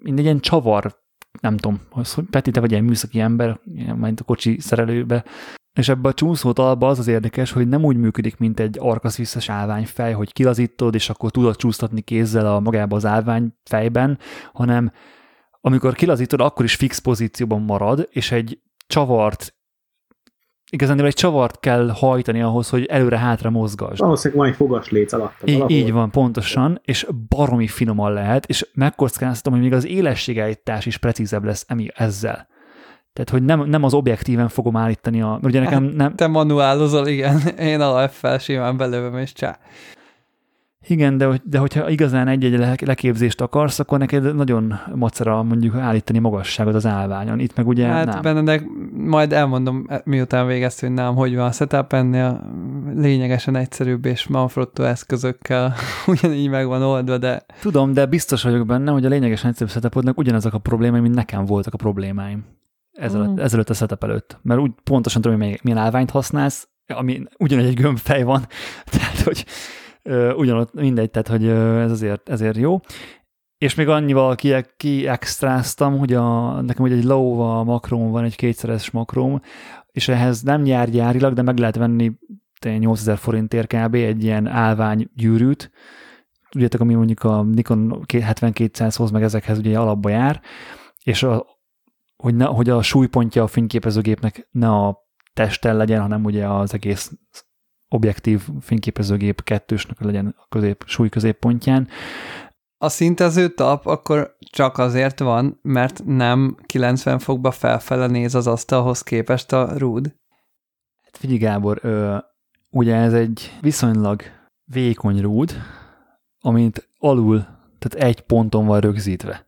mint egy ilyen csavar, nem tudom, hogy Peti, te vagy egy műszaki ember, majd a kocsi szerelőbe, és ebbe a csúszótalba az az érdekes, hogy nem úgy működik, mint egy arkaszvisszas állványfej, hogy kilazítod, és akkor tudod csúsztatni kézzel a magába az állványfejben, hanem amikor kilazítod, akkor is fix pozícióban marad, és egy csavart igazán egy csavart kell hajtani ahhoz, hogy előre-hátra mozgasd. Valószínűleg van egy fogasléc alatt. Így, így van, pontosan, és baromi finoman lehet, és megkockáztatom, hogy még az élességállítás is precízebb lesz emi ezzel. Tehát, hogy nem, nem az objektíven fogom állítani a... Ugye nekem Hát, nem... Te manuálozol, igen. Én a F-fel simán belővem, és csá. Igen, de, de hogyha igazán egy-egy le- leképzést akarsz, akkor neked nagyon macera mondjuk állítani magasságot az állványon. Itt meg ugye Hát nem. Benedek, majd elmondom, miután végeztünk nálam, hogy van a setup ennél lényegesen egyszerűbb és Manfrotto eszközökkel ugyanígy meg van oldva, de Tudom, de biztos vagyok benne, hogy a lényegesen egyszerűbb setupodnak ugyanazok a problémái, mint nekem voltak a problémáim ezelőtt, Mm. ezelőtt a setup előtt. Mert úgy pontosan tudom, hogy milyen állványt használsz, ami ugyanegy egy gömbfej van, tehát hogy ugyanott mindegy, tehát hogy ez azért, ezért jó. És még annyival ki, kiextráztam, hogy a, nekem ugye egy low makróm van, egy kétszeres makróm, és ehhez nem jár gyárilag, de meg lehet venni tényleg 8000 forintért kb. egy ilyen állványgyűrűt, tudjátok, ami mondjuk a Nikon 7200-hoz, meg ezekhez ugye alapba jár, és a, hogy, ne, hogy a súlypontja a fényképezőgépnek ne a testen legyen, hanem ugye az egész objektív fényképezőgép kettősnek legyen a közép, súly középpontján. a szintező tap akkor csak azért van, mert nem 90 fokba felfele néz az asztalhoz képest a rúd. Hát figyelj Gábor, ö, ugye ez egy viszonylag vékony rúd, amint alul, tehát egy ponton van rögzítve.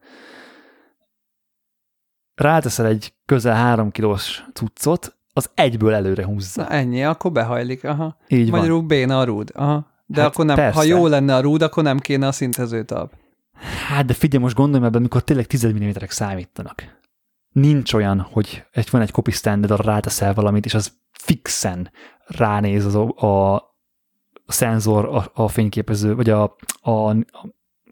Ráteszel egy közel három kilós cuccot, az egyből előre húzza. Na ennyi, akkor behajlik, aha. Így van. Magyarul béna a rúd, aha. De Hát akkor nem, ha persze. jó lenne a rúd, akkor nem kéne a szintező tap. Hát, de figyelj, most gondolj ebben, amikor tényleg 10 mm-ek számítanak. Nincs olyan, hogy egy, van egy copy standard, arra ráteszel valamit, és az fixen ránéz az a, a, a szenzor a, a fényképező, vagy a, a, a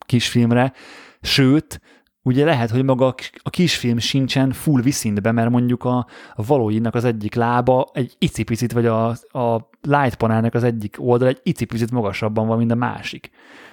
kisfilmre, sőt, ugye lehet, hogy maga a kis- a kisfilm sincsen full viszintbe, mert mondjuk a, a valóinak az egyik lába egy icipicit, vagy a, a light panelnek az egyik oldal egy icipicit magasabban van, mint a másik.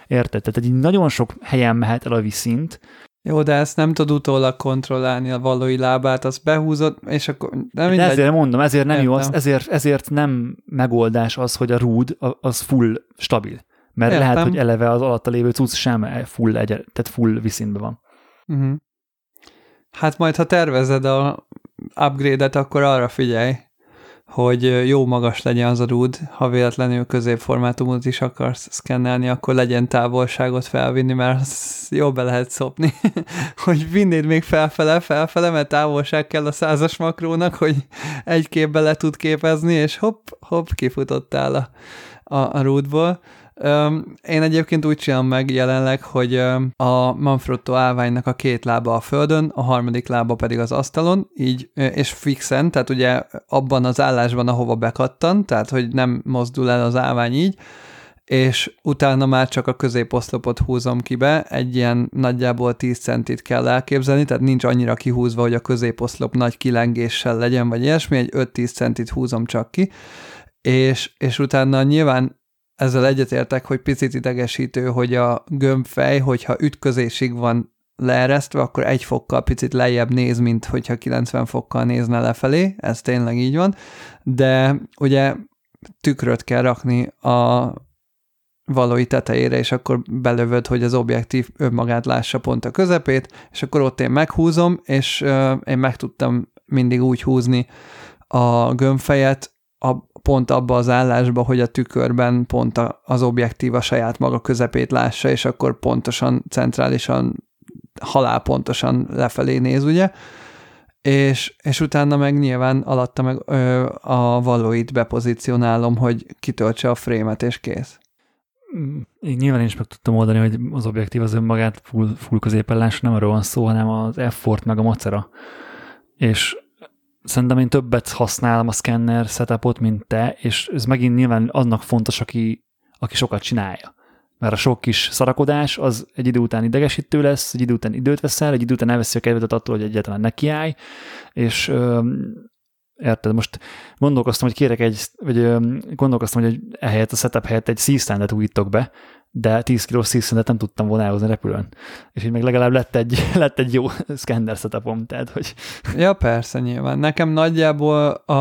Érted? Tehát egy nagyon sok helyen mehet el a viszint, Jó, de ezt nem tud utólag kontrollálni a valói lábát, azt behúzod, és akkor nem de mindegy. ezért mondom, ezért nem jó, az, ezért, ezért nem megoldás az, hogy a rúd az full stabil. Mert Értem. lehet, hogy eleve az alatta lévő cucc sem full, egy, tehát full viszintben van. Uh-huh. Hát majd, ha tervezed a upgrade-et, akkor arra figyelj, hogy jó magas legyen az a rúd, ha véletlenül középformátumot is akarsz szkennelni, akkor legyen távolságot felvinni, mert azt jó be lehet szopni, hogy vinnéd még felfele, felfele, mert távolság kell a százas makrónak, hogy egy képbe le tud képezni, és hopp, hopp, kifutottál a, a, a rúdból. Én egyébként úgy csinálom meg jelenleg, hogy a Manfrotto állványnak a két lába a földön, a harmadik lába pedig az asztalon, így, és fixen, tehát ugye abban az állásban, ahova bekattan, tehát hogy nem mozdul el az állvány így, és utána már csak a középoszlopot húzom ki be, egy ilyen nagyjából 10 centit kell elképzelni, tehát nincs annyira kihúzva, hogy a középoszlop nagy kilengéssel legyen, vagy ilyesmi, egy 5-10 centit húzom csak ki, és, és utána nyilván ezzel egyetértek, hogy picit idegesítő, hogy a gömbfej, hogyha ütközésig van leeresztve, akkor egy fokkal picit lejjebb néz, mint hogyha 90 fokkal nézne lefelé, ez tényleg így van, de ugye tükröt kell rakni a valói tetejére, és akkor belövöd, hogy az objektív önmagát lássa pont a közepét, és akkor ott én meghúzom, és én meg tudtam mindig úgy húzni a gömbfejet, pont abba az állásba, hogy a tükörben pont a, az objektív a saját maga közepét lássa, és akkor pontosan, centrálisan, halálpontosan lefelé néz, ugye? És, és utána meg nyilván alatta meg ö, a valóit bepozícionálom, hogy kitöltse a frémet, és kész. Mm, én nyilván is meg tudtam oldani, hogy az objektív az önmagát full, full középen lássa, nem arról van szó, hanem az F-fort meg a macera. És szerintem én többet használom a scanner setupot, mint te, és ez megint nyilván annak fontos, aki, aki sokat csinálja. Mert a sok kis szarakodás az egy idő után idegesítő lesz, egy idő után időt veszel, egy idő után elveszi a kedvetet attól, hogy egyáltalán nekiállj, és ö, érted, most gondolkoztam, hogy kérek egy, vagy ö, gondolkoztam, hogy ehelyett a setup helyett egy C-standet újítok be, de 10 kilós szíszenet nem tudtam volna elhozni repülőn. És így meg legalább lett egy, lett egy jó scanner setupom, tehát hogy... Ja, persze, nyilván. Nekem nagyjából a...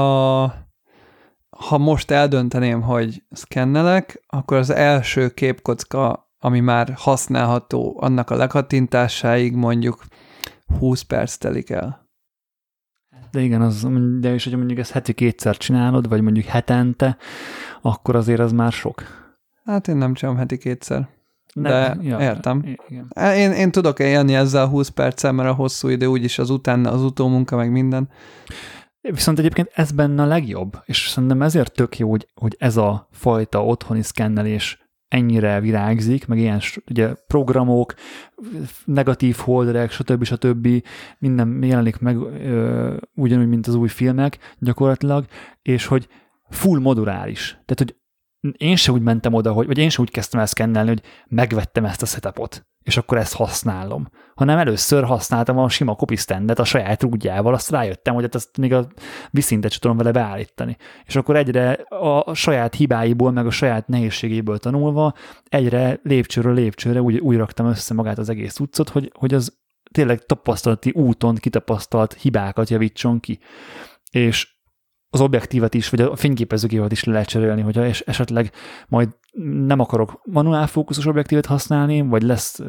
Ha most eldönteném, hogy szkennelek, akkor az első képkocka, ami már használható, annak a lekattintásáig mondjuk 20 perc telik el. De igen, az, de is, hogy mondjuk ezt heti kétszer csinálod, vagy mondjuk hetente, akkor azért az már sok. Hát én nem csinálom heti kétszer. De ja, értem. Igen. Én, én tudok élni ezzel a 20 perccel, mert a hosszú idő úgyis az utána, az utómunka, meg minden. Viszont egyébként ez benne a legjobb, és szerintem ezért tök jó, hogy, hogy ez a fajta otthoni szkennelés ennyire virágzik, meg ilyen ugye, programok, negatív holderek, stb. stb. minden jelenik meg ö, ugyanúgy, mint az új filmek gyakorlatilag, és hogy full moduláris. Tehát, hogy én se úgy mentem oda, hogy, vagy én se úgy kezdtem el szkennelni, hogy megvettem ezt a setupot, és akkor ezt használom. Hanem először használtam a sima standet a saját rúdjával, azt rájöttem, hogy hát ezt még a viszintet tudom vele beállítani. És akkor egyre a saját hibáiból, meg a saját nehézségéből tanulva, egyre lépcsőről lépcsőre úgy, úgy raktam össze magát az egész utcot, hogy, hogy az tényleg tapasztalati úton kitapasztalt hibákat javítson ki. És az objektívet is, vagy a fényképezőgépet is le lehet cserélni, hogyha esetleg majd nem akarok manuál fókuszos objektívet használni, vagy lesz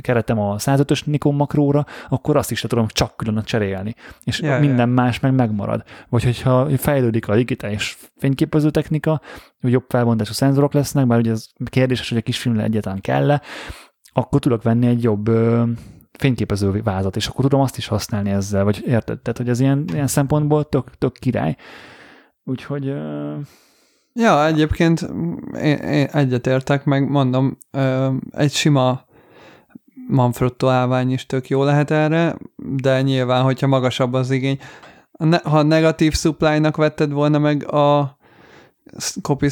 keretem a 105-ös Nikon makróra, akkor azt is le tudom csak külön cserélni. És ja, minden ja. más meg megmarad. Vagy hogyha fejlődik a digitális fényképező technika, hogy jobb felbontású szenzorok lesznek, bár ugye ez kérdéses, hogy a kisfilmre egyáltalán kell akkor tudok venni egy jobb fényképező vázat, és akkor tudom azt is használni ezzel, vagy érted? Tehát, hogy ez ilyen, ilyen szempontból tök, tök király. Úgyhogy... Uh... Ja, egyébként én, én egyetértek, meg mondom, egy sima Manfrotto állvány is tök jó lehet erre, de nyilván, hogyha magasabb az igény. Ha negatív supply-nak vetted volna meg a copy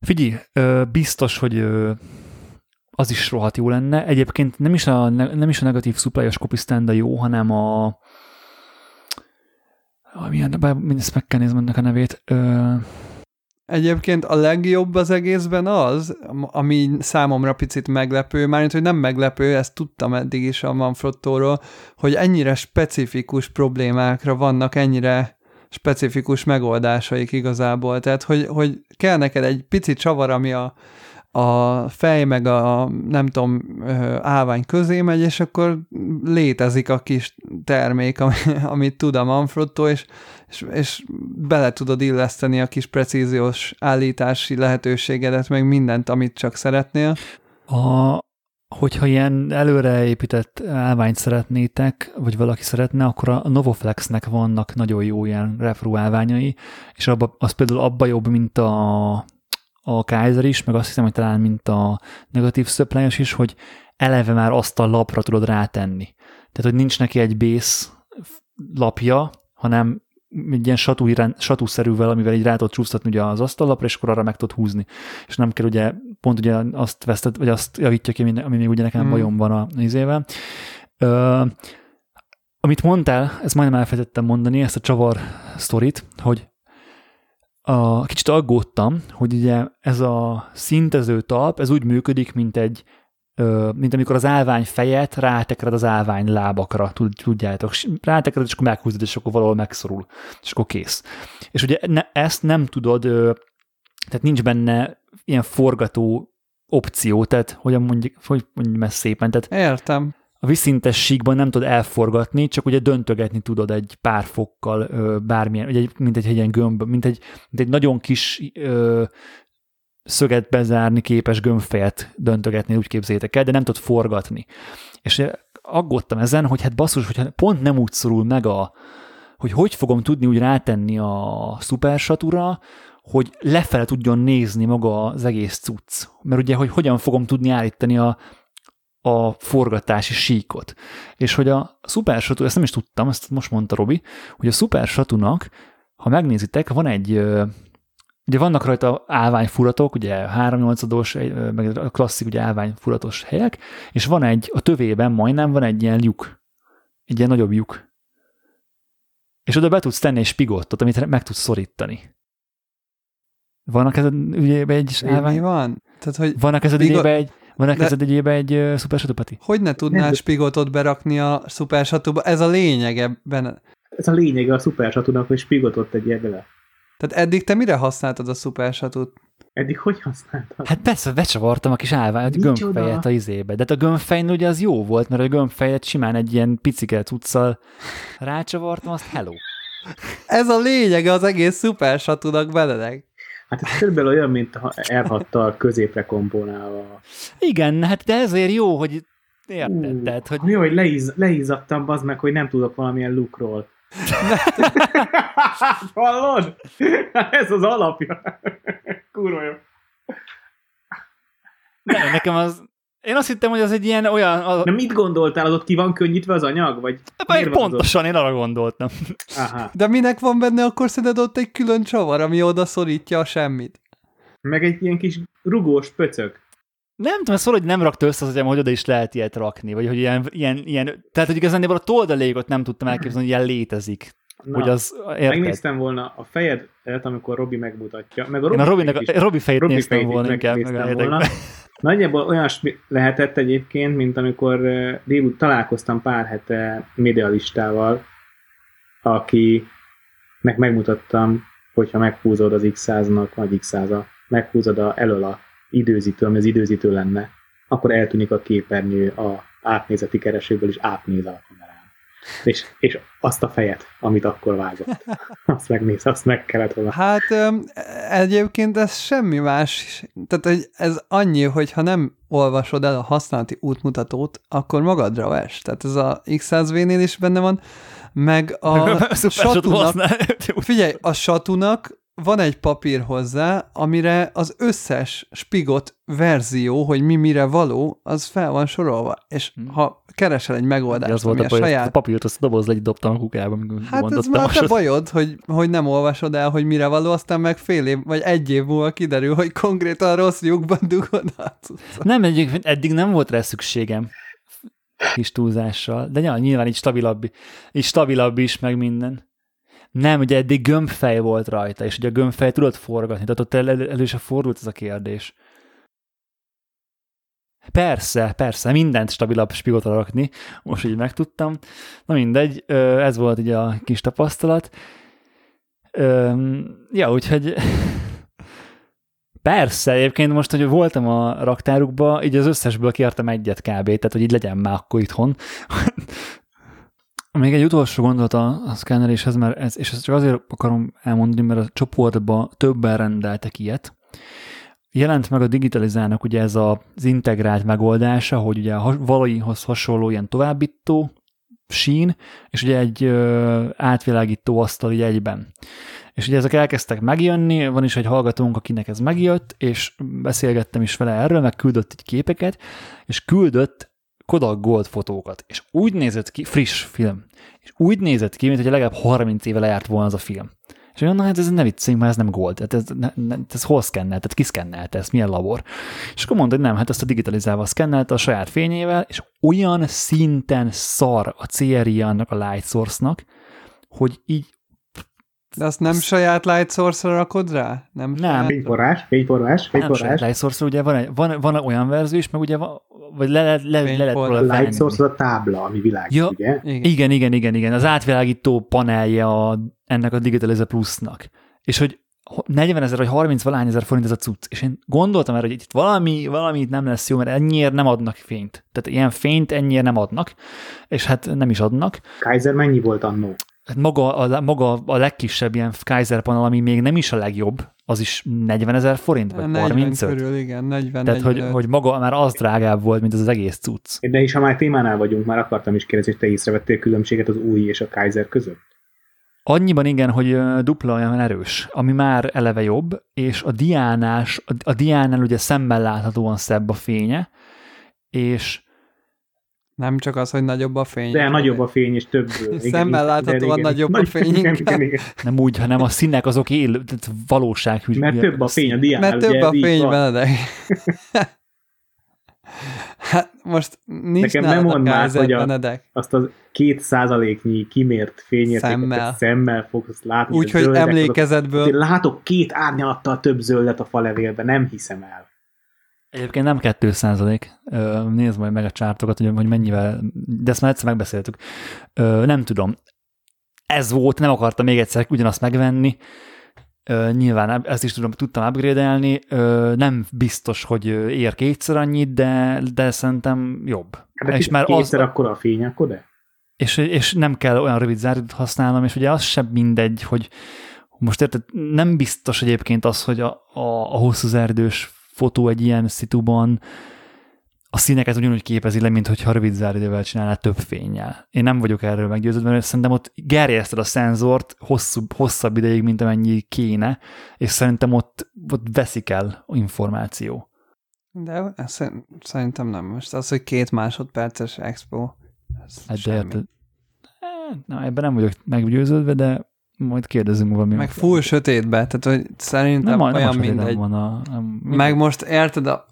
Figyelj, biztos, hogy az is rohadt jó lenne. Egyébként nem is a, nem is a negatív supply-os copy stand a jó, hanem a milyen, ezt meg kell nézni ennek a nevét. Ö... Egyébként a legjobb az egészben az, ami számomra picit meglepő, mármint, hogy nem meglepő, ezt tudtam eddig is a Manfrottóról, hogy ennyire specifikus problémákra vannak ennyire specifikus megoldásaik igazából. Tehát, hogy, hogy kell neked egy pici csavar, ami a, a fej meg a nem tudom, állvány közé megy, és akkor létezik a kis termék, amit tud a Manfrotto, és, és, és bele tudod illeszteni a kis precíziós állítási lehetőségedet, meg mindent, amit csak szeretnél. A, hogyha ilyen előreépített állványt szeretnétek, vagy valaki szeretne, akkor a Novoflexnek vannak nagyon jó ilyen refru állványai, és abba, az például abba jobb, mint a, a Kaiser is, meg azt hiszem, hogy talán mint a negatív supply is, hogy eleve már azt a lapra tudod rátenni. Tehát, hogy nincs neki egy base lapja, hanem egy ilyen satú, satúszerűvel, amivel így rá tudod csúsztatni ugye az asztallapra, és akkor arra meg tudod húzni. És nem kell ugye, pont ugye azt veszted, vagy azt javítja ki, ami még ugye nekem mm. bajom van a izével. Ö, amit mondtál, ezt majdnem elfelejtettem mondani, ezt a csavar sztorit, hogy a, kicsit aggódtam, hogy ugye ez a szintező talp, ez úgy működik, mint egy mint amikor az állvány fejet rátekered az állvány lábakra, tudjátok, rátekered, és akkor meghúzod, és akkor valahol megszorul, és akkor kész. És ugye ne, ezt nem tudod, tehát nincs benne ilyen forgató opció, tehát hogyan mondjuk, hogy mondjuk ezt szépen, tehát Értem. A viszintes síkban nem tudod elforgatni, csak ugye döntögetni tudod egy pár fokkal bármilyen, ugye mint egy ilyen gömb, mint egy, mint egy nagyon kis ö, szöget bezárni képes gömbfejet döntögetni, úgy képzétek el, de nem tudod forgatni. És aggódtam ezen, hogy hát basszus, hogyha pont nem úgy szorul meg a, hogy hogy fogom tudni úgy rátenni a szupersatura, hogy lefele tudjon nézni maga az egész cucc. Mert ugye, hogy hogyan fogom tudni állítani a, a forgatási síkot. És hogy a szupersatú, ezt nem is tudtam, ezt most mondta Robi, hogy a szupersatunak, ha megnézitek, van egy Ugye vannak rajta állványfuratok, ugye 3 meg a klasszik ugye állványfuratos helyek, és van egy, a tövében majdnem van egy ilyen lyuk, egy ilyen nagyobb lyuk. És oda be tudsz tenni egy spigottot, amit meg tudsz szorítani. Vannak ez ügyében egy állvány? Van? Tehát, hogy vannak ez spigot... egy van-e kezed egyébe egy uh, szupersatupati? Hogy ne tudnál spigotot berakni a szupersatuba? Ez a lényeg ebben. Ez a lényege a szupersatunak, hogy spigotot tegyél bele. Tehát eddig te mire használtad a szupersatut? Eddig hogy használtad? Hát persze, becsavartam a kis állványt, a gömbfejet a izébe. De hát a gömbfejn ugye az jó volt, mert a gömbfejet simán egy ilyen picike cuccal rácsavartam, azt hello. Ez a lényege az egész szupersatunak beledeg. Hát ez körülbelül olyan, mint ha r középre komponálva. Igen, hát de ezért jó, hogy érted, uh, tehát, hogy... Jó, hogy leiz, leízadtam, az meg, hogy nem tudok valamilyen lukról. Hallod? Ez az alapja. Kurva jó. Ne, nekem az... Én azt hittem, hogy az egy ilyen olyan... Az... Na mit gondoltál, az ott ki van könnyítve az anyag? Vagy hát, pontosan, én arra gondoltam. Aha. De minek van benne, akkor szerinted ott egy külön csavar, ami oda szorítja a semmit? Meg egy ilyen kis rugós pöcök. Nem tudom, szóval, hogy nem rakta össze az hogy oda is lehet ilyet rakni, vagy hogy ilyen, ilyen, ilyen tehát hogy igazán a toldalékot nem tudtam elképzelni, hogy ilyen létezik. Na, hogy az, érted? megnéztem volna a fejedet, amikor Robi megmutatja. Meg a Robi, Én a, Robinek, is, a Robi fejét Robi néztem fejét volna inkább. Meg volna. Nagyjából olyas lehetett egyébként, mint amikor délut találkoztam pár hete medialistával, akinek megmutattam, hogyha meghúzod az X100-nak, vagy X100-a, meghúzod a, elől a időzítő, ami az időzítő lenne, akkor eltűnik a képernyő a átnézeti keresőből, és átnéz a. És, és azt a fejet, amit akkor vágott. Azt megnéz, azt meg kellett volna. Hát egyébként ez semmi más. Tehát hogy ez annyi, hogy ha nem olvasod el a használati útmutatót, akkor magadra ves. Tehát ez a X100V-nél is benne van, meg a satunak, figyelj, a satunak van egy papír hozzá, amire az összes spigot verzió, hogy mi mire való, az fel van sorolva. És hmm. ha keresel egy megoldást, az volt a, a saját... A papírt azt a dobozra egy dobtam a kukába. Hát ez már a bajod, hogy, hogy nem olvasod el, hogy mire való, aztán meg fél év, vagy egy év múlva kiderül, hogy konkrétan rossz lyukban dugod át. Nem, egyébként eddig nem volt rá szükségem kis túlzással, de nyilván így stabilabb, így stabilabb is, meg minden. Nem, ugye eddig gömbfej volt rajta, és ugye a gömbfej tudod forgatni, tehát ott elő, elő se fordult ez a kérdés. Persze, persze, mindent stabilabb spigotra rakni, most így megtudtam. Na mindegy, ez volt ugye a kis tapasztalat. Ja, úgyhogy Persze, egyébként most, hogy voltam a raktárukba, így az összesből kértem egyet kb. Tehát, hogy így legyen már akkor itthon. Még egy utolsó gondolat a, a szkenneréshez, mert ez, és ezt csak azért akarom elmondani, mert a csoportban többen rendeltek ilyet. Jelent meg a digitalizálnak ugye ez az integrált megoldása, hogy ugye a valaihoz hasonló ilyen továbbító sín, és ugye egy ö, átvilágító asztal egyben. És ugye ezek elkezdtek megjönni, van is egy hallgatónk, akinek ez megjött, és beszélgettem is vele erről, meg küldött egy képeket, és küldött Kodak Gold fotókat, és úgy nézett ki, friss film, és úgy nézett ki, mint hogy legalább 30 éve lejárt volna az a film. És olyan, na hát ez ne vicceljünk, mert ez nem gold, tehát ez, ne, ne, ez hol szkennelt, tehát ki szkennelte ezt, milyen labor. És akkor mondta, hogy nem, hát ezt a digitalizálva szkennelte a saját fényével, és olyan szinten szar a CRI annak a light source-nak, hogy így de azt nem saját light source-ra rakod rá? Nem. nem. Fényforrás, fényforrás, fényforrás. Nem light source ugye van, van, van olyan verzió is, meg ugye van, vagy le, le, le, le lehet róla Light source a tábla, ami világít, ja, ugye? Igen. igen, igen, igen, Az átvilágító panelje a, ennek a Digitalize Plusnak. És hogy 40 ezer vagy 30 valány ezer forint ez a cucc. És én gondoltam erre, hogy itt valami, valami itt nem lesz jó, mert ennyiért nem adnak fényt. Tehát ilyen fényt ennyiért nem adnak, és hát nem is adnak. Kaiser mennyi volt annó? Hát maga a, maga a legkisebb ilyen Kaiser panel, ami még nem is a legjobb, az is 40 ezer forint, vagy 40 35? körül, igen, 40 Tehát, 40. Hogy, hogy maga már az drágább volt, mint az, az egész cucc. De is, ha már témánál vagyunk, már akartam is kérdezni, hogy te észrevettél különbséget az új és a Kaiser között? Annyiban igen, hogy dupla olyan erős, ami már eleve jobb, és a diánás, a diánál ugye szemben láthatóan szebb a fénye, és nem csak az, hogy nagyobb a fény. De nagyobb a fény, és több. Szemben láthatóan nagyobb a fény. Igen, igen, igen. Nem úgy, hanem a színek azok él, valóság. Mert több a fény a diánál. Mert több a fény, Benedek. hát most nincs Nekem nem mond már, hogy a, azt az két százaléknyi kimért fényértéket szemmel, szemmel fogsz látni. Úgyhogy emlékezetből. Azok, látok két árnyalattal több zöldet a falevélben, nem hiszem el. Egyébként nem 2 százalék. Nézd majd meg a csártokat, hogy, hogy mennyivel, de ezt már egyszer megbeszéltük. Nem tudom. Ez volt, nem akartam még egyszer ugyanazt megvenni. Nyilván ezt is tudom, tudtam upgrade-elni. Nem biztos, hogy ér kétszer annyit, de, de szerintem jobb. Hát de és már kétszer az, akkor a fény, akkor de? És, és nem kell olyan rövid záridőt használnom, és ugye az sem mindegy, hogy most érted, nem biztos egyébként az, hogy a, a, a hosszú záridős fotó egy ilyen szituban a színeket ugyanúgy képezi le, mint hogyha rövid záridővel csinálná több fényjel. Én nem vagyok erről meggyőződve, mert szerintem ott gerjeszted a szenzort hosszú, hosszabb ideig, mint amennyi kéne, és szerintem ott, ott veszik el információ. De szerintem nem. Most az, hogy két másodperces expo, ez hát de, hát, na, ebben nem vagyok meggyőződve, de majd kérdezünk valami. Meg full sötétbe, tehát hogy szerintem nem, olyan nem mindegy. Van a, nem, meg most érted, a,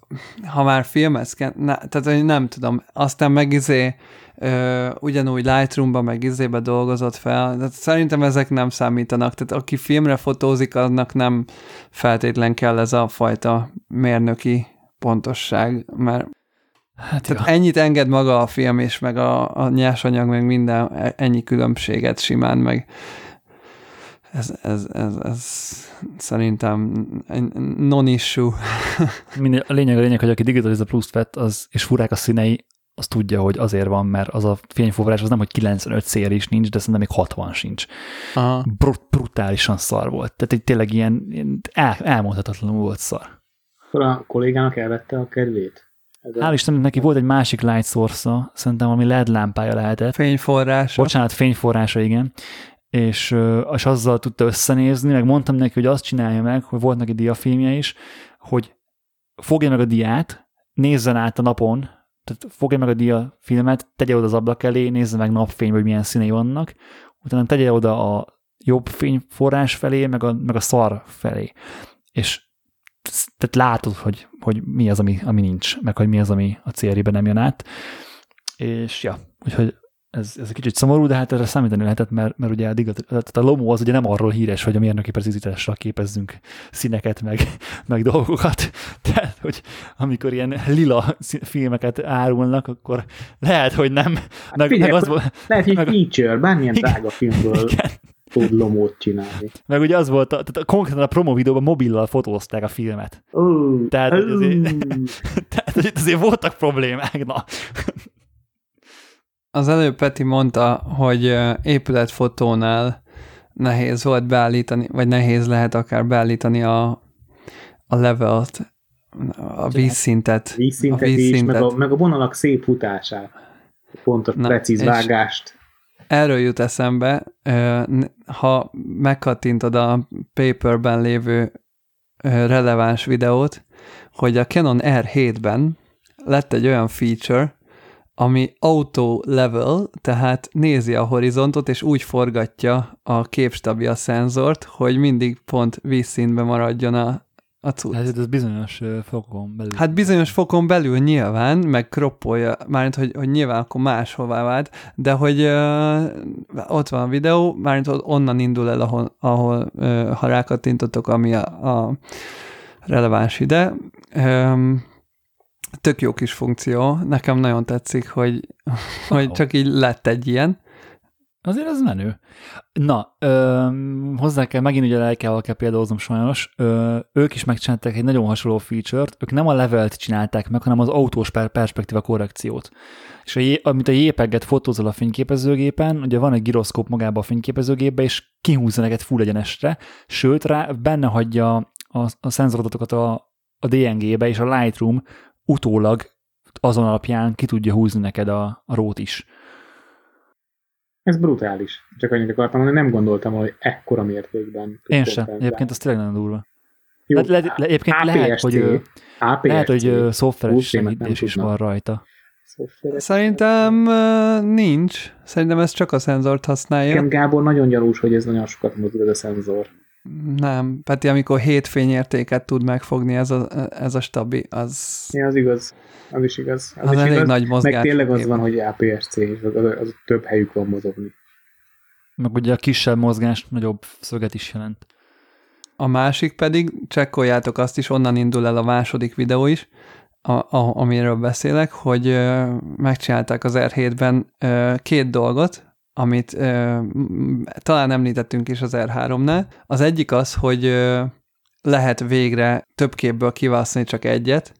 ha már filmezken, ne, tehát hogy nem tudom, aztán meg izé, ö, ugyanúgy Lightroom-ba meg izébe dolgozott fel, de szerintem ezek nem számítanak, tehát aki filmre fotózik, annak nem feltétlen kell ez a fajta mérnöki pontosság, mert Hát Tehát ennyit enged maga a film, és meg a, a nyersanyag, meg minden, e, ennyi különbséget simán, meg ez, ez, ez, ez szerintem non-issue. a lényeg a lényeg, hogy aki Digitalize Plus vett, az, és furák a színei, az tudja, hogy azért van, mert az a fényforrás az nem, hogy 95 szél is nincs, de szerintem még 60 sincs. Aha. Brut, brutálisan szar volt. Tehát egy tényleg ilyen, ilyen el, elmondhatatlanul volt szar. Akkor a kollégának elvette a kedvét? Hál' Istennek neki volt egy másik light source szerintem ami LED lámpája lehetett. Fényforrása. Bocsánat, fényforrása, igen és, és azzal tudta összenézni, meg mondtam neki, hogy azt csinálja meg, hogy volt neki diafilmje is, hogy fogja meg a diát, nézzen át a napon, tehát fogja meg a diafilmet, tegye oda az ablak elé, nézze meg napfény, hogy milyen színei vannak, utána tegye oda a jobb fényforrás felé, meg a, meg a szar felé. És tehát látod, hogy, hogy mi az, ami, ami nincs, meg hogy mi az, ami a célriben nem jön át. És ja, úgyhogy ez, ez egy kicsit szomorú, de hát erre számítani lehetett, mert, mert ugye a, tehát a Lomo az ugye nem arról híres, hogy a mérnöki precizitásra képezzünk színeket, meg, meg dolgokat. Tehát, hogy amikor ilyen lila filmeket árulnak, akkor lehet, hogy nem. Hát meg, figyelj, meg az, lehet, hogy meg, feature, bármilyen igen, drága filmből. Igen. tud lomót csinálni. Meg ugye az volt, a, tehát a, konkrétan a promo videóban mobillal fotózták a filmet. Uh, Tehát, hogy azért, tehát azért voltak problémák, na. Az előbb Peti mondta, hogy épületfotónál nehéz volt beállítani, vagy nehéz lehet akár beállítani a, a levelt, a vízszintet. vízszintet, a is, vízszintet. meg a, meg a vonalak szép futását. Pontos, Na, precíz vágást. Erről jut eszembe, ha megkattintod a paperben lévő releváns videót, hogy a Canon R7-ben lett egy olyan feature, ami auto level, tehát nézi a horizontot, és úgy forgatja a képstabi a szenzort, hogy mindig pont vízszínben maradjon a, a cucc. Hát ez bizonyos fokon belül. Hát bizonyos fokon belül nyilván, meg kroppolja, mármint, hogy, hogy nyilván akkor máshová vált, de hogy ö, ott van a videó, mármint onnan indul el, ahol, ahol ö, ha rákattintottok, ami a, a releváns ide. Ö, tök jó kis funkció, nekem nagyon tetszik, hogy, hogy csak így lett egy ilyen. Azért ez menő. Na, ö, hozzá kell, megint ugye lelkával kell példáloznom sajnos, ö, ők is megcsinálták egy nagyon hasonló feature-t, ők nem a levelt csinálták meg, hanem az autós per- perspektíva korrekciót. És a, jé- amit a JPEG-et fotózol a fényképezőgépen, ugye van egy gyroszkóp magában a fényképezőgépbe, és kihúzza neked full egyenesre, sőt, rá benne hagyja a, a szenzoradatokat a, a DNG-be, és a Lightroom utólag azon alapján ki tudja húzni neked a, a rót is. Ez brutális. Csak annyit akartam mondani, nem gondoltam, hogy ekkora mértékben. Én sem. Egyébként az tényleg nagyon durva. Jó, Le, le, le, egyébként lehet, hogy, ö, APS-C, lehet, hogy szoftveres segítés is van rajta. Szerintem nincs. Szerintem ez csak a szenzort használja. Nekem Gábor nagyon gyanús, hogy ez nagyon sokat mozog ez a szenzor. Nem, Peti, amikor hét fényértéket tud megfogni ez a, ez a stabi, az, Ja, az igaz. Az is igaz. Az, az is elég igaz. nagy mozgás. Meg tényleg az van, hogy APS-C, és az, az, az több helyük van mozogni. Meg ugye a kisebb mozgás nagyobb szöget is jelent. A másik pedig, csekkoljátok azt is, onnan indul el a második videó is, a, a, amiről beszélek, hogy ö, megcsinálták az R7-ben ö, két dolgot, amit ö, talán említettünk is az R3-nál. Az egyik az, hogy ö, lehet végre több képből kiválasztani csak egyet,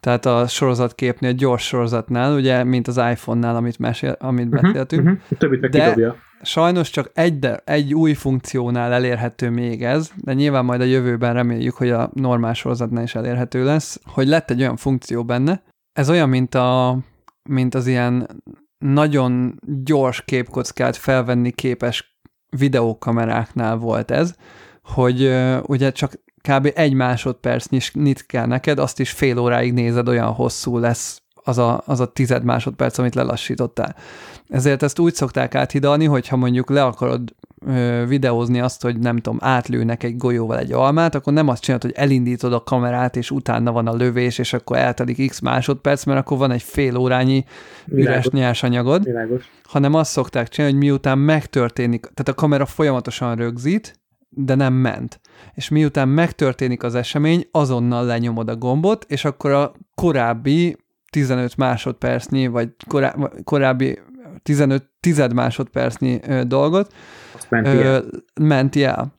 tehát a sorozatképnél, gyors sorozatnál, ugye, mint az iPhone-nál, amit, mesél, amit beszéltünk, Uh-huh. Többit meg De- kidobja. Sajnos csak egy, de, egy új funkciónál elérhető még ez, de nyilván majd a jövőben reméljük, hogy a normál sorozatnál is elérhető lesz, hogy lett egy olyan funkció benne. Ez olyan, mint, a, mint az ilyen nagyon gyors képkockát felvenni képes videókameráknál volt ez, hogy ugye csak kb. egy másodperc nyit kell neked, azt is fél óráig nézed, olyan hosszú lesz az a, az a tized másodperc, amit lelassítottál. Ezért ezt úgy szokták áthidalni, hogyha mondjuk le akarod ö, videózni azt, hogy nem tudom, átlőnek egy golyóval egy almát, akkor nem azt csinálod, hogy elindítod a kamerát, és utána van a lövés, és akkor eltelik x másodperc, mert akkor van egy fél órányi üres Világos. nyersanyagod, Világos. hanem azt szokták csinálni, hogy miután megtörténik, tehát a kamera folyamatosan rögzít, de nem ment. És miután megtörténik az esemény, azonnal lenyomod a gombot, és akkor a korábbi 15 másodpercnyi, vagy korá, korábbi 15 tized másodpercnyi dolgot Menti el.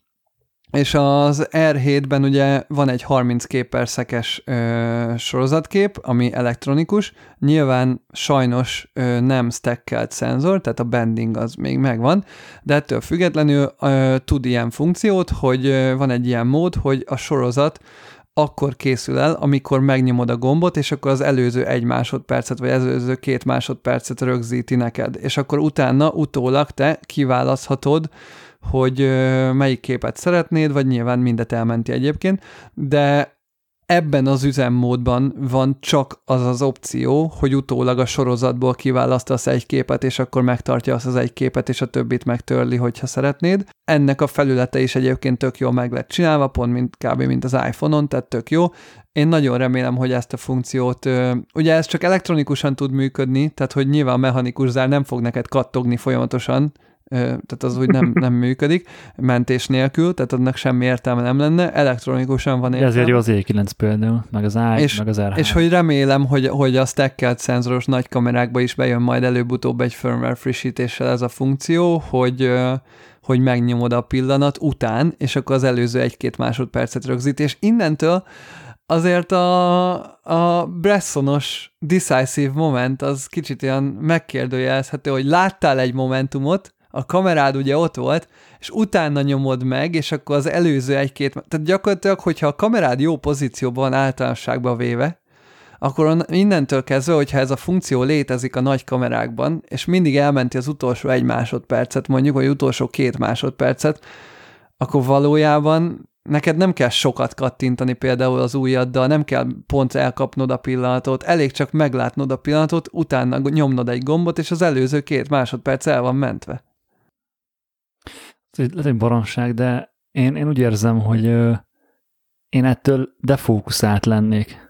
És az R7-ben ugye van egy 30 kép per szekes ö, sorozatkép, ami elektronikus. Nyilván sajnos ö, nem stackelt szenzor, tehát a bending az még megvan, de ettől függetlenül ö, tud ilyen funkciót, hogy ö, van egy ilyen mód, hogy a sorozat akkor készül el, amikor megnyomod a gombot, és akkor az előző egy másodpercet, vagy az előző két másodpercet rögzíti neked. És akkor utána, utólag te kiválaszthatod, hogy melyik képet szeretnéd, vagy nyilván mindet elmenti egyébként, de ebben az üzemmódban van csak az az opció, hogy utólag a sorozatból kiválasztasz egy képet, és akkor megtartja azt az egy képet, és a többit megtörli, hogyha szeretnéd. Ennek a felülete is egyébként tök jól meg lett csinálva, pont mint kb. mint az iPhone-on, tehát tök jó. Én nagyon remélem, hogy ezt a funkciót, ugye ez csak elektronikusan tud működni, tehát hogy nyilván a mechanikus zár nem fog neked kattogni folyamatosan, tehát az úgy nem, nem működik mentés nélkül, tehát annak semmi értelme nem lenne, elektronikusan van értelme. ezért jó az E9 például, meg az A, és, meg az R3. És hogy remélem, hogy, hogy a stackelt szenzoros nagy kamerákba is bejön majd előbb-utóbb egy firmware frissítéssel ez a funkció, hogy hogy megnyomod a pillanat után, és akkor az előző egy-két másodpercet rögzít, és innentől azért a, a Bressonos decisive moment az kicsit olyan megkérdőjelezhető, hogy láttál egy momentumot, a kamerád ugye ott volt, és utána nyomod meg, és akkor az előző egy-két, tehát gyakorlatilag, hogyha a kamerád jó pozícióban van általánosságban véve, akkor innentől kezdve, hogyha ez a funkció létezik a nagy kamerákban, és mindig elmenti az utolsó egy másodpercet mondjuk, vagy utolsó két másodpercet, akkor valójában neked nem kell sokat kattintani például az ujjaddal, nem kell pont elkapnod a pillanatot, elég csak meglátnod a pillanatot, utána nyomnod egy gombot, és az előző két másodperc el van mentve. Ez egy, baromság, de én, én úgy érzem, hogy ö, én ettől defókuszált lennék.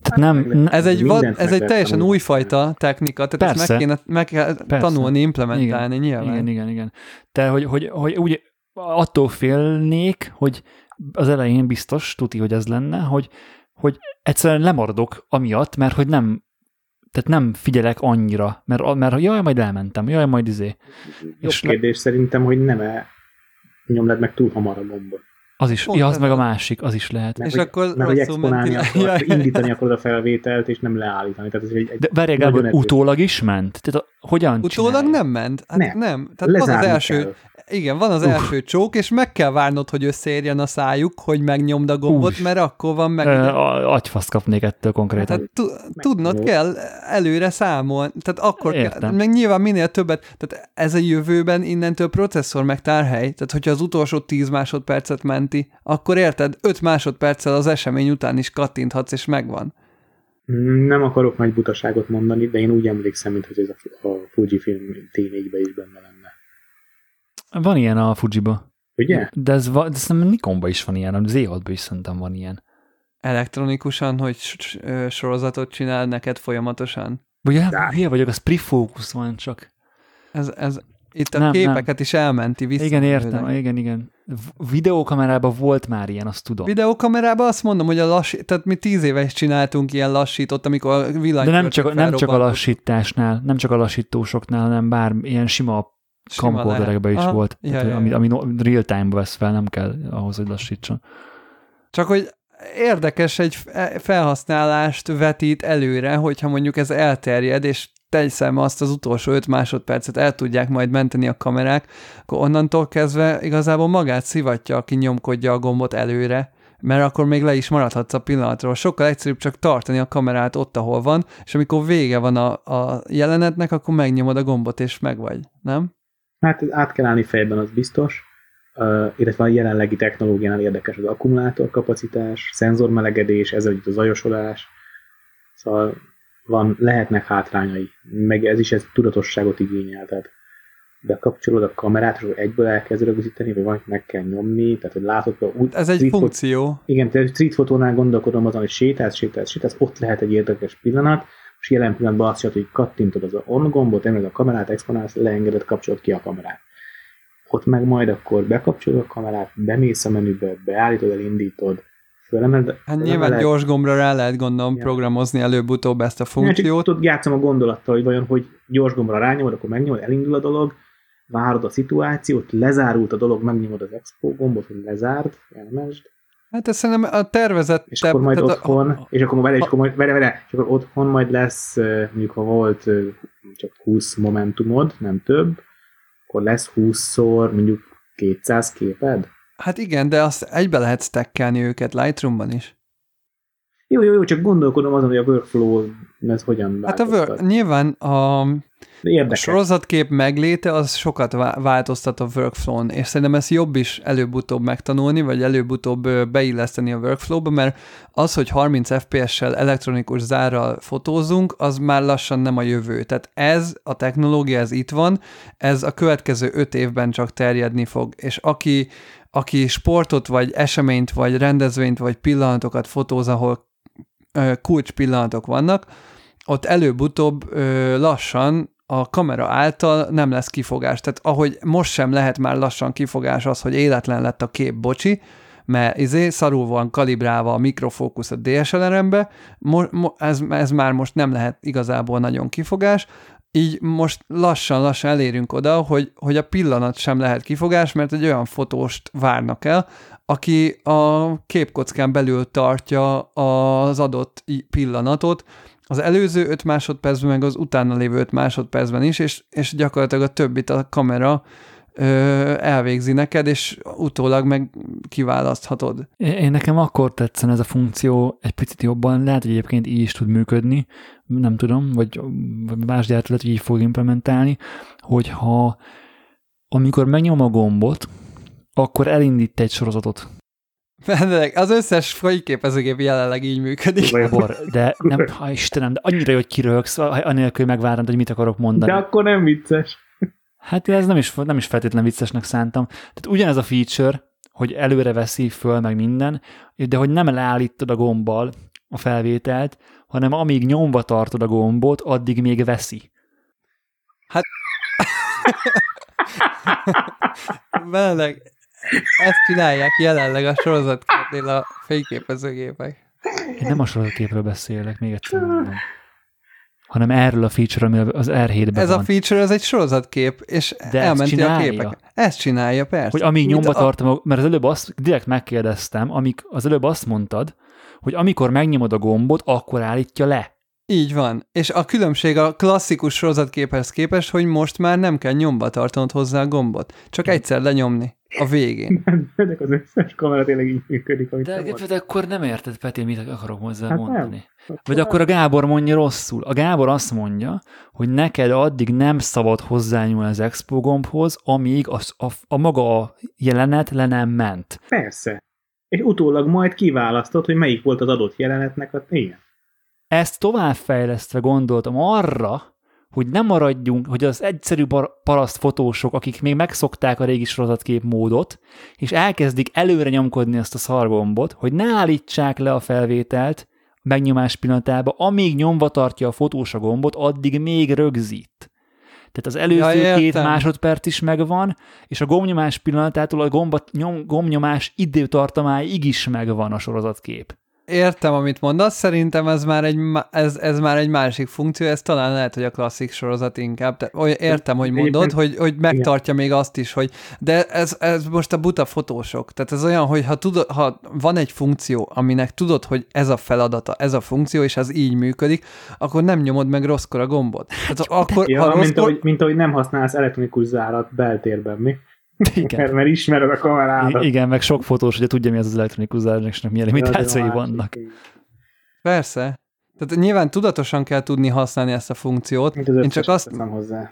Tehát nem, ez egy, vad, ez egy teljesen újfajta technika, tehát Persze. ezt meg, kéne, meg kell Persze. tanulni, implementálni igen, nyilván. Igen, igen, igen. Tehát, hogy, hogy, hogy úgy attól félnék, hogy az elején biztos, tuti, hogy ez lenne, hogy, hogy egyszerűen lemaradok amiatt, mert hogy nem tehát nem figyelek annyira, mert, mert jaj, majd elmentem, jaj, majd izé. Jobb és kérdés le... szerintem, hogy nem -e nyomlad meg túl hamar a gombot. Az is, ja, az meg a másik, az is lehet. Mert és hogy, akkor mert hogy exponálni akar, ja, indítani akarod a felvételt, és nem leállítani. Tehát ez egy, egy De várjál, Gábor, utólag is ment? Tehát a, hogyan Utólag csinálj? nem ment. Hát nem. nem. Tehát van az első, kell. Igen, van az Uf. első csók, és meg kell várnod, hogy összeérjen a szájuk, hogy megnyomd a gombot, Uf. mert akkor van meg... agyfaszt kapnék ettől konkrétan. Tehát tudnod kell előre számolni, tehát akkor Értem. kell, meg nyilván minél többet, tehát ez a jövőben innentől processzor meg tárhely, tehát hogyha az utolsó 10 másodpercet menti, akkor érted, 5 másodperccel az esemény után is kattinthatsz, és megvan. Nem akarok nagy butaságot mondani, de én úgy emlékszem, mint hogy ez a, a Fujifilm T4-be is benne lenne. Van ilyen a Fujiba. Ugye? De ez, va, de szerintem Nikonban is van ilyen, a z is szerintem van ilyen. Elektronikusan, hogy sorozatot csinál neked folyamatosan? Vagy hülye vagyok, az pre-focus van csak. Ez, ez, itt a nem, képeket nem. is elmenti vissza. Igen, értem, igen, igen. Videókamerában volt már ilyen, azt tudom. Videókamerában azt mondom, hogy a lassít, tehát mi tíz éve is csináltunk ilyen lassított, amikor a villany. De nem csak, nem csak a lassításnál, nem csak a lassítósoknál, hanem bár ilyen sima camcorderekben is Aha, volt, ja, tehát, ja, ami, ami real time-ba vesz fel, nem kell ahhoz, hogy lassítson. Csak hogy érdekes egy felhasználást vetít előre, hogyha mondjuk ez elterjed, és tegyszem azt az utolsó 5 másodpercet el tudják majd menteni a kamerák, akkor onnantól kezdve igazából magát szivatja, aki nyomkodja a gombot előre, mert akkor még le is maradhatsz a pillanatról. Sokkal egyszerűbb csak tartani a kamerát ott, ahol van, és amikor vége van a, a jelenetnek, akkor megnyomod a gombot, és megvagy, nem? Hát át kell állni fejben, az biztos, uh, illetve a jelenlegi technológiánál érdekes az akkumulátor kapacitás, szenzormelegedés, ez együtt a zajosodás, szóval van, lehetnek hátrányai, meg ez is ez tudatosságot igényel, tehát bekapcsolod a kamerát, és egyből elkezd rögzíteni, vagy valamit meg kell nyomni, tehát hogy látod, hogy úgy, Ez egy funkció. Fot, igen, tehát street fotónál gondolkodom azon, hogy sétálsz, sétálsz, sétálsz, ott lehet egy érdekes pillanat, és jelen pillanatban azt csinálod, hogy kattintod az on gombot, emeled a kamerát, exponálsz, leengeded, kapcsolod ki a kamerát. Ott meg majd akkor bekapcsolod a kamerát, bemész a menübe, beállítod, elindítod, fölemeled. Hát nyilván lehet... gyors gombra rá lehet gondolom ja. programozni előbb-utóbb ezt a funkciót. Ja, csak játszom a gondolattal, hogy vajon, hogy gyors gombra rányomod, akkor megnyomod, elindul a dolog, várod a szituációt, lezárult a dolog, megnyomod az expo gombot, hogy lezárd, elmesd, Hát ez szerintem a tervezett... És akkor majd otthon, a, és akkor vele, és akkor majd, vele, vele, és akkor otthon majd lesz, mondjuk ha volt csak 20 momentumod, nem több, akkor lesz 20-szor mondjuk 200 képed? Hát igen, de azt egybe lehet stackelni őket Lightroom-ban is. Jó, jó, jó, csak gondolkodom azon, hogy a workflow ez hogyan Hát a work, nyilván a, Érdekes. A sorozatkép megléte az sokat változtat a workflow-n, és szerintem ezt jobb is előbb-utóbb megtanulni, vagy előbb-utóbb beilleszteni a workflow-ba, mert az, hogy 30 FPS-sel elektronikus zárral fotózunk, az már lassan nem a jövő. Tehát ez a technológia, ez itt van, ez a következő öt évben csak terjedni fog, és aki, aki sportot, vagy eseményt, vagy rendezvényt, vagy pillanatokat fotóz, ahol kulcs pillanatok vannak, ott előbb-utóbb lassan a kamera által nem lesz kifogás. Tehát ahogy most sem lehet már lassan kifogás az, hogy életlen lett a kép, bocsi, mert izé, szarul van kalibrálva a mikrofókusz a DSLR-embe, mo- mo- ez, ez már most nem lehet igazából nagyon kifogás, így most lassan-lassan elérünk oda, hogy, hogy a pillanat sem lehet kifogás, mert egy olyan fotóst várnak el, aki a képkockán belül tartja az adott pillanatot, az előző 5 másodpercben, meg az utána lévő 5 másodpercben is, és, és gyakorlatilag a többit a kamera ö, elvégzi neked, és utólag meg kiválaszthatod. Én nekem akkor tetszen ez a funkció egy picit jobban, lehet, hogy egyébként így is tud működni, nem tudom, vagy, más gyártó lehet, hogy így fog implementálni, hogyha amikor megnyom a gombot, akkor elindít egy sorozatot. Az összes fajképezőgép jelenleg így működik. Bor, de nem, ha Istenem, de annyira, hogy kiröhögsz, anélkül megvárod, hogy mit akarok mondani. De akkor nem vicces. Hát ez nem is, nem is feltétlen viccesnek szántam. Tehát ugyanez a feature, hogy előre veszi föl meg minden, de hogy nem leállítod a gombbal a felvételt, hanem amíg nyomva tartod a gombot, addig még veszi. Hát... Jelenleg ezt csinálják jelenleg a sorozatképnél a fényképezőgépek. Én nem a sorozatképről beszélek, még egyszer mondom hanem erről a feature, ami az R7-ben Ez van. a feature, ez egy sorozatkép, és De elmenti a képek. Ezt csinálja, persze. Hogy amíg nyomba a... tartom, mert az előbb azt, direkt megkérdeztem, amíg az előbb azt mondtad, hogy amikor megnyomod a gombot, akkor állítja le. Így van. És a különbség a klasszikus sorozatképhez képest, hogy most már nem kell nyomba tartanod hozzá a gombot. Csak egyszer lenyomni. A végén. Ennek az összes kamera tényleg így működik. Amit de, de, de akkor nem érted, Peti, mit akarok hozzá hát mondani. Nem. Vagy akkor a Gábor mondja rosszul. A Gábor azt mondja, hogy neked addig nem szabad hozzányúlni az Expo gombhoz, amíg az, a, a maga a jelenet le nem ment. Persze. És utólag majd kiválasztod, hogy melyik volt az adott jelenetnek a igen. Ezt továbbfejlesztve gondoltam arra, hogy nem maradjunk, hogy az egyszerű paraszt fotósok, akik még megszokták a régi sorozatkép módot, és elkezdik előre nyomkodni ezt a szargombot, hogy ne állítsák le a felvételt megnyomás pillanatába, amíg nyomva tartja a fotós a gombot, addig még rögzít. Tehát az előző ja, két másodperc is megvan, és a gombnyomás pillanatától a gombat, nyom, gombnyomás időtartamáig is megvan a sorozatkép. Értem, amit mondasz, szerintem ez már egy, ez, ez már egy másik funkció, ez talán lehet, hogy a klasszik sorozat inkább. Olyan, értem, hogy mondod, hogy, hogy megtartja még azt is, hogy de ez, ez most a buta fotósok. Tehát ez olyan, hogy ha, tudod, ha van egy funkció, aminek tudod, hogy ez a feladata, ez a funkció, és ez így működik, akkor nem nyomod meg rosszkor a gombot. Tehát akkor, ja, rosszkor... mint, ahogy, mint ahogy nem használsz elektronikus zárat beltérben, mi? Igen. Mert, mert ismered a kamerádat. Igen, meg sok fotós, ugye tudja, mi az az elektronikus zárásnak, milyen limitációi vannak. Persze. Tehát nyilván tudatosan kell tudni használni ezt a funkciót. Én csak azt... hozzá.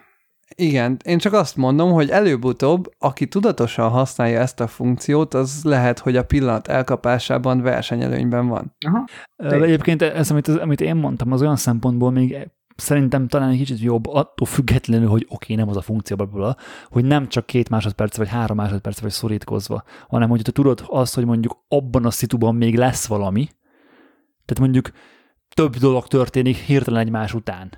Igen, én csak azt mondom, hogy előbb-utóbb, aki tudatosan használja ezt a funkciót, az lehet, hogy a pillanat elkapásában versenyelőnyben van. Aha. Egyébként ez, amit, amit én mondtam, az olyan szempontból még szerintem talán egy kicsit jobb attól függetlenül, hogy oké, okay, nem az a funkció, bla, hogy nem csak két másodperc vagy három másodperc vagy szorítkozva, hanem hogy te tudod azt, hogy mondjuk abban a szituban még lesz valami, tehát mondjuk több dolog történik hirtelen egymás után.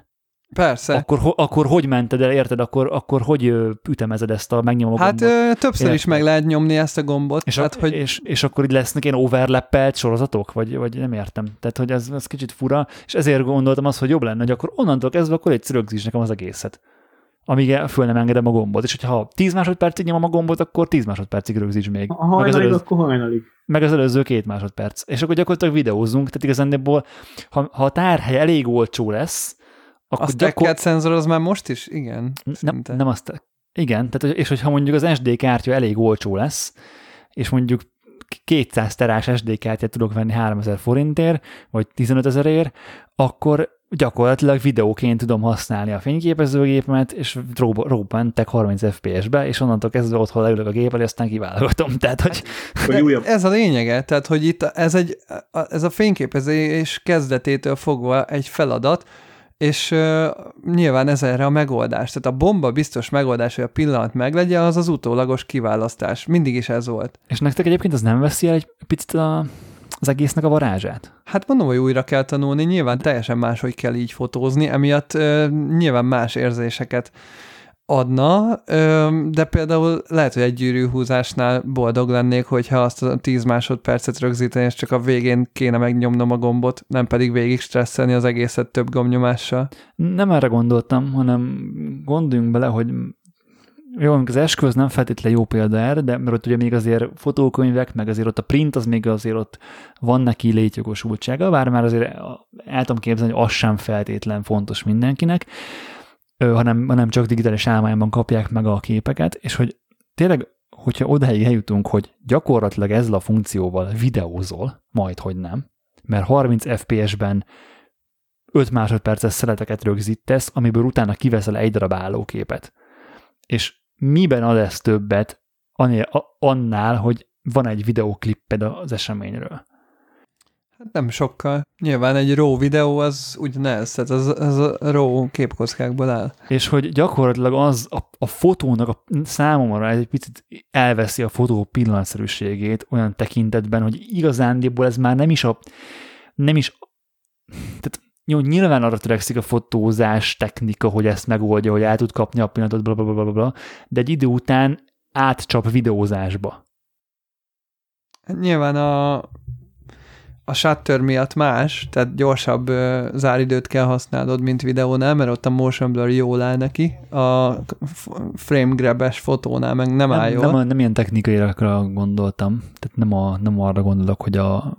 Persze. Akkor, ho, akkor hogy mented el, érted? Akkor, akkor hogy ütemezed ezt a megnyomó Hát gombot? Ö, többször érted? is meg lehet nyomni ezt a gombot. És, hát, a, hogy... és, és akkor így lesznek ilyen overlappelt sorozatok? Vagy, vagy nem értem. Tehát, hogy ez, ez kicsit fura, és ezért gondoltam azt, hogy jobb lenne, hogy akkor onnantól kezdve akkor egy rögzíts nekem az egészet amíg föl nem engedem a gombot. És hogyha 10 másodpercig nyomom a gombot, akkor 10 másodpercig rögzíts még. Ha hajnalig, meg az előző, akkor hajnalig. Meg az előző két másodperc. És akkor gyakorlatilag videózunk, tehát igazándiból, ha, ha a tárhely elég olcsó lesz, akkor a gyakor... szenzor az már most is? Igen. Nem, nem azt, igen, tehát, és hogyha mondjuk az SD kártya elég olcsó lesz, és mondjuk 200 terás SD kártyát tudok venni 3000 forintért, vagy 15 ezerért, akkor gyakorlatilag videóként tudom használni a fényképezőgépemet, és robbantek 30 FPS-be, és onnantól kezdve otthon leülök a gép elé, aztán kiválogatom. Tehát, hogy... Ez a lényege, tehát, hogy itt ez, egy, ez a fényképezés kezdetétől fogva egy feladat, és uh, nyilván ez erre a megoldás. Tehát a bomba biztos megoldás, hogy a pillanat meglegye, az az utólagos kiválasztás. Mindig is ez volt. És nektek egyébként az nem veszi el egy picit a az egésznek a varázsát. Hát mondom, hogy újra kell tanulni, nyilván teljesen máshogy kell így fotózni, emiatt ö, nyilván más érzéseket adna, de például lehet, hogy egy gyűrűhúzásnál boldog lennék, hogyha azt a 10 másodpercet rögzíteni, és csak a végén kéne megnyomnom a gombot, nem pedig végig stresszelni az egészet több gombnyomással. Nem erre gondoltam, hanem gondoljunk bele, hogy jó, az esküvő nem feltétlenül jó példa erre, de mert ott ugye még azért fotókönyvek, meg azért ott a print, az még azért ott van neki létjogosultsága, bár már azért el tudom képzelni, hogy az sem feltétlen fontos mindenkinek, hanem, hanem csak digitális állományban kapják meg a képeket, és hogy tényleg, hogyha odáig eljutunk, hogy gyakorlatilag ezzel a funkcióval videózol, majd hogy nem, mert 30 FPS-ben 5 másodperces szeleteket rögzítesz, amiből utána kiveszel egy darab állóképet. És miben ad ez többet annál, hogy van egy videóklipped az eseményről? Hát nem sokkal. Nyilván egy RAW videó az ugyanez, tehát az, az a RAW képkockákból áll. És hogy gyakorlatilag az a, a fotónak a számomra egy picit elveszi a fotó pillanatszerűségét olyan tekintetben, hogy igazándiból ez már nem is a nem is tehát jó, nyilván arra törekszik a fotózás technika, hogy ezt megoldja, hogy el tud kapni a pillanatot, bla, bla, bla, bla, de egy idő után átcsap videózásba. Nyilván a, a shutter miatt más, tehát gyorsabb uh, záridőt kell használnod, mint videónál, mert ott a motion blur jól áll neki, a frame grab-es fotónál meg nem, nem áll jól. Nem, nem ilyen technikai gondoltam, tehát nem, a, nem arra gondolok, hogy a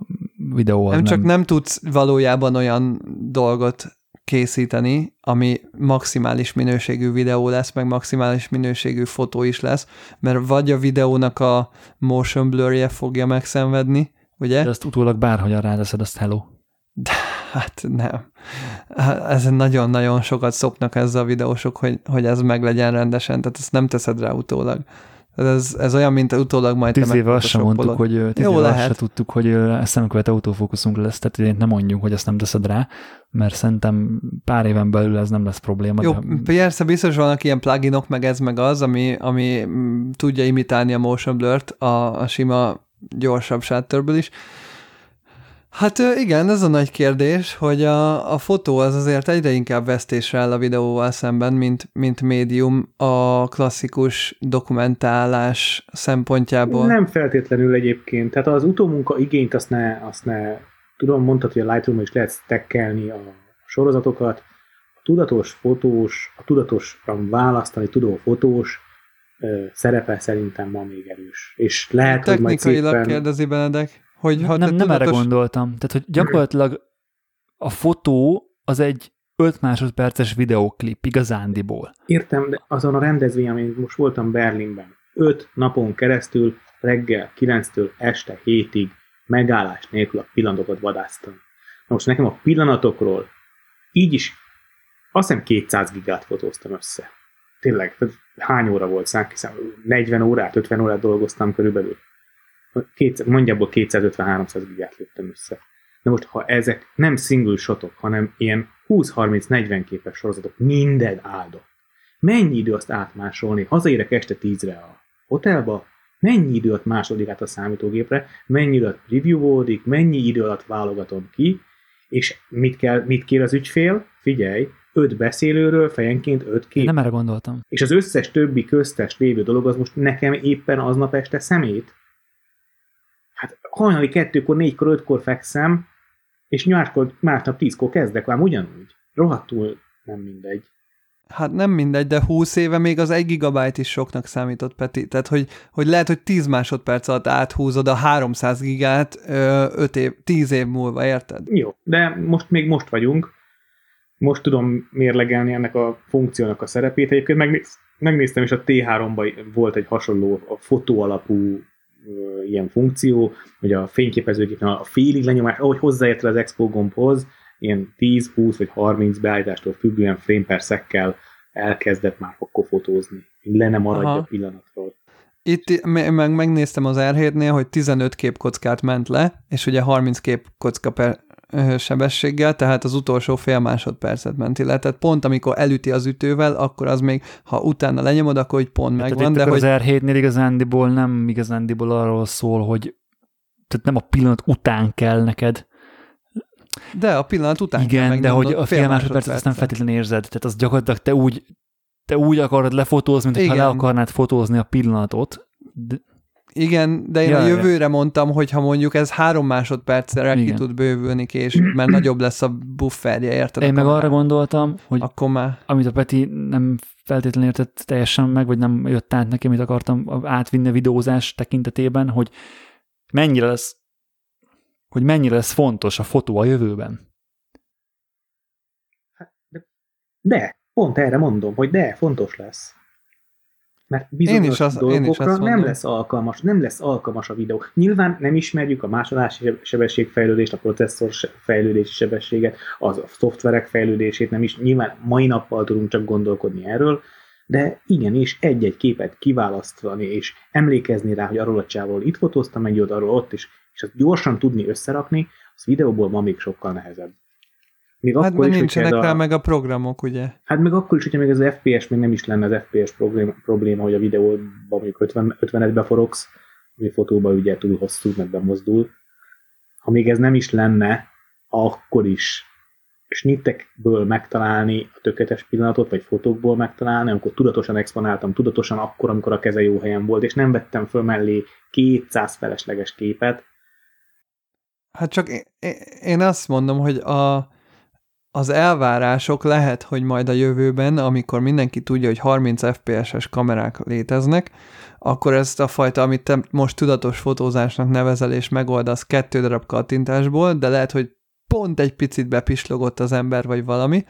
videó az nem, nem csak nem tudsz valójában olyan dolgot készíteni, ami maximális minőségű videó lesz, meg maximális minőségű fotó is lesz, mert vagy a videónak a motion blurje fogja megszenvedni, ugye? De ezt utólag bárhogyan ráteszed, azt hello. De, hát nem. Ez nagyon-nagyon sokat szopnak ezzel a videósok, hogy, hogy ez meg legyen rendesen, tehát ezt nem teszed rá utólag. Ez, ez olyan, mint utólag majd tíz éve azt sem mondtuk, hogy tíz Jó, éve lehet. azt tudtuk, hogy szemkövet autofókuszunk lesz, tehát én nem mondjuk, hogy ezt nem teszed rá, mert szerintem pár éven belül ez nem lesz probléma. Jó, de... persze biztos vannak ilyen pluginok, meg ez, meg az, ami, ami tudja imitálni a motion blur-t a, a sima gyorsabb shutterből is, Hát igen, ez a nagy kérdés, hogy a, a fotó az azért egyre inkább vesztésre áll a videóval szemben, mint, mint médium a klasszikus dokumentálás szempontjából. Nem feltétlenül egyébként. Tehát az utómunka igényt azt ne, azt ne tudom, mondtad, hogy a lightroom is lehet stekkelni a sorozatokat. A tudatos fotós, a tudatosan választani tudó fotós szerepe szerintem ma még erős. És lehet, hogy majd szépen... kérdezi Benedek. Hogy ha nem, nem erre gondoltam. Tehát, hogy gyakorlatilag a fotó az egy 5 másodperces videóklip igazándiból. Értem, de azon a rendezvény, amin most voltam Berlinben, 5 napon keresztül reggel 9-től este 7-ig megállás nélkül a pillanatokat vadáztam. Na most nekem a pillanatokról így is azt hiszem 200 gigát fotóztam össze. Tényleg, hány óra volt? Szám, 40 órát, 50 órát dolgoztam körülbelül két, mondjából 250-300 gigát lőttem össze. Na most, ha ezek nem single shotok, hanem ilyen 20-30-40 képes sorozatok, minden áldott. Mennyi idő azt átmásolni? Hazaérek este 10-re a hotelba, mennyi idő alatt második át a számítógépre, mennyi idő alatt review mennyi idő alatt válogatom ki, és mit, kell, mit kér az ügyfél? Figyelj, öt beszélőről fejenként öt kép. Nem erre gondoltam. És az összes többi köztes lévő dolog az most nekem éppen aznap este szemét, hát hajnali kettőkor, négykor, ötkor fekszem, és nyárkor, másnap tízkor kezdek ám ugyanúgy. Rohadtul nem mindegy. Hát nem mindegy, de 20 éve még az 1 gigabyte is soknak számított, Peti. Tehát, hogy, hogy lehet, hogy 10 másodperc alatt áthúzod a 300 gigát 5 év, 10 év múlva, érted? Jó, de most még most vagyunk. Most tudom mérlegelni ennek a funkciónak a szerepét. Egyébként megnéz, megnéztem, és a T3-ban volt egy hasonló a fotó alapú ilyen funkció, hogy a fényképezőgépen a félig lenyomás, ahogy hozzáértél az Expo gombhoz, ilyen 10, 20 vagy 30 beállítástól függően frame per szekkel elkezdett már akkor fotózni, le nem maradja Aha. a pillanatról. Itt meg megnéztem az r hogy 15 képkockát ment le, és ugye 30 képkocka per sebességgel, tehát az utolsó fél másodpercet menti le. Tehát pont amikor elüti az ütővel, akkor az még, ha utána lenyomod, akkor hogy pont megvan. Tehát de hogy... az R7-nél igazándiból nem igazándiból arról szól, hogy tehát nem a pillanat után kell neked. De a pillanat után Igen, de hogy a fél másodpercet azt nem feltétlenül érzed. Tehát az gyakorlatilag te úgy, te úgy akarod lefotózni, mint ha le akarnád fotózni a pillanatot. De, igen, de én ja, a jövőre mondtam, hogy ha mondjuk ez három másodpercre ki tud bővülni később, mert nagyobb lesz a bufferje, érted? Én meg arra gondoltam, hogy akkor már... amit a Peti nem feltétlenül értett teljesen meg, vagy nem jött át neki, amit akartam átvinni a videózás tekintetében, hogy mennyire lesz, hogy mennyire lesz fontos a fotó a jövőben. De, pont erre mondom, hogy de, fontos lesz. Mert bizonyos én is az, dolgokra én is nem mondom. lesz alkalmas, nem lesz alkalmas a videó. Nyilván nem ismerjük a másolási sebességfejlődést, a processzor fejlődési sebességet, az a szoftverek fejlődését, nem is, nyilván mai nappal tudunk csak gondolkodni erről, de igenis egy-egy képet kiválasztani, és emlékezni rá, hogy arról a csávról itt fotóztam egy arról ott is, és azt gyorsan tudni összerakni, az videóból ma még sokkal nehezebb. Még hát akkor is, nincsenek rá a... meg a programok, ugye? Hát meg akkor is, hogyha még az FPS még nem is lenne az FPS probléma, probléma hogy a videóban mondjuk 50, 50-et beforogsz, ami fotóban ugye túl hosszú, meg bemozdul. Ha még ez nem is lenne, akkor is snittekből megtalálni a tökéletes pillanatot, vagy fotókból megtalálni, amikor tudatosan exponáltam, tudatosan akkor, amikor a keze jó helyen volt, és nem vettem föl mellé 200 felesleges képet. Hát csak én, én azt mondom, hogy a, az elvárások lehet, hogy majd a jövőben, amikor mindenki tudja, hogy 30 FPS-es kamerák léteznek, akkor ezt a fajta, amit te most tudatos fotózásnak nevezel és megoldasz kettő darab kattintásból, de lehet, hogy pont egy picit bepislogott az ember, vagy valami,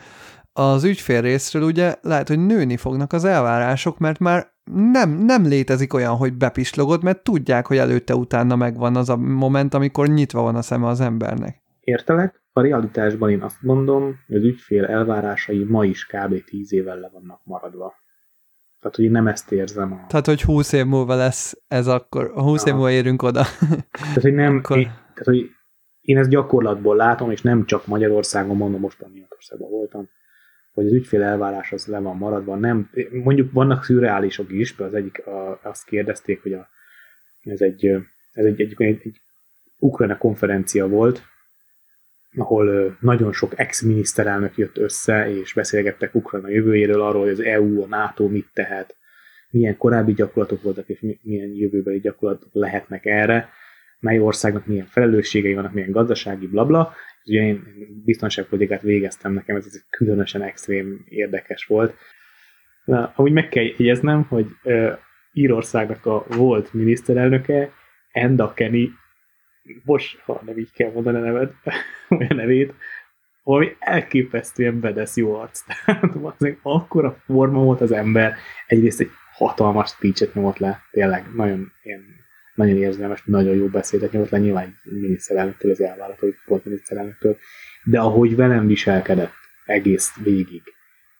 az ügyfél részről ugye lehet, hogy nőni fognak az elvárások, mert már nem, nem létezik olyan, hogy bepislogott, mert tudják, hogy előtte-utána megvan az a moment, amikor nyitva van a szeme az embernek. Értelek? A realitásban én azt mondom, hogy az ügyfél elvárásai ma is kb. 10 évvel le vannak maradva. Tehát, hogy én nem ezt érzem. A... Tehát, hogy 20 év múlva lesz ez akkor, 20 Aha. év múlva érünk oda. Tehát, hogy nem, akkor... én, tehát, hogy én ezt gyakorlatból látom, és nem csak Magyarországon mondom, most a Németországban voltam, hogy az ügyfél elvárás az le van maradva. Nem, mondjuk vannak szürreálisok is, az egyik a, azt kérdezték, hogy a, ez egy, ez egy, egy, egy, egy Ukrajna konferencia volt, ahol nagyon sok ex-miniszterelnök jött össze, és beszélgettek Ukrajna jövőjéről, arról, hogy az EU, a NATO mit tehet, milyen korábbi gyakorlatok voltak, és milyen jövőbeli gyakorlatok lehetnek erre, mely országnak milyen felelősségei vannak, milyen gazdasági blabla. Ugye én biztonságpolitikát végeztem, nekem ez különösen extrém érdekes volt. Na, ahogy meg kell jegyeznem, hogy Írországnak a volt miniszterelnöke, Enda Kenny most, ha nem így kell mondani a neved, a nevét, hogy elképesztően bedesz jó arc. Tehát akkor akkora forma volt az ember, egyrészt egy hatalmas speech nyomott le, tényleg nagyon, ilyen, nagyon érzelmes, nagyon jó beszédet nyomott le, nyilván miniszterelnöktől az elvárat, hogy volt miniszterelnöktől, de ahogy velem viselkedett egész végig,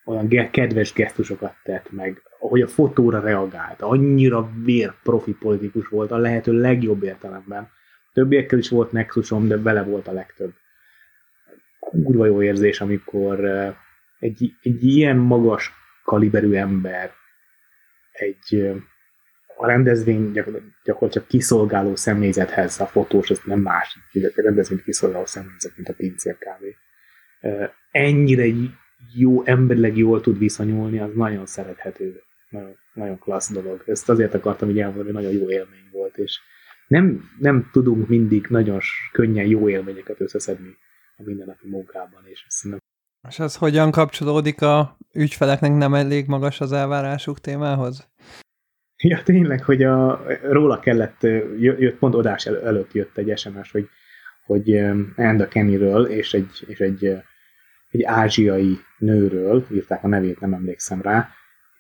olyan kedves gesztusokat tett meg, ahogy a fotóra reagált, annyira vér profi politikus volt a lehető legjobb értelemben, Többiekkel is volt nexusom, de vele volt a legtöbb. Kurva jó érzés, amikor egy, egy ilyen magas kaliberű ember egy a rendezvény gyakorlatilag csak kiszolgáló személyzethez, a fotós, ez nem más, a rendezvény kiszolgáló személyzet, mint a pincér kávé. Ennyire jó, emberileg jól tud viszonyulni, az nagyon szerethető, nagyon, nagyon klassz dolog. Ezt azért akartam így elmondani, hogy nagyon jó élmény volt, és nem, nem tudunk mindig nagyon könnyen jó élményeket összeszedni a mindennapi munkában, és szerintem és ez hogyan kapcsolódik a ügyfeleknek nem elég magas az elvárásuk témához? Ja, tényleg, hogy a, róla kellett, jött, pont odás el, előtt jött egy SMS, hogy, hogy Enda Kennyről és egy, és egy, egy ázsiai nőről, írták a nevét, nem emlékszem rá,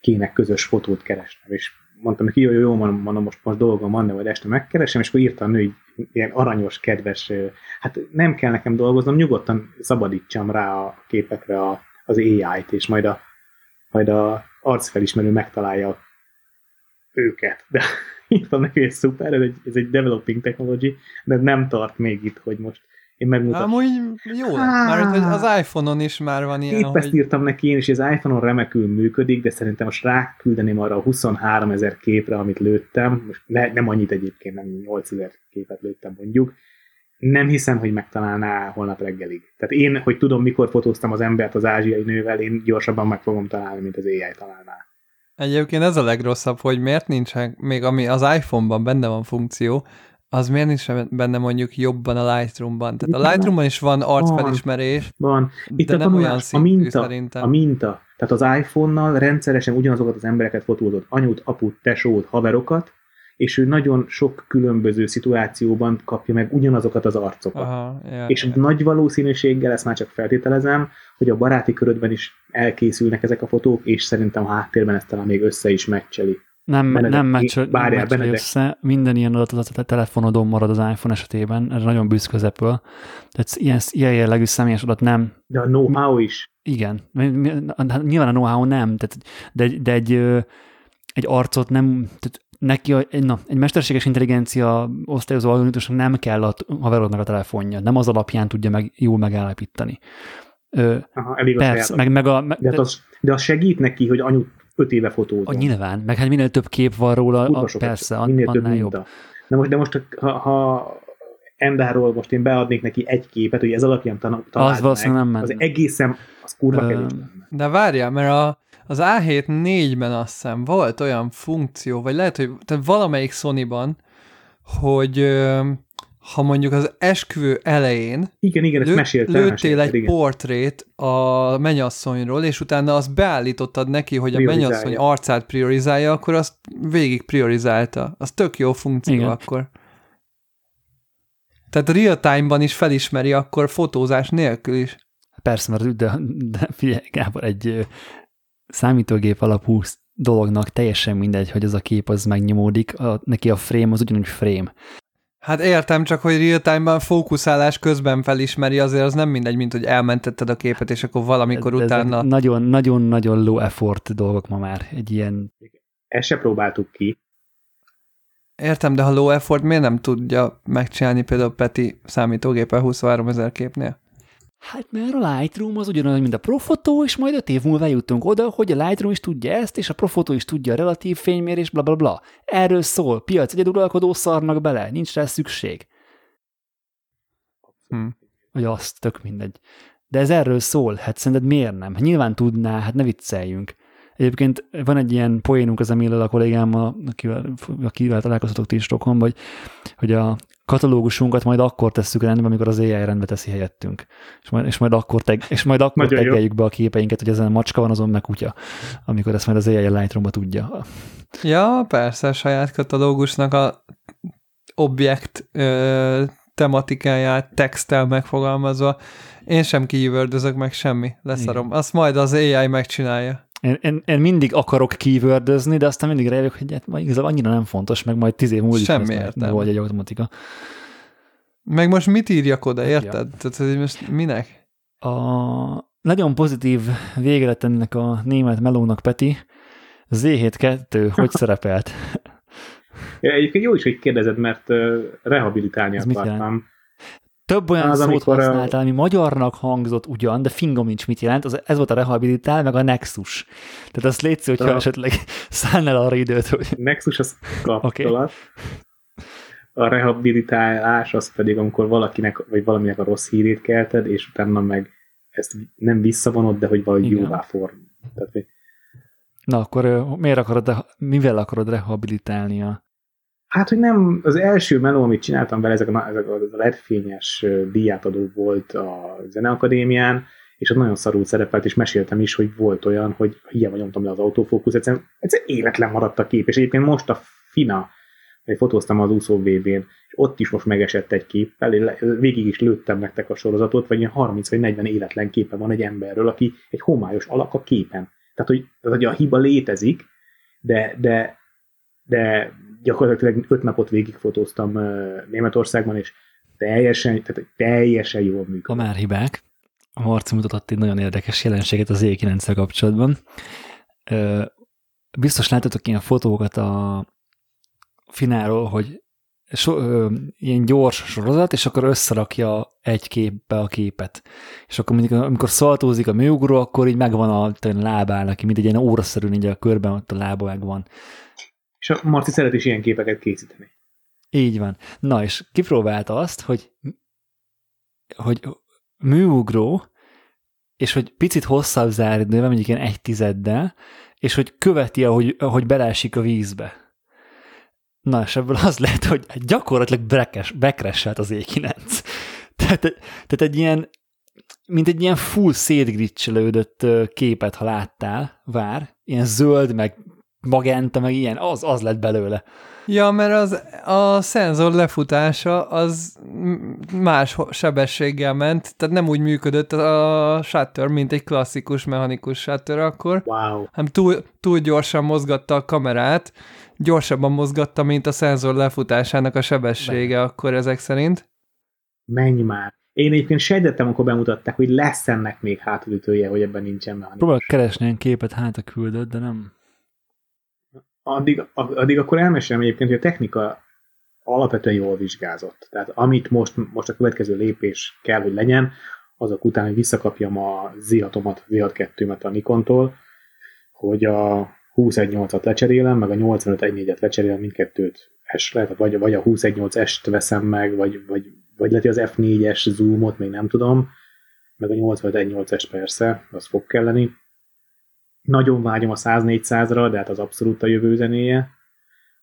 kéne közös fotót keresnem, és mondtam neki, jó, jó, jó, mondom, most, most dolgom van, de majd este megkeresem, és akkor írta a nő így, ilyen aranyos, kedves, hát nem kell nekem dolgoznom, nyugodtan szabadítsam rá a képekre a, az AI-t, és majd a, majd a arcfelismerő megtalálja őket. De írtam neki, hogy szuper, ez egy, ez egy developing technology, de nem tart még itt, hogy most Én megmutatom. Amúgy jó, hogy az iPhone-on is már van ilyen, Épp ezt írtam neki én is, hogy az iPhone-on remekül működik, de szerintem most ráküldeném arra a 23 ezer képre, amit lőttem, most ne, nem annyit egyébként, nem 8 ezer képet lőttem mondjuk, nem hiszem, hogy megtalálná holnap reggelig. Tehát én, hogy tudom, mikor fotóztam az embert az ázsiai nővel, én gyorsabban meg fogom találni, mint az AI találná. Egyébként ez a legrosszabb, hogy miért nincsen, még ami az iPhone-ban benne van funkció, az miért nincs benne mondjuk jobban a Lightroom-ban. Tehát a Lightroom-ban is van arcfelismerés, Van. Itt de a nem olyan tanulás, a szintű minta, szerintem. a minta. Tehát az iPhone-nal rendszeresen ugyanazokat az embereket fotózott, anyut, aput, tesót, haverokat, és ő nagyon sok különböző szituációban kapja meg ugyanazokat az arcokat. Aha, ja, És ja. nagy valószínűséggel, ezt már csak feltételezem, hogy a baráti körödben is elkészülnek ezek a fotók, és szerintem a háttérben ezt talán még össze is meccseli. Nem, Benedek- nem meccsel, nem Benedek. össze, minden ilyen adat a telefonodon marad az iPhone esetében, erre nagyon büszke az Apple. Tehát ilyen, ilyen jellegű személyes adat nem, De a know-how is. igen, hát nyilván a know-how nem, tehát, de, de egy, egy arcot nem, tehát neki a, egy, na, egy mesterséges intelligencia osztályozó algoritmusnak nem kell a haverodnak a telefonja, nem az alapján tudja meg jól megállapítani. Ö, Aha, elég persze, meg, meg a, meg, de, hát az, de az segít neki, hogy anyu öt éve a, fotózom. nyilván, meg hát minél több kép van róla, Kurva a, persze, an- minél több annál minta. jobb. De most, de most ha, ha Endáról most én beadnék neki egy képet, hogy ez alapján tan- találd Az valószínűleg nem menne. az egészen, az kurva Ö, kevés lenne. De várjál, mert a, az A7 4-ben azt hiszem volt olyan funkció, vagy lehet, hogy tehát valamelyik Sony-ban, hogy ö, ha mondjuk az esküvő elején Igen, igen, lő, meséltem. lőttél mesélted, egy igen. portrét a mennyasszonyról, és utána azt beállítottad neki, hogy a mennyasszony arcát priorizálja, akkor azt végig priorizálta. Az tök jó funkció Igen. akkor. Tehát real time-ban is felismeri akkor fotózás nélkül is. Persze, mert de, de figyelj, Gábor, egy számítógép alapú dolognak teljesen mindegy, hogy az a kép az megnyomódik, a, neki a frame az ugyanúgy frame. Hát értem, csak hogy real time-ban fókuszálás közben felismeri, azért az nem mindegy, mint hogy elmentetted a képet, és akkor valamikor De ezek utána... Nagyon-nagyon-nagyon low effort dolgok ma már. Egy ilyen, Ezt se próbáltuk ki. Értem, de ha low effort miért nem tudja megcsinálni például Peti számítógéppel 23 ezer képnél? Hát mert a Lightroom az ugyanolyan, mint a Profoto, és majd öt év múlva jutunk oda, hogy a Lightroom is tudja ezt, és a Profoto is tudja a relatív fénymérés, bla bla bla. Erről szól, piac egyeduralkodó szarnak bele, nincs rá szükség. Hm. Vagy azt, tök mindegy. De ez erről szól, hát szerinted miért nem? Hát nyilván tudná, hát ne vicceljünk. Egyébként van egy ilyen poénunk az Emillel a kollégámmal, akivel, akivel találkozhatok ti is Stockholmban, hogy, hogy a katalógusunkat majd akkor tesszük rendbe, amikor az AI rendbe teszi helyettünk. És majd, és majd akkor, teg, és majd akkor tegeljük be a képeinket, hogy ezen macska van, azon meg kutya, amikor ezt majd az AI Lightroom-ba tudja. Ja, persze, a saját katalógusnak a objekt ö, tematikáját textel megfogalmazva. Én sem kívüldözök meg semmi, leszarom. Azt majd az AI megcsinálja. Én, én, én mindig akarok keywordözni, de aztán mindig rájövök, hogy hát igazából annyira nem fontos, meg majd tíz év múlva is Semmi értelme. vagy egy automatika. Meg most mit írjak oda, Ja. érted? Tehát, hogy most minek? A nagyon pozitív vége lett ennek a német melónak, Peti. Z7-2 hogy szerepelt? Ja, Egyébként jó is, hogy kérdezed, mert rehabilitálni Ez mit akartam. Több olyan Az, szót amikor a- használtál, ami magyarnak hangzott ugyan, de fingom nincs mit jelent. Az, ez volt a rehabilitál, meg a nexus. Tehát azt létszik, hogyha Ja. esetleg szállnál arra időt, hogy Nexus az kapcsolat. A rehabilitálás az pedig, amikor valakinek, vagy valaminek a rossz hírét kelted, és utána meg ezt nem visszavonod, de hogy valahogy Igen. jóvá form. Tehát, hogy na akkor miért akarod, mivel akarod rehabilitálni a Hát, hogy nem, az első meló, amit csináltam vele, ezek a, ezek a LED-fényes ö, díjátadó volt a Zeneakadémián, és ott nagyon szarul szerepelt, és meséltem is, hogy volt olyan, hogy hiába nyomtam le az autofókusz, egyszerűen, egyszerűen életlen maradt a kép, és egyébként most a Fina, hogy fotóztam az úszó VB-n, és ott is most megesett egy képpel, én végig is lőttem nektek a sorozatot, vagy ilyen 30 vagy 40 életlen képe van egy emberről, aki egy homályos alak a képen. Tehát, hogy, tehát, hogy a hiba létezik, de, de, de gyakorlatilag öt napot végigfotóztam uh, Németországban, és teljesen, tehát teljesen jól Ha működik. már hibák, a Marci mutatott egy nagyon érdekes jelenséget az E9-szel kapcsolatban. Biztos láttatok ilyen fotókat a fináról, hogy so, ö, ilyen gyors sorozat, és akkor összerakja egy képbe a képet. És akkor mondjuk, amikor szaltózik a műugró, akkor így megvan a, a lábál neki, mint egy ilyen óraszerűen így a körben ott a lába megvan. És a Marci szeret is ilyen képeket készíteni. Így van. Na, és kipróbálta azt, hogy, hogy műugró, és hogy picit hosszabb záridővel, mondjuk ilyen egy tizeddel, és hogy követi, ahogy, ahogy beleesik a vízbe. Na, és ebből az lehet, hogy gyakorlatilag bekresselt az E9. Tehát, tehát egy ilyen, mint egy ilyen full szétgricselődött képet, ha láttál, vár, ilyen zöld, meg magenta, meg ilyen, az, az lett belőle. Ja, mert az, a szenzor lefutása az más sebességgel ment, tehát nem úgy működött a shutter, mint egy klasszikus mechanikus shutter akkor, wow. hanem túl, túl gyorsan mozgatta a kamerát, gyorsabban mozgatta, mint a szenzor lefutásának a sebessége ben. akkor ezek szerint. Menj már! Én egyébként sejtettem, amikor bemutatták, hogy lesz ennek még hátulütője, hogy ebben nincsen mechanikus. Próbálok keresni egy képet, hát a küldött, de nem addig, addig akkor elmesélem egyébként, hogy a technika alapvetően jól vizsgázott. Tehát amit most, most a következő lépés kell, hogy legyen, azok után, hogy visszakapjam a Z6-omat, Z6-2-met a Nikontól, hogy a 21.8-at lecserélem, meg a 85.1.4-et lecserélem, mindkettőt S lehet, vagy, vagy a 21.8-est veszem meg, vagy, vagy, vagy lehet, az F4-es zoomot, még nem tudom, meg a 85.1.8-es persze, az fog kelleni, nagyon vágyom a 100-400-ra, de hát az abszolút a jövő zenéje.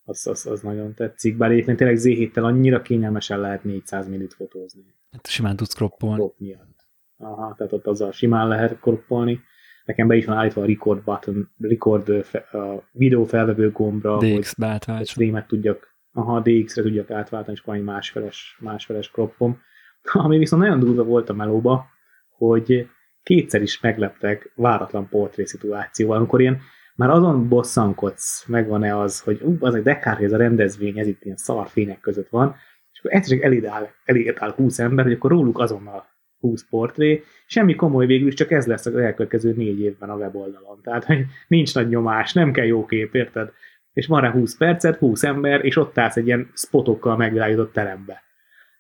Az, az, az nagyon tetszik, bár egyébként tényleg z annyira kényelmesen lehet 400 minut fotózni. Hát simán tudsz kroppolni. Crop miatt. Aha, tehát ott azzal simán lehet kroppolni. Nekem be is van állítva a record button, record a videó felvevő gombra, DX-be átváltson. tudjak, aha, DX-re tudjak átváltani, és akkor egy másfeles, másfeles kroppom. Ami viszont nagyon durva volt a melóba, hogy kétszer is megleptek váratlan portré szituációval, amikor ilyen már azon bosszankodsz, megvan-e az, hogy ú, az egy dekár, hogy ez a rendezvény, ez itt ilyen szar fények között van, és akkor egyszer csak elég áll, elég áll 20 ember, hogy akkor róluk azonnal 20 portré, semmi komoly végül is, csak ez lesz az elkövetkező négy évben a weboldalon. Tehát, hogy nincs nagy nyomás, nem kell jó kép, érted? És van rá 20 percet, 20 ember, és ott állsz egy ilyen spotokkal megvilágított terembe.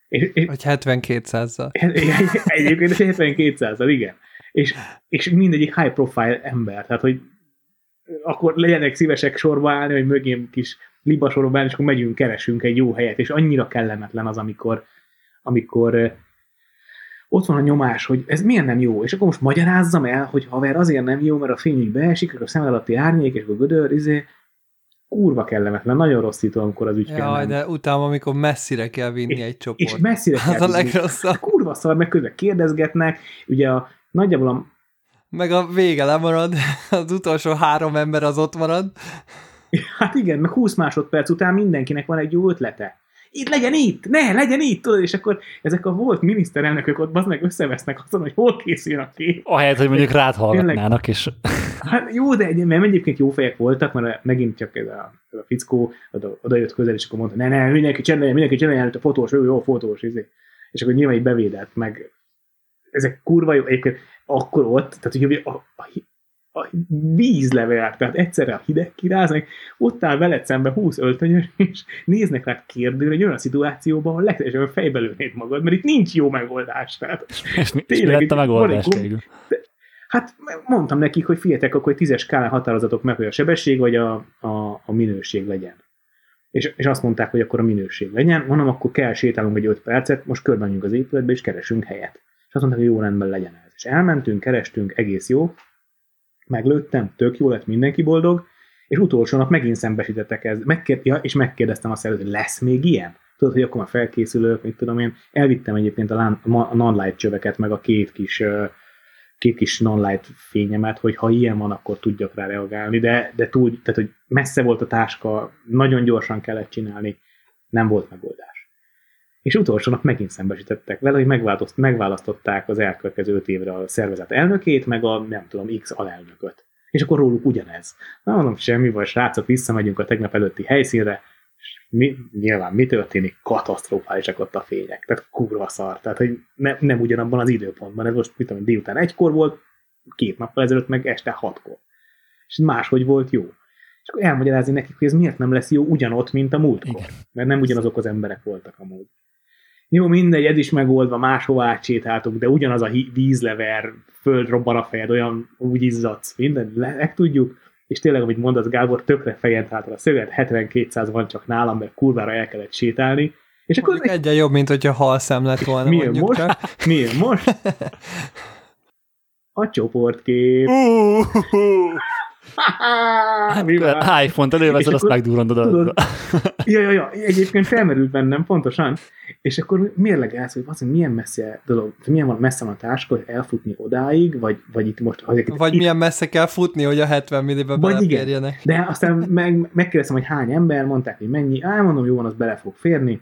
És, és, Vagy 72 százzal. Egyébként 72 százzal, igen és, és mindegyik high profile ember, tehát hogy akkor legyenek szívesek sorba állni, hogy mögém kis libasorba állni, és akkor megyünk, keresünk egy jó helyet, és annyira kellemetlen az, amikor, amikor ott van a nyomás, hogy ez milyen nem jó, és akkor most magyarázzam el, hogy haver azért nem jó, mert a fény így beesik, akkor a szem alatti árnyék, és akkor gödör, izé, kurva kellemetlen, nagyon rosszító, amikor az ügyfél Jaj, de utána, amikor messzire kell vinni és, egy csoport. És messzire kell Az a legrosszabb. Kurva szar, meg közben kérdezgetnek, ugye a nagyjából a... Meg a vége lemarad, az utolsó három ember az ott marad. Hát igen, meg 20 másodperc után mindenkinek van egy jó ötlete. Itt legyen itt, ne, legyen itt, tudod, és akkor ezek a volt miniszterelnökök ott az meg összevesznek azon, hogy hol készüljön a kép. Ahelyett, hogy mondjuk rád hallgatnának is. Hát jó, de egy, mert egyébként jó fejek voltak, mert megint csak ez a, ez a fickó oda, oda jött közel, és akkor mondta, ne, ne, mindenki csinálja, mindenki csinálja, a fotós, jó, jó, fotós, izé. és akkor nyilván így bevédett, meg ezek kurva jó, egyébként akkor ott, tehát hogy a, a, a vízlevel, tehát egyszerre a hideg kiráznak, ott áll veled szembe 20 öltönyös, és néznek rá kérdőre egy olyan szituációban, ahol legfeljebb fejbe lőnéd magad, mert itt nincs jó megoldás. Tehát, és, mi, és mi lett a megoldás végül? Hát mondtam nekik, hogy figyeljetek, akkor tízes skálán határozatok meg, hogy a sebesség vagy a, a, a minőség legyen. És, és azt mondták, hogy akkor a minőség legyen. Mondom, akkor kell sétálunk egy 5 percet, most körbenjünk az épületbe, és keresünk helyet. És azt mondták, hogy jó rendben legyen ez. És elmentünk, kerestünk, egész jó, meglőttem, tök jó lett, mindenki boldog, és utolsó nap megint szembesítettek ez, megkér, ja, és megkérdeztem előtt, hogy lesz még ilyen? Tudod, hogy akkor már felkészülök, mit tudom én, elvittem egyébként a, a non-light csöveket, meg a két kis két kis non-light fényemet, hogy ha ilyen van, akkor tudjak rá reagálni, de, de túl, tehát, hogy messze volt a táska, nagyon gyorsan kellett csinálni, nem volt megoldás. És utolsó nap megint szembesítettek vele, hogy megválasztották az elkövetkező öt évre a szervezet elnökét, meg a nem tudom, X alelnököt. És akkor róluk ugyanez. Na mondom, semmi vagy, srácok, visszamegyünk a tegnap előtti helyszínre, és mi, nyilván mi történik? Katasztrofálisak ott a fények. Tehát kurva szar. Tehát, hogy ne, nem ugyanabban az időpontban. Ez most, mit tudom, délután egykor volt, két nappal ezelőtt meg este hatkor. És máshogy volt jó. és akkor elmagyarázni nekik, hogy ez miért nem lesz jó ugyanott, mint a múltkor. Igen. Mert nem ugyanazok az emberek voltak amúgy. Jó, mindegy, ez is megoldva, máshova átsétáltunk, de ugyanaz a vízlever, föld robban a fejed, olyan úgy izzadsz, minden, le, meg tudjuk, és tényleg, amit mondasz, Gábor, tökre fejed hátra a szöget, 7200 van csak nálam, mert kurvára el kellett sétálni, és akkor Mondjuk egyen jobb, mint hogyha halszem lett volna, milyen mondjuk most? csak. Milyen most? A csoportkép. Mivel? Hát, iPhone-t előveszed, azt megdurrandod. tudod, Ja, ja, ja, egyébként felmerült bennem, pontosan. És akkor mérlegelsz, hogy azt milyen messze dolog, milyen van messze van a táska, hogy elfutni odáig, vagy, vagy itt most... Hogy Vagy itt, milyen messze kell futni, hogy a 70 millibe Vagy beleférjenek. De aztán meg, megkérdeztem, hogy hány ember, mondták, hogy mennyi. Á, mondom, jó van, az bele fog férni.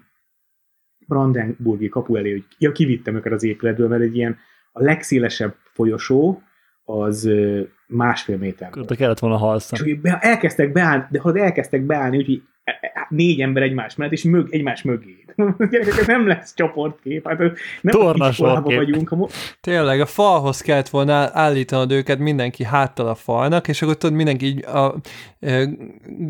Brandenburgi kapu elé, hogy ja, kivittem őket az épületből, mert egy ilyen a legszélesebb folyosó az másfél méter Akkor kellett volna hogy be, elkezdtek beállni, de ha elkezdtek beállni, úgyhogy négy ember egymás mellett, és mög, egymás mögé. Gyerekek, ez nem lesz csoportkép, hát nem Torna a sorkép. vagyunk. Ha mo- Tényleg, a falhoz kellett volna áll- állítanod őket mindenki háttal a falnak, és akkor tudod, mindenki így a e,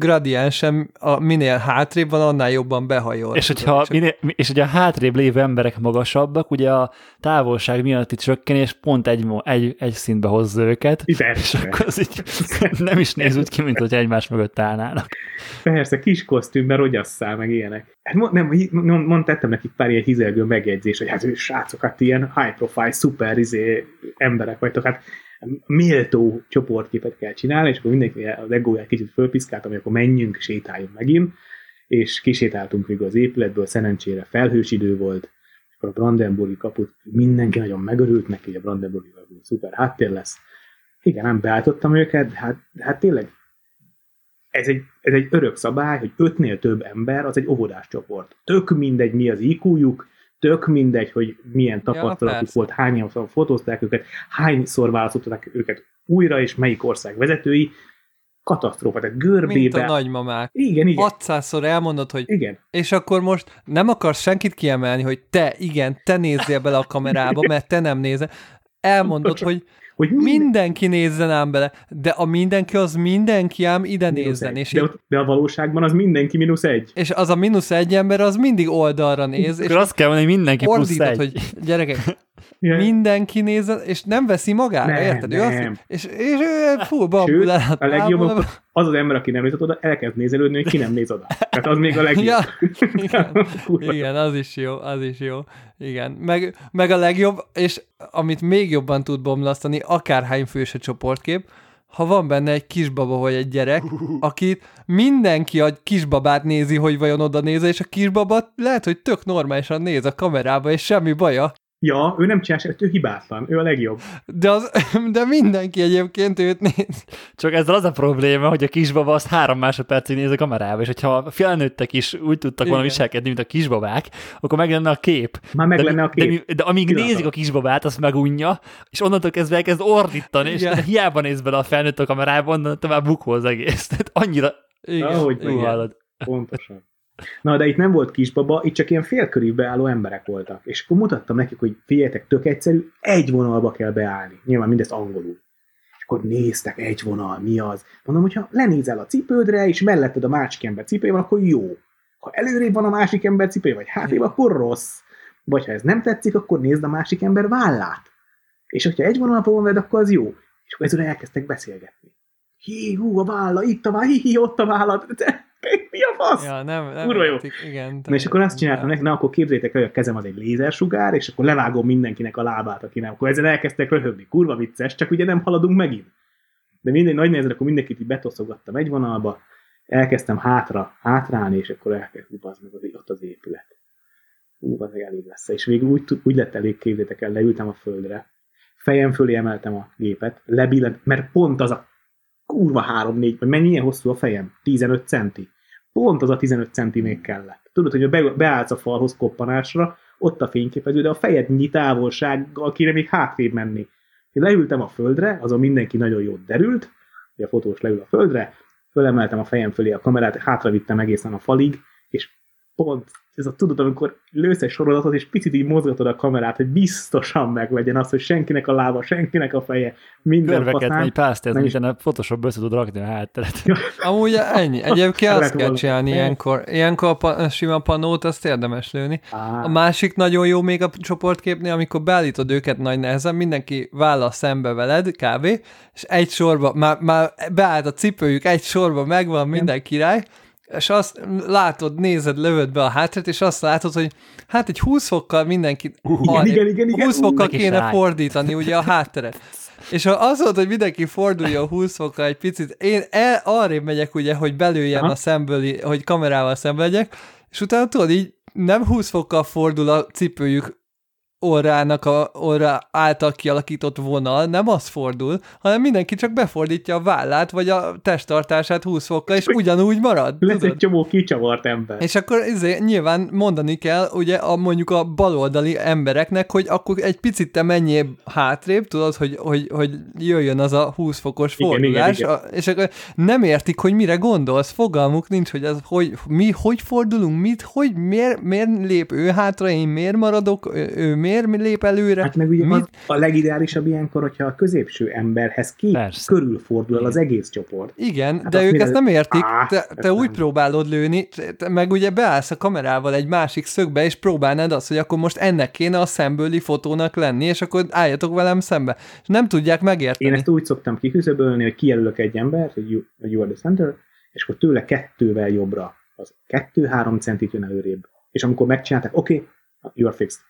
gradiensen a minél hátrébb van, annál jobban behajol. És hogyha, minél, és hogyha a hátrébb lévő emberek magasabbak, ugye a távolság miatti csökkenés pont egy, mo- egy, egy szintbe hozza őket, és Persze, akkor az így nem is néz úgy ki, mint hogy egymás mögött állnának. persze, kis kosztümben rogyasszál, meg ilyenek. Hát nem, mond, mond, tettem nekik pár ilyen hizelgő megjegyzés, hogy hát ő srácok, ilyen high profile, szuper izé, emberek vagytok, hát méltó csoportképet kell csinálni, és akkor mindenki az egóját kicsit fölpiszkált, hogy akkor menjünk, sétáljunk megint, és kisétáltunk végül az épületből, szerencsére felhős idő volt, és akkor a Brandenburgi kaput mindenki nagyon megörült neki, hogy a Brandenburgi szuper háttér lesz. Igen, nem beállítottam őket, hát, hát tényleg ez egy, ez egy örök szabály, hogy ötnél több ember, az egy óvodás csoport. Tök mindegy, mi az IQ-juk, tök mindegy, hogy milyen tapasztalatuk persze. volt, hányan fotózták őket, hányszor választották őket újra, és melyik ország vezetői. Katasztrófa, tehát Mint a görbébe. nagymamák. Igen, igen. 600-szor elmondod, hogy Igen. és akkor most nem akarsz senkit kiemelni, hogy te, igen, te nézzél bele a kamerába, mert te nem nézel. Elmondod, hogy Hogy minden, mindenki nézzen ám bele, de a mindenki az mindenki ám ide nézzen, egy. és, de, de a valóságban az mindenki mínusz egy. és az a mínusz egy ember, az mindig oldalra néz, és azt kell mondani, hogy mindenki plusz egy. hogy gyerekek, Ja. mindenki nézzen, és nem veszi magára, Nem, érted? Ő azt, nem. és, és ő fú, bambul a legjobb, az az ember, aki nem nézett oda, elkezd nézelődni, hogy ki nem néz oda. Tehát az még a legjobb. Ja, igen. Igen, az is jó, az is jó. Igen, meg, meg a legjobb, és amit még jobban tud bomlasztani, akárhány fős a csoportkép, ha van benne egy kisbaba vagy egy gyerek, akit mindenki a kisbabát nézi, hogy vajon oda néz, és a kisbaba lehet, hogy tök normálisan néz a kamerába, és semmi baja, Ja, ő nem csinál ő hibátlan, ő a legjobb. de, az, de mindenki egyébként őt néz. Csak ezzel az a probléma, hogy a kisbaba azt három másodpercig néz a kamerába, és hogyha a felnőttek is úgy tudtak volna viselkedni, mint a kisbabák, akkor meg lenne a kép. Már meg de, lenne a De, kép. mi- de amíg Pillanat nézik a kisbabát, azt megunja, és onnantól kezdve elkezd ordítani, és Igen. hiába néz bele a felnőtt a kamerába, onnan tovább bukó az egész. Tehát annyira Igen, Ahogy igen. Pontosan. Na, de itt nem volt kisbaba, itt csak ilyen félkörű beálló emberek voltak. És akkor mutattam nekik, hogy figyeljetek, tök egyszerű, egy vonalba kell beállni. Nyilván mindezt angolul. És akkor néztek, egy vonal, mi az? Mondom, hogyha lenézel a cipődre, és melletted a másik ember cipője van, akkor jó. Ha előrébb van a másik ember cipője, vagy hátrébb, akkor rossz. Vagy ha ez nem tetszik, akkor nézd a másik ember vállát. És hogyha egy vonalba van veled, akkor az jó. És akkor ezzel elkezdtek beszélgetni. Hí, hú, a válla, itt a válla, hi, hi, ott a válla. De, mi a fasz? Ja, nem, nem Kurva jó. értik, igen. Na és akkor azt csináltam neki, na akkor képzétek el, hogy a kezem az egy lézersugár, és akkor levágom mindenkinek a lábát, aki nem. Akkor ezzel elkezdtek röhögni. Kurva vicces, csak ugye nem haladunk megint. De minden nagy nézre, akkor mindenkit így betoszogattam egy vonalba, elkezdtem hátra, hátrálni, és akkor elkezdtem, az meg az, ott az épület. Ú, az meg elég lesz. És végül úgy, úgy lett elég, képzétek el, leültem a földre, fejem fölé emeltem a gépet, lebillent, mert pont az a kurva 3-4, vagy mennyi ilyen hosszú a fejem? 15 centi. Pont az a 15 centi még kellett. Tudod, hogy be, beállsz a falhoz koppanásra, ott a fényképező, de a fejednyi távolsággal kéne még hátrébb menni. Én leültem a földre, azon mindenki nagyon jót derült, hogy a fotós leül a földre, fölemeltem a fejem fölé a kamerát, hátravittem egészen a falig, és pont ez a tudod, amikor lősz egy sorozatot, és picit így mozgatod a kamerát, hogy biztosan meglegyen az, hogy senkinek a lába, senkinek a feje, minden Körveket faszán. pásztázni, Nem is- és a Photoshop össze tud rakni a hátteret. Amúgy ennyi. Egyébként azt kell csinálni ilyenkor. Ilyenkor a, pa- a sima panót, azt érdemes lőni. Á, A másik nagyon jó még a csoportképnél, amikor beállítod őket nagy nehezen, mindenki vállal szembe veled, kb. És egy sorba, már, már beállt a cipőjük, egy sorba megvan minden király, és azt látod, nézed, lövöd be a hátteret, és azt látod, hogy hát egy 20 fokkal mindenki, igen, igen, igen, igen. 20 fokkal neki kéne fordítani ugye a hátteret. És ha az volt, hogy mindenki forduljon 20 fokkal egy picit, én el, arrébb megyek ugye, hogy belőjem Aha. a szemből, hogy kamerával szembe legyek, és utána tudod, így nem 20 fokkal fordul a cipőjük orrának a orra által kialakított vonal, nem az fordul, hanem mindenki csak befordítja a vállát, vagy a testtartását 20 fokkal, és ugyanúgy marad. lesz tudod? egy csomó kicsavart ember. És akkor izé, nyilván mondani kell, ugye a, mondjuk a baloldali embereknek, hogy akkor egy picit te menjél hátrébb, tudod, hogy, hogy, hogy jöjjön az a 20 fokos Igen, fordulás, igen, A, és akkor nem értik, hogy mire gondolsz, fogalmuk nincs, hogy ez, hogy mi, hogy fordulunk, mit, hogy miért, miért lép ő hátra, én miért maradok, ő, ő miért lép előre, Hát meg ugye mit, a legideálisabb ilyenkor, hogyha a középső emberhez két Persze. körül fordul el az egész csoport. Igen, Hát de ők ezt nem értik, Á, te, te úgy nem. próbálod lőni, te- meg ugye beállsz a kamerával egy másik szögbe, és próbálnád azt, hogy akkor most ennek kéne a szembőli fotónak lenni, és akkor álljatok velem szembe. És nem tudják megérteni. Én ezt úgy szoktam kiküszöbölni, hogy kijelölök egy embert, hogy you, you are the center, és akkor tőle kettővel jobbra, az kettő-három centit jön előrébb. És amikor megcsinálták, oké, okay, you are fixed.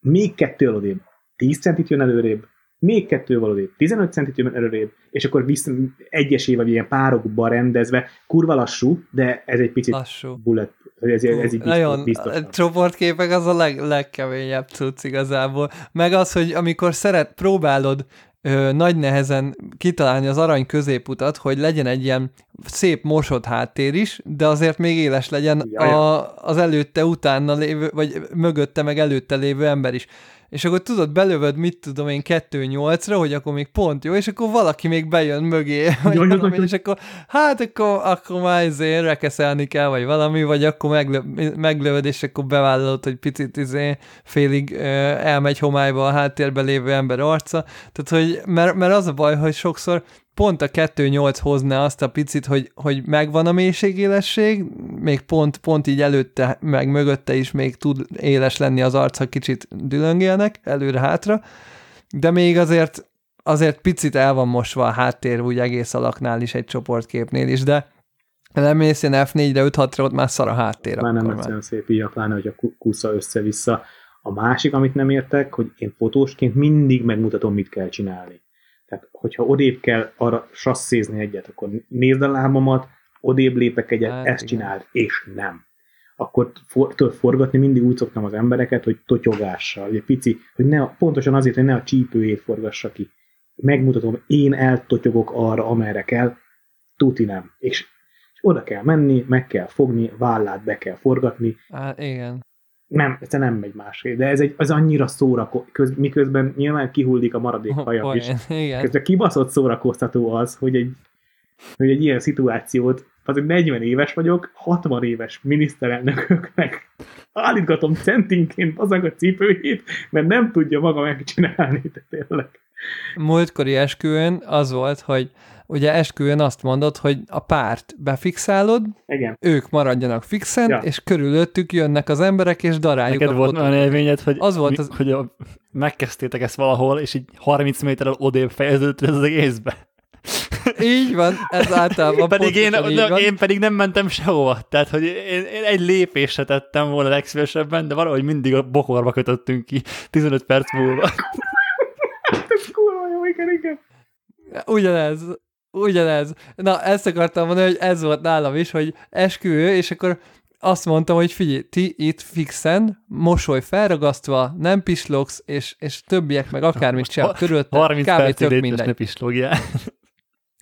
Még kettő odébb, 10 centit jön előrébb, még kettő odébb, 15 centit jön előrébb, és akkor vissza egyesével, vagy ilyen párokba rendezve, kurva lassú, de ez egy picit Lassú. bullet, ez, ez, így Nagyon, biztos. a csoportképek az a leg, legkeményebb cucc igazából. Meg az, hogy amikor szeret, próbálod ö, nagy nehezen kitalálni az arany középutat, hogy legyen egy ilyen szép mosott háttér is, de azért még éles legyen a, az előtte, utána lévő, vagy mögötte, meg előtte lévő ember is. És akkor tudod, belövöd, mit tudom én, 2-8-ra, hogy akkor még pont jó, és akkor valaki még bejön mögé, vagy jaj, valami, jaj. és akkor hát akkor, akkor már izé rekeszelni kell, vagy valami, vagy akkor meglö, meglövöd, és akkor bevállalod, hogy picit izé félig ö, elmegy homályba a háttérben lévő ember arca. Tehát, hogy, mert, mert az a baj, hogy sokszor pont a 2-8 hozná azt a picit, hogy, hogy megvan a mélységélesség, még pont, pont így előtte, meg mögötte is még tud éles lenni az arca, kicsit dülöngélnek előre-hátra, de még azért azért picit el van mosva a háttér úgy egész alaknál is egy csoportképnél is, de lemész ilyen F4-re, 5-6-ra, ott már szar a háttér. Már nem egyszerűen szép így, pláne, hogy a ku- kusza össze-vissza. A másik, amit nem értek, hogy én fotósként mindig megmutatom, mit kell csinálni. Tehát, hogyha odébb kell arra sasszézni egyet, akkor nézd a lábamat, odébb lépek egyet, Hát, ezt igen. csináld, és nem. Akkor for, tudod, forgatni mindig úgy szoktam az embereket, hogy totyogással, egy pici, hogy ne, pontosan azért, hogy ne a csípőjét forgassa ki. Megmutatom, én eltotyogok arra, amerre kell, tuti nem. És, és oda kell menni, meg kell fogni, vállát be kell forgatni, Hát, igen. Nem, ez nem megy másképp, de ez egy, az annyira szórakó, köz, miközben nyilván kihullik a maradék haja is. Poén, igen. Közben kibaszott szórakoztató az, hogy egy, hogy egy ilyen szituációt, az egy 40 éves vagyok, 60 éves miniszterelnököknek állítgatom centinként azok a cipőjét, mert nem tudja maga megcsinálni, de tényleg. múltkori esküvőn az volt, hogy ugye esküvőn azt mondod, hogy a párt befixálod, Igen. ők maradjanak fixen, Ja. és körülöttük jönnek az emberek, és daráljuk Neked a volt olyan élményed, hogy, Az volt az- hogy a, megkezdtétek ezt valahol, és így 30 méterrel odébb fejeződött ez az egészbe. Így van, ez általában pedig én, de van. én pedig nem mentem sehova. Tehát, hogy én, én egy lépésre tettem volna legszívesebben, de valahogy mindig a bokorba kötöttünk ki 15 perc múlva. Ez kurva jó, igen, igen. Ugyanez, ugyanez. Na, ezt akartam mondani, hogy ez volt nálam is, hogy esküvő, és akkor azt mondtam, hogy figyelj, ti itt fixen, mosoly felragasztva, nem pislogsz, és, és többiek meg akármit csinál körülötte, 30 kb. tök mindegy. ne pislógjál.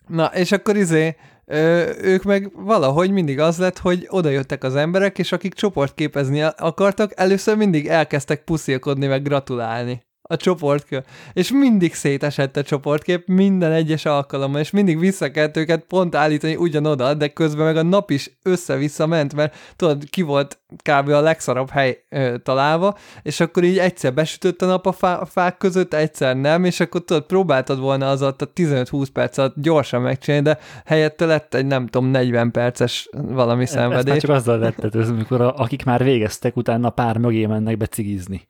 Na, és akkor izé, ö, ők meg valahogy mindig az lett, hogy oda jöttek az emberek, és akik csoportképezni akartak, először mindig elkezdtek puszilkodni, meg gratulálni. A csoportkör. És mindig szétesett a csoportkép minden egyes alkalommal, és mindig vissza kellett őket pont állítani ugyanoda, de közben meg a nap is össze-vissza ment, mert tudod, ki volt kb. a legszarabb hely ö, találva, és akkor így egyszer besütött a nap a, fá- a fák között, egyszer nem, és akkor tudod, próbáltad volna az a 15-20 perc alatt gyorsan megcsinálni, de helyette lett egy nem tudom, 40 perces valami szenvedés. csak azzal lettető, amikor a, akik már végeztek, utána pár mögé mennek be cigizni.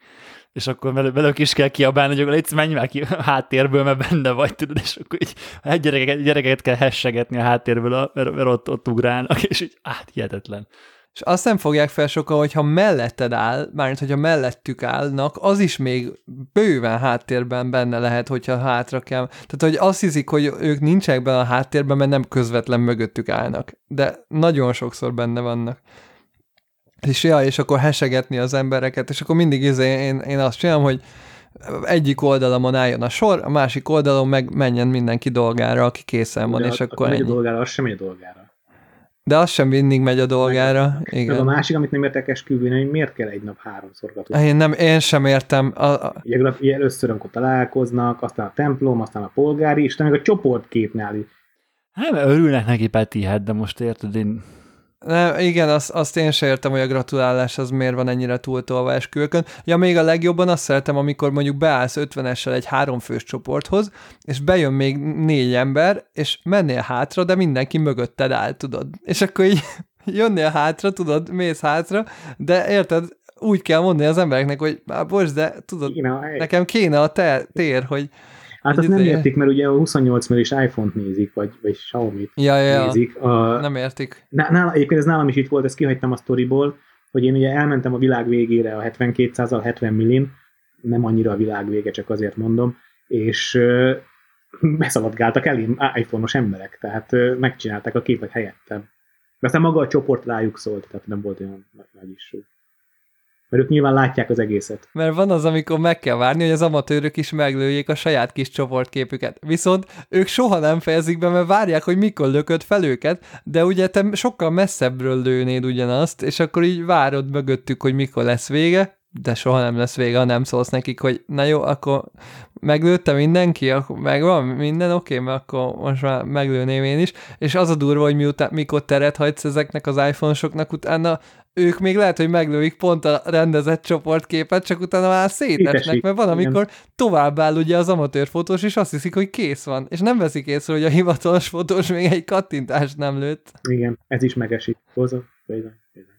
És akkor velük, is kell kiabálni, hogy légy, menj már ki a háttérből, mert benne vagy, tudod, és akkor így hát gyerekeket, gyerekeket kell hessegetni a háttérből, mert, ott, ott ugrálnak, és így át, hihetetlen. És azt nem fogják fel sokan, hogyha melletted áll, mármint hogyha mellettük állnak, az is még bőven háttérben benne lehet, hogyha hátra kell. Tehát, hogy azt hiszik, hogy ők nincsenek benne a háttérben, mert nem közvetlen mögöttük állnak. De nagyon sokszor benne vannak. És ja, és akkor hesegetni az embereket, és akkor mindig izé, én, én azt csinálom, hogy egyik oldalamon álljon a sor, a másik oldalon meg menjen mindenki dolgára, aki készen van, De és az- akkor megy a dolgára, az sem megy a dolgára. De az sem mindig megy a dolgára. Meg a Igen. másik, amit nem értek esküvőn, hogy miért kell egy nap háromszor gratulálni. Én, nem, én sem értem. A, a, Ugye, először, amikor találkoznak, aztán a templom, aztán a polgári, és utána még a csoportképnál is. Hát, mert örülnek neki, Peti, hát, de most érted, én nem, igen, azt, azt én sem értem, hogy a gratulálás az miért van ennyire túltolva esküvőkön. Ja, még a legjobban azt szeretem, amikor mondjuk beállsz 50-essel egy háromfős csoporthoz, és bejön még négy ember, és mennél hátra, de mindenki mögötted áll, tudod. És akkor így jönnél hátra, tudod, mész hátra, de érted, úgy kell mondani az embereknek, hogy bocs, de tudod, nekem kéne a te, tér, hogy hát azt nem izé- értik, mert ugye a 28 milliós iPhone-t nézik, vagy, vagy Xiaomi-t ja, ja, nézik. A, nem értik. Ná- nála, egyébként ez nálam is itt volt, ezt kihagytam a sztoriból, hogy én ugye elmentem a világ végére a 72 70 millin, nem annyira a világ vége, csak azért mondom, és ö, beszaladgáltak elém iPhone-os emberek, tehát ö, megcsinálták a képet helyettem. De aztán maga a csoport rájuk szólt, tehát nem volt olyan nagy, nagy is. Mert ők nyilván látják az egészet. Mert van az, amikor meg kell várni, hogy az amatőrök is meglőjék a saját kis csoportképüket. Viszont ők soha nem fejezik be, mert várják, hogy mikor lököd fel őket, de ugye te sokkal messzebbről lőnéd ugyanazt, és akkor így várod mögöttük, hogy mikor lesz vége, de soha nem lesz vége, ha nem szólsz nekik, hogy na jó, akkor meglőtte mindenki, akkor megvan minden, oké, mert akkor most már meglőném én is, és az a durva, hogy miután, mikor teret hagysz ezeknek az iPhone-soknak, utána ők még lehet, hogy meglőik pont a rendezett csoportképet, csak utána már szétesnek, Szétesik, mert van, igen. amikor tovább áll ugye az amatőr fotós, és azt hiszik, hogy kész van, és nem veszik észre, hogy a hivatalos fotós még egy kattintást nem lőtt. Igen, ez is megesik. Hozzá, bizony, bizony.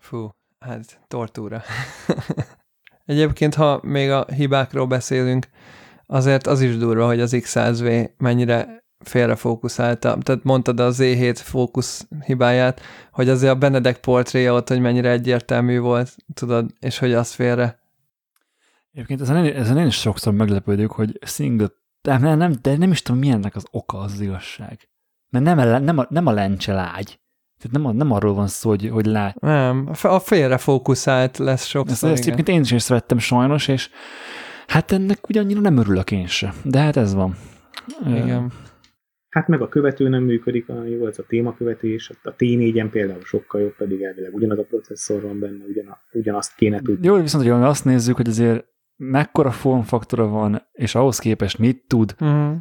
Fú, hát tortúra. Egyébként, ha még a hibákról beszélünk, azért az is durva, hogy az X100V mennyire félrefókuszálta. Tehát mondtad a Z7 fókusz hibáját, hogy azért a Benedek portréja ott, hogy mennyire egyértelmű volt, tudod, és hogy az félre. Egyébként ezen én, ezen én is sokszor meglepődök, hogy single, de nem, nem, de nem is tudom, milyennek az oka az, az igazság. Mert nem, a, nem, a, nem a lencse lágy. Tehát nem, a, nem arról van szó, hogy, hogy lágy. Nem, a félrefókuszált lesz Ezt, sokszor. ezt igen. egyébként én is észrevettem sajnos, és hát ennek ugye annyira nem örülök én se. De hát ez van. Igen. Hát meg a követő nem működik olyan jól, ez a témakövetés, a T4-en például sokkal jobb, pedig elvileg ugyanaz a processzor van benne, ugyana, ugyanazt kéne tudni. Jó, viszont, hogy azt nézzük, hogy azért mekkora formfaktora van, és ahhoz képest mit tud, Uh-huh.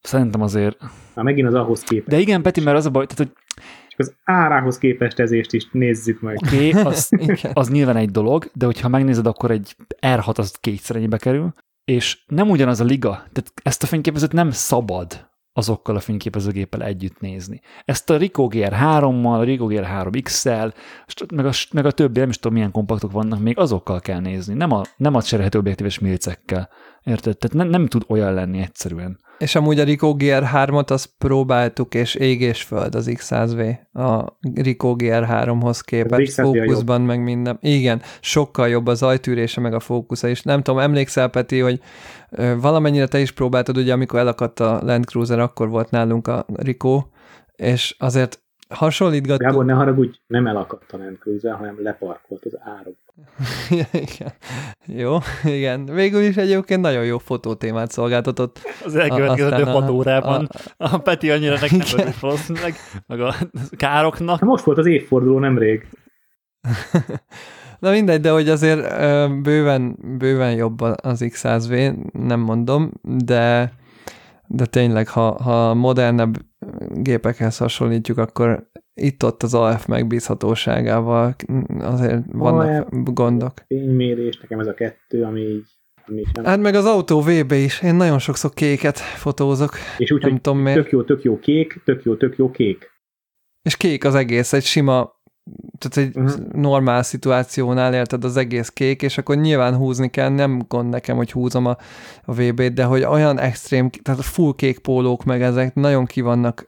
szerintem azért... Már megint az ahhoz képest. De igen, Peti, mert az a baj, tehát, hogy Csak az árához képest ezést is nézzük meg. oké, okay, az, az nyilván egy dolog, de hogyha megnézed, akkor egy R6 az kétszer ennyibe kerül, és nem ugyanaz a liga, tehát ezt a fényképezőt nem szabad azokkal a fényképezőgéppel együtt nézni. Ezt a Ricoh GR3-mal, a Ricoh GR3X-szel, meg a, meg a többi, nem is tudom milyen kompaktok vannak, még azokkal kell nézni, nem a, nem a cserélhető objektíves milcekkel. Érted? Tehát nem, nem tud olyan lenni egyszerűen. És amúgy a Ricoh GR3-ot azt próbáltuk, és ég és föld az X100V a Ricoh GR3-hoz képest, Az X100V a jobb. fókuszban meg minden. Igen, sokkal jobb az ajtűrése, meg a fókusza is. Nem tudom, emlékszel, Peti, hogy valamennyire te is próbáltad, ugye amikor elakadt a Land Cruiser, akkor volt nálunk a Ricoh, és azért hasonlítgattuk. Gábor, ne haragudj, nem elakadt a Cruiser, hanem leparkolt az árok. igen. Jó, igen. Végül is egyébként nagyon jó fotótémát szolgáltatott. Az elkövetkező hat órában a- a, a Peti annyira nek nem Igen. örült valószínűleg, meg a károknak. Hát most volt az évforduló nemrég. Na mindegy, de hogy azért bőven, bőven jobb az X100V, nem mondom, de, de tényleg, ha, ha modernebb gépekhez hasonlítjuk, akkor itt-ott az AF megbízhatóságával azért vannak AF, gondok. Fénymérés, nekem ez a kettő, ami így ami sem. Hát meg az autó VB is. Én nagyon sokszor kéket fotózok. És úgy, hogy tudom, tök jó, tök jó kék, tök jó, tök jó kék. És kék az egész, egy sima tehát egy uh-huh. normál szituációnál érted az egész kék, és akkor nyilván húzni kell, nem gond nekem, hogy húzom a, a VB-t, de hogy olyan extrém, tehát a full kék pólók meg ezek nagyon ki vannak,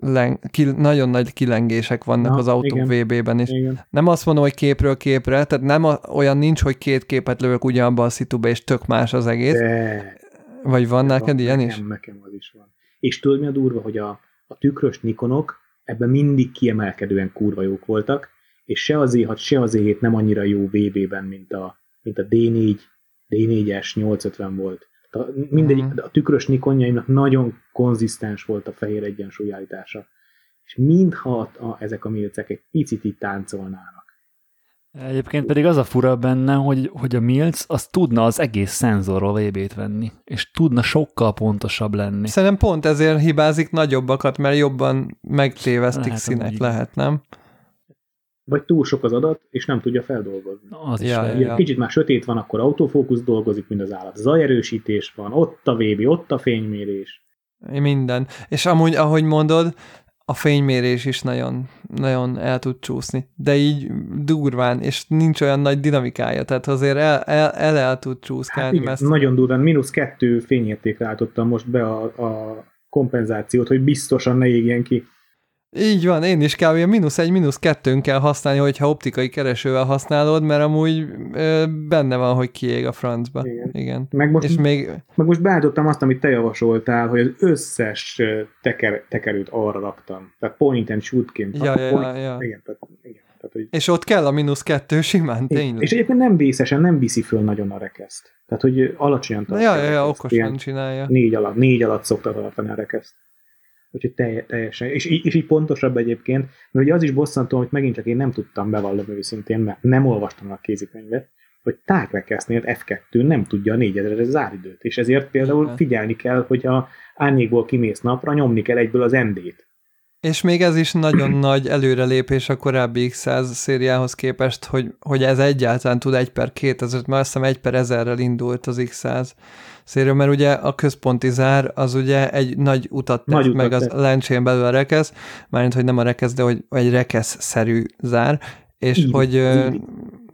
len, ki, nagyon nagy kilengések vannak Na, az autó VB-ben is. Igen. Nem azt mondom, hogy képről képre, tehát nem a, olyan nincs, hogy két képet lövök ugyanabba a szituba, és tök más az egész. De, Vagy van neked van, ilyen nekem, is? Nekem az is van. És tudod mi a durva, hogy a, a tükrös Nikonok ebben mindig kiemelkedően kurva jók voltak, és se az E6, se az E7 nem annyira jó VB-ben, mint a, mint a D4, D4-es 850 volt. A, mindegyik, uh-huh. a tükrös Nikonjaimnak nagyon konzisztens volt a fehér egyensúlyállítása. És mintha a, ezek a milcek egy picit itt táncolnának. Egyébként pedig az a fura benne, hogy, hogy a Milc az tudna az egész szenzorról VB-t venni, és tudna sokkal pontosabb lenni. Szerintem pont ezért hibázik nagyobbakat, mert jobban megtévesztik lehet, színek, lehet, nem? Vagy túl sok az adat, és nem tudja feldolgozni. Az is ja, ja, ja. Kicsit már sötét van, akkor autofókusz dolgozik, mint az állat. Zajerősítés van, ott a VB, ott a fénymérés. Minden. És amúgy, ahogy mondod, a fénymérés is nagyon, nagyon el tud csúszni, de így durván, és nincs olyan nagy dinamikája, tehát azért el, el, el, el tud csúszkálni. Hát igen, nagyon durván, mínusz kettő fényértékre álltottam most be a, a kompenzációt, hogy biztosan ne égjen ki. Így van, én is kb. a mínusz egy, mínusz kettőn kell használni, hogyha optikai keresővel használod, mert amúgy ö, benne van, hogy kiég a francba. Igen. Igen. Meg most, És még... meg most beállítottam azt, amit te javasoltál, hogy az összes teker, tekerőt arra raktam. Tehát point and shootként. Ja, ja, point, ja. Igen, tehát, igen. Tehát, hogy... És ott kell a mínusz kettő simán, tényleg. És egyébként nem vészesen, nem viszi föl nagyon a rekeszt. Tehát, hogy alacsonyan tartja. Ja, ja, ja, okosan csinálja. Négy alatt, négy alatt szokta tartani a rekeszt. Úgyhogy telj, teljesen. És, és így pontosabb egyébként, mert ugye az is bosszantó, hogy megint csak én nem tudtam bevallom őszintén, mert nem olvastam a kézikönyvet, hogy tárkrekesznél F2 nem tudja a 4000 záridőt, és ezért például figyelni kell, hogy a árnyékból kimész napra, nyomni kell egyből az ND-t. És még ez is nagyon nagy előrelépés a korábbi X100 szériához képest, hogy, hogy ez egyáltalán tud 1 per 2000, mert azt hiszem 1 per 1000-rel indult az X100 széria, mert ugye a központi zár az ugye egy nagy utat tett nagy meg utat az lencsén belül a rekesz, mármint, hogy nem a rekesz, de hogy egy rekesz-szerű zár, és így, hogy így.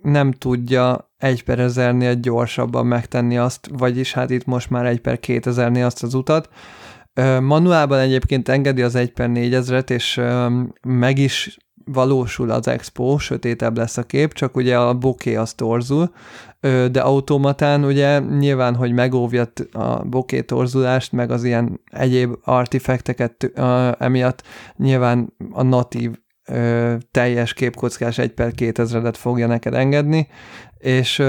nem tudja egy per ezernél gyorsabban megtenni azt, vagyis hát itt most már egy per kétezernél azt az utat. Manuálban egyébként engedi az egy per négyezret, és meg is valósul az expo, sötétebb lesz a kép, csak ugye a boké az torzul, de automatán ugye nyilván, hogy megóvja a boké torzulást, meg az ilyen egyéb artifakteket emiatt nyilván a natív teljes képkockás 1 per 2000-et fogja neked engedni, és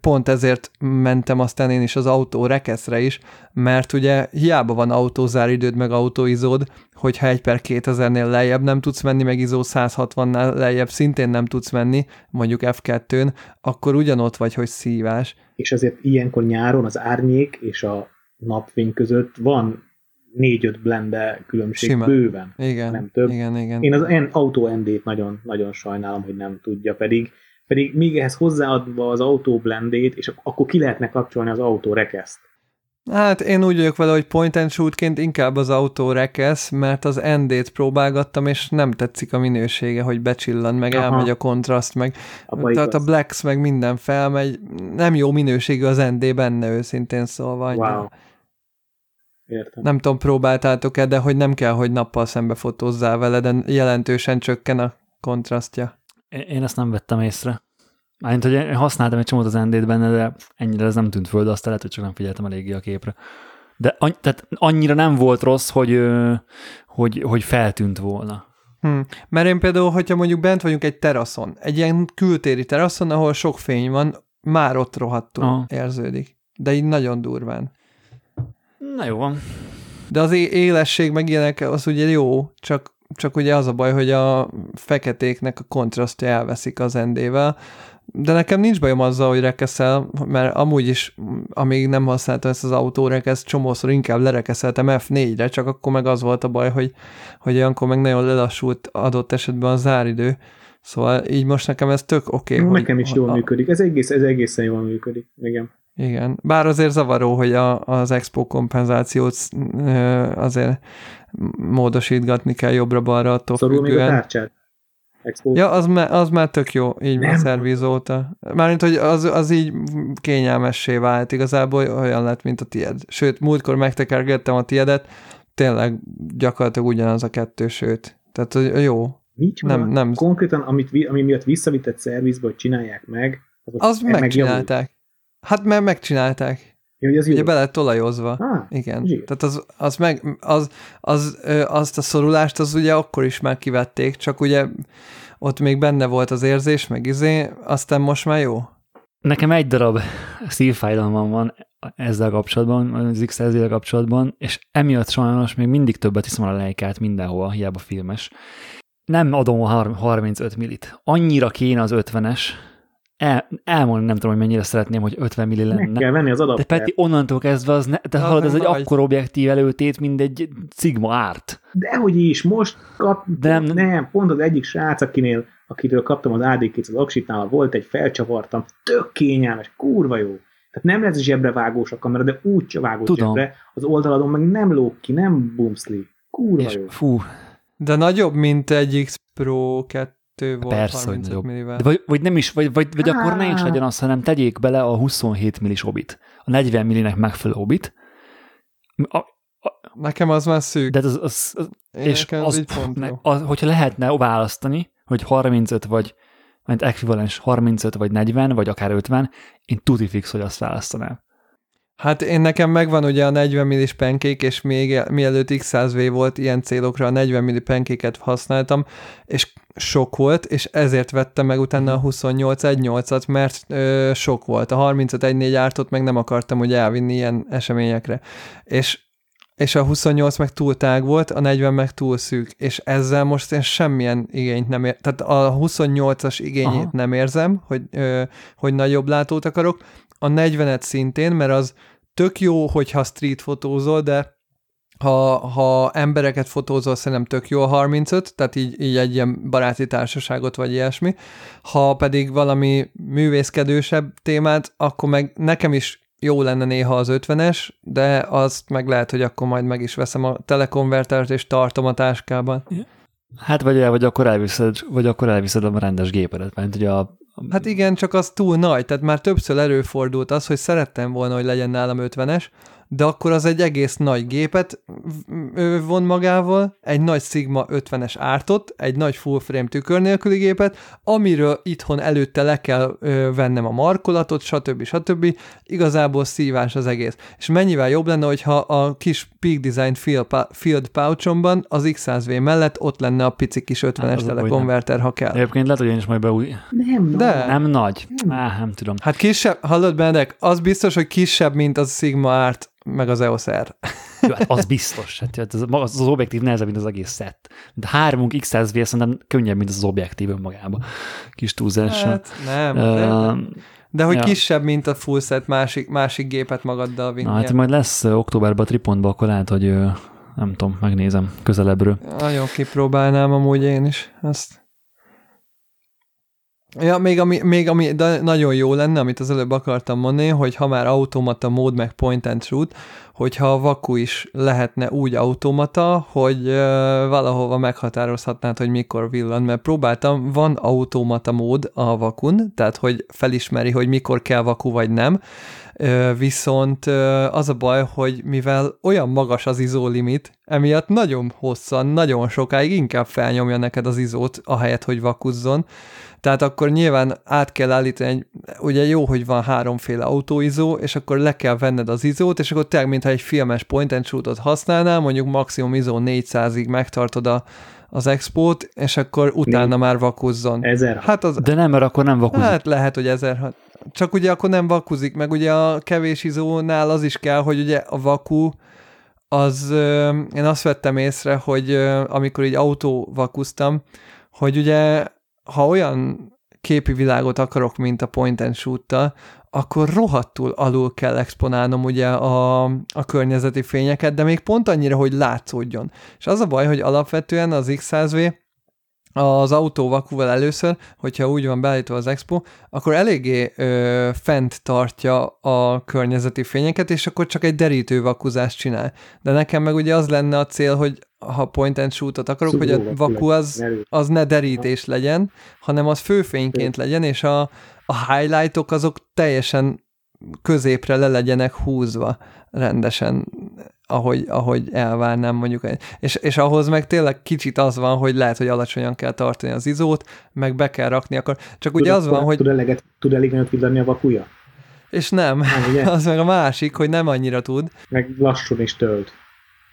pont ezért mentem aztán én is az autó rekeszre is, mert ugye hiába van autózáridőd meg autóizód, hogyha egy per 2000-nél lejjebb nem tudsz menni, meg izó 160-nál lejjebb szintén nem tudsz menni, mondjuk F2-n, akkor ugyanott vagy, hogy szívás. És ezért ilyenkor nyáron az árnyék és a napfény között van négy-öt blende különbség Sima. bőven. Igen, nem több. igen, igen. Én az autó ND-t nagyon, nagyon sajnálom, hogy nem tudja, pedig pedig még ehhez hozzáadva az autó blendét, és akkor ki lehetne kapcsolni az autó rekeszt. Hát én úgy vagyok vele, hogy point and shootként inkább az autó rekesz, mert az ND-t próbálgattam, és nem tetszik a minősége, hogy becsillan, meg Aha. elmegy a kontraszt, meg a tehát a Blacks meg minden felmegy. Nem jó minőségű az ND benne őszintén szólva. Wow. Értem. Nem tudom, próbáltátok-e, de hogy nem kell, hogy nappal szembe fotózzál vele, de jelentősen csökken a kontrasztja. Én ezt nem vettem észre. Mármint, hogy én használtam egy csomót az ND-t benne, de ennyire ez nem tűnt föl, de azt lehet, hogy csak nem figyeltem eléggé a képre. De any- tehát annyira nem volt rossz, hogy, hogy, hogy feltűnt volna. Hmm. Mert én például, hogyha mondjuk bent vagyunk egy teraszon, egy ilyen kültéri teraszon, ahol sok fény van, már ott rohadtul Aha. érződik. De így nagyon durván. Na jó van. De az élesség meg ilyenek, az ugye jó, csak csak ugye az a baj, hogy a feketéknek a kontrasztja elveszik az endével, De nekem nincs bajom azzal, hogy rekeszel, mert amúgy is, amíg nem használtam ezt az autórekeszt, csomószor inkább lerekeszeltem F4-re, csak akkor meg az volt a baj, hogy, hogy olyankor meg nagyon lelassult adott esetben a záridő. Szóval így most nekem ez tök oké. Okay, nekem is jól a, működik. Ez, egész, ez egészen jól működik. Igen. Igen. Bár azért zavaró, hogy a, az expo kompenzációt azért módosítgatni kell jobbra-balra attól Szorul függően. még a tárcsát? Expo. Ja, az, már, az már tök jó, így Nem. van szerviz óta. Mármint, hogy az, az így kényelmessé vált, igazából olyan lett, mint a tied. Sőt, múltkor megtekergettem a tiedet, tényleg gyakorlatilag ugyanaz a kettő, sőt. Tehát hogy jó. Nincs Nem, nem, nem. Konkrétan, amit, ami miatt visszavitett szervizbe, hogy csinálják meg, az, Az megjavult. megcsinálták. Hát mert megcsinálták. Ja, hogy az jó. Ugye be lett olajozva. Ah, Igen. zsír. Tehát az, az meg, az, az, ö, azt a szorulást az ugye akkor is már kivették, csak ugye ott még benne volt az érzés, meg izé, aztán most már jó. Nekem egy darab szívfájdalmam van ezzel kapcsolatban, az x kapcsolatban, és emiatt sajnos még mindig többet iszom a lejkát mindenhova, hiába filmes. Nem adom a har- 35 millit. Annyira kéne az 50-es, el, elmondani nem tudom, hogy mennyire szeretném, hogy 50 milli meg lenne. kell venni az De adaptert. Peti, onnantól kezdve az, ne, de Az hallod, ez egy akkor objektív előtét, mint egy Sigma árt. Dehogy is, most kap... De nem, nem- pont az egyik srác, akinél, akitől kaptam az AD2 az Aksitnál, volt egy, felcsavartam, tök kényelmes, kurva jó. Tehát nem lesz zsebrevágós a kamera, de úgy vágott Tudom. zsebre, az oldaladon meg nem lóg ki, nem bumszli. Kurva És jó. fú, De nagyobb, mint egy X Pro 2 volt Persze, hogy 35 nagyobb. millivel. de vagy, vagy nem is, vagy, vagy, vagy akkor ne is legyen az, hanem tegyék bele a 27 millis obit. A 40 millinek megfelelő obit. A, Nekem az már szűk. de az, az, az Én és az, így pont ne, az, hogyha lehetne választani, hogy 35 vagy, mint ekvivalens 35 vagy 40, vagy akár 50, én tuti fix, hogy azt választanám. Hát én nekem megvan ugye a 40 millis penkék, és még mielőtt X100V volt ilyen célokra a 40 milli penkéket használtam, és sok volt, és ezért vettem meg utána a 28 1.8-at, mert ö, sok volt. A 35 1.4 ártot meg nem akartam ugye elvinni ilyen eseményekre. És és a 28 meg túl tág volt, a 40 meg túl szűk, és ezzel most én semmilyen igényt nem ér, tehát a 28-as igényét Aha. nem érzem, hogy, ö, hogy nagyobb látót akarok, a 40-et szintén, mert az tök jó, hogyha street fotózol, de ha, ha embereket fotózol, szerintem tök jó a 35, tehát így, így egy ilyen baráti társaságot vagy ilyesmi. Ha pedig valami művészkedősebb témát, akkor meg nekem is jó lenne néha az 50-es, de azt meg lehet, hogy akkor majd meg is veszem a telekonvertert és tartom a táskában. Hát vagy, vagy akkor elviszed, vagy akkor elviszed a rendes gépedet, mert ugye a, Hát igen, csak az túl nagy, tehát már többször előfordult az, hogy szerettem volna, hogy legyen nálam 50-es, de akkor az egy egész nagy gépet von magával, egy nagy Sigma 50-es ártot, egy nagy full frame tükör nélküli gépet, amiről itthon előtte le kell ö, vennem a markolatot, stb. stb. Igazából szívás az egész. És mennyivel jobb lenne, hogyha a kis Peak Design field, field pouchomban az X100V mellett ott lenne a pici kis 50-es Hát telekonverter, ha kell. Egyébként lehet, hogy én is majd beúj... Nem, De-. Nem nagy. Á, nem tudom. Hát kisebb, hallod Benedek, az biztos, hogy kisebb, mint az Sigma árt, meg az EOS R. Jó, hát az biztos. Hát hát az, az, az objektív nehezebb, mint az egész szett. De hármunk X100V szerintem könnyebb, mint az, objektív önmagában. Kis túlzással. Hát nem, de, Uh, de hogy ja. kisebb, mint a full set másik, másik gépet magaddal vinni. na, hát majd lesz októberben a Tripontban, akkor lehet, hogy nem tudom, megnézem közelebbről. Nagyon kipróbálnám amúgy én is ezt. Ja, még ami, még ami nagyon jó lenne, amit az előbb akartam mondani, hogy ha már automata mód, meg point and shoot, hogyha a vaku is lehetne úgy automata, hogy uh, valahova meghatározhatnád, hogy mikor villan, mert próbáltam, van automata mód a vakun, tehát hogy felismeri, hogy mikor kell vaku vagy nem, Ö, viszont ö, az a baj, hogy mivel olyan magas az izó limit, emiatt nagyon hosszan, nagyon sokáig inkább felnyomja neked az izót, ahelyett, hogy vakuzzon. Tehát akkor nyilván át kell állítani, egy, ugye jó, hogy van háromféle autóizó, és akkor le kell venned az izót, és akkor tényleg, mintha egy filmes point and shootot használnál, mondjuk maximum izó 400-ig megtartod a, az expót, és akkor utána már vakuzzon. Ezer. Hát az, De nem, mert akkor nem vakuzik. Hát lehet, hogy ezer. Csak ugye akkor nem vakuzik, meg ugye a kevés izónál az is kell, hogy ugye a vaku az, ö, én azt vettem észre, hogy ö, amikor így autó vakusztam, hogy ugye ha olyan képi világot akarok, mint a point and shoot akkor rohadtul alul kell exponálnom ugye a, a környezeti fényeket, de még pont annyira, hogy látszódjon. És az a baj, hogy alapvetően az X100V az autó vakúval először, hogyha úgy van beállítva az Expo, akkor eléggé ö, fent tartja a környezeti fényeket, és akkor csak egy derítő vakuzást csinál. De nekem meg ugye az lenne a cél, hogy ha point and shootot akarok, Szubó, hogy a vaku az, az ne derítés legyen, hanem az főfényként legyen, és a, a highlightok azok teljesen középre le legyenek húzva rendesen ahogy, ahogy elvárnám mondjuk. És, és ahhoz meg tényleg kicsit az van, hogy lehet, hogy alacsonyan kell tartani az izót, meg be kell rakni, akkor csak tud, ugye az van, hogy... Tud eleget, tud elég nagyot villani a vakuja? És nem, nem az meg a másik, hogy nem annyira tud. Meg lassul is tölt.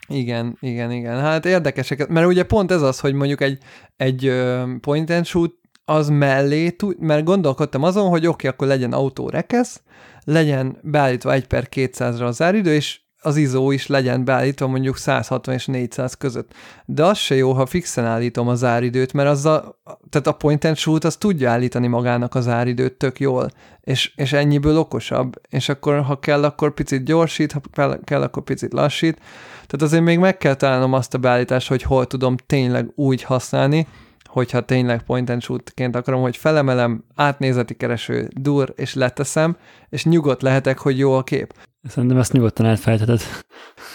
Igen, igen, igen. Hát érdekesek, mert ugye pont ez az, hogy mondjuk egy, egy point and shoot az mellé, mert gondolkodtam azon, hogy oké, okay, akkor legyen autó rekesz, legyen beállítva 1 per 200-ra az áridő, és az izó is legyen beállítva mondjuk 160 és 400 között. De az se jó, ha fixen állítom az áridőt, mert az a, tehát a point and shoot az tudja állítani magának az áridőt tök jól, és, és ennyiből okosabb, és akkor ha kell, akkor picit gyorsít, ha kell, akkor picit lassít. Tehát azért még meg kell találnom azt a beállítást, hogy hol tudom tényleg úgy használni, hogyha tényleg point and shoot-ként akarom, hogy felemelem, átnézeti kereső, dur, és leteszem, és nyugodt lehetek, hogy jó a kép. Szerintem ezt nyugodtan elfejtheted.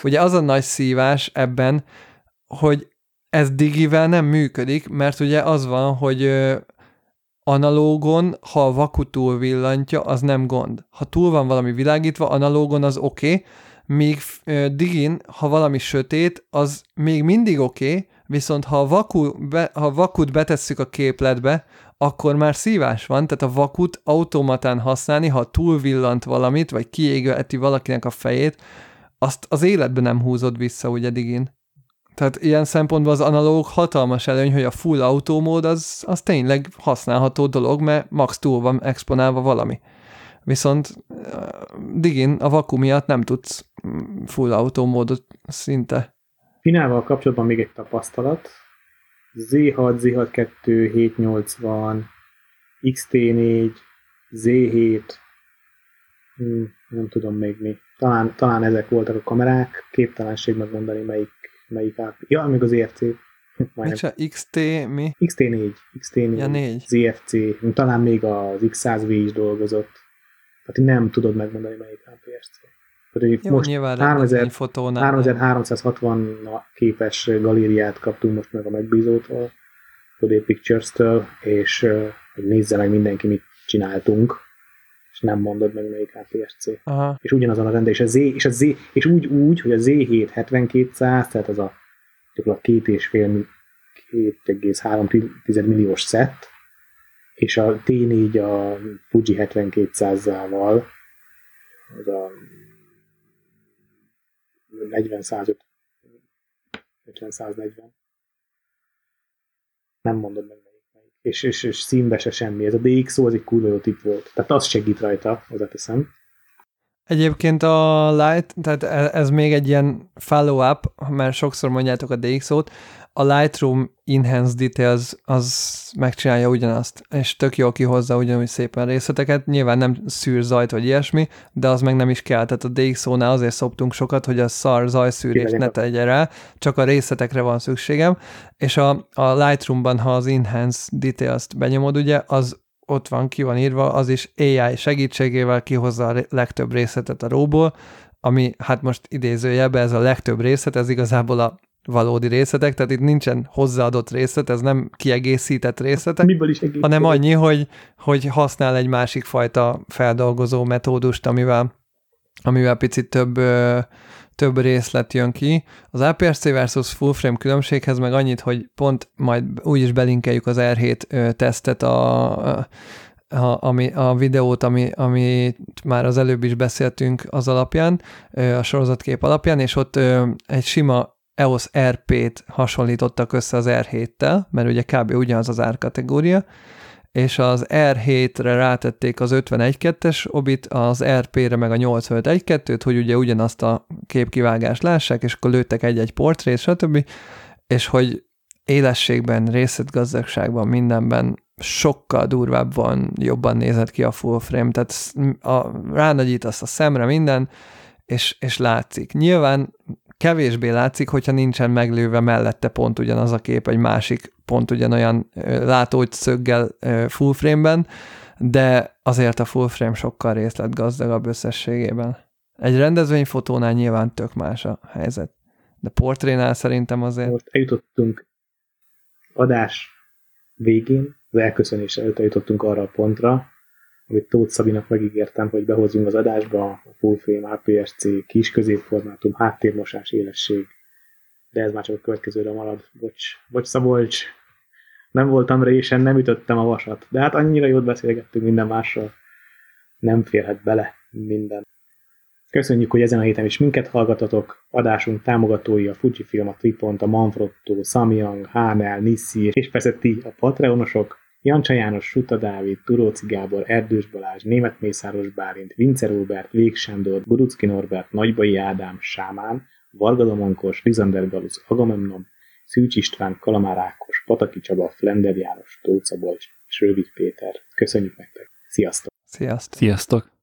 Ugye az a nagy szívás ebben, hogy ez digivel nem működik, mert ugye az van, hogy analógon, ha a vaku túl villantja, az nem gond. Ha túl van valami világítva, analógon az oké, okay, míg digin, ha valami sötét, az még mindig oké, okay, viszont ha a, vaku, be, ha a vakut betesszük a képletbe, akkor már szívás van, tehát a vakut automatán használni, ha túlvillant valamit, vagy kiégeti valakinek a fejét, azt az életben nem húzod vissza, ugye digin. Tehát ilyen szempontból az analóg hatalmas előny, hogy a full autómód az, az tényleg használható dolog, mert max túl van exponálva valami. Viszont digin a vaku miatt nem tudsz mm, full autómódot szinte. Finával kapcsolatban még egy tapasztalat, Z6, Z6 2, 780, XT4, Z7, hmm, nem tudom még mi. Talán, talán ezek voltak a kamerák, képtelenség megmondani melyik, melyik áp. Ja, még az ERC. Micsa, XT mi? XT4, XT4, ja, 4. ZFC, talán még az X100V is dolgozott. Tehát nem tudod megmondani melyik APS-C. Tehát, Jó, most 3000, 3360 képes galériát kaptunk most meg a megbízótól, Today Pictures-től, és hogy nézze meg mindenki, mit csináltunk, és nem mondod meg melyik APS-C. Aha. És ugyanazon a rende, és a Z, és, a Z, és úgy, úgy, hogy a Z7 7200, tehát az a a két és fél 2,3 milliós szett, és a T4 a Fuji 7200-ával, az a 40 150 140 Nem mondod meg melyik. melyik. És, és, és színbe se semmi. Ez a DxO az egy kurva jó tip volt. Tehát az segít rajta, hozzáteszem. Egyébként a Light, tehát e- ez még egy ilyen follow-up, mert sokszor mondjátok a DxO-t, a Lightroom Enhanced Details az megcsinálja ugyanazt, és tök jól kihozza ugyanúgy szépen részleteket, nyilván nem szűr zajt vagy ilyesmi, de az meg nem is kell, tehát a DxO-nál azért szoptunk sokat, hogy a szar zajszűrés ne tegye rá, csak a részletekre van szükségem, és a, a Lightroom-ban, ha az Enhanced Details-t benyomod, ugye, az ott van, ki van írva, az is AI segítségével kihozza a legtöbb részletet a róból, ami hát most idézőjelben ez a legtöbb részlet, ez igazából a valódi részletek, tehát itt nincsen hozzáadott részlet, ez nem kiegészített részletek, Miből is hanem annyi, hogy, hogy használ egy másik fajta feldolgozó metódust, amivel, amivel picit több, több részlet jön ki. Az APS-C versus full frame különbséghez meg annyit, hogy pont majd úgyis belinkeljük az R7 tesztet a, a, ami, a videót, ami, ami már az előbb is beszéltünk az alapján, a sorozatkép alapján, és ott egy sima EOS RP-t hasonlítottak össze az R7-tel, mert ugye kb. ugyanaz az árkategória, és az R7-re rátették az 51.2-es obit, az RP-re meg a 85.1.2-t, hogy ugye ugyanazt a képkivágást lássák, és akkor lőttek egy-egy portrét, stb., és hogy élességben, részletgazdagságban, mindenben sokkal durvábban jobban nézett ki a full frame, tehát a, ránagyítasz a szemre minden, és, és látszik. Nyilván kevésbé látszik, hogyha nincsen meglőve mellette pont ugyanaz a kép, egy másik pont ugyanolyan látószöggel full frame-ben, de azért a full frame sokkal részletgazdagabb összességében. Egy rendezvényfotónál nyilván tök más a helyzet, de portrénál szerintem azért... Most eljutottunk adás végén, az elköszönés előtt eljutottunk arra a pontra, amit Tóth Szabinak megígértem, hogy behozunk az adásba a Full Frame APS-C kis középformátum, háttérmosás, élesség. De ez már csak a következőre marad. Bocs, bocs Szabolcs, nem voltam résen, nem ütöttem a vasat. De hát annyira jót beszélgettünk minden mással. Nem férhet bele minden. Köszönjük, hogy ezen a héten is minket hallgatatok. Adásunk támogatói a Fujifilm, a Tripont, a Manfrotto, Samyang, Hánel, Nissi, és persze ti, a Patreonosok. Jancsa János, Suta Dávid, Turóci Gábor, Erdős Balázs, Német Mészáros Bálint, Vince Róbert, Vég Sándor, Burucki Norbert, Nagybai Ádám, Sámán, Varga Domonkos, Lizander Galusz, Agamemnon, Szűcs István, Kalamár Ákos, Pataki Csaba, Flender János, Tóca Bolcs és Rövid Péter. Köszönjük nektek! Sziasztok! Sziasztok! Sziasztok!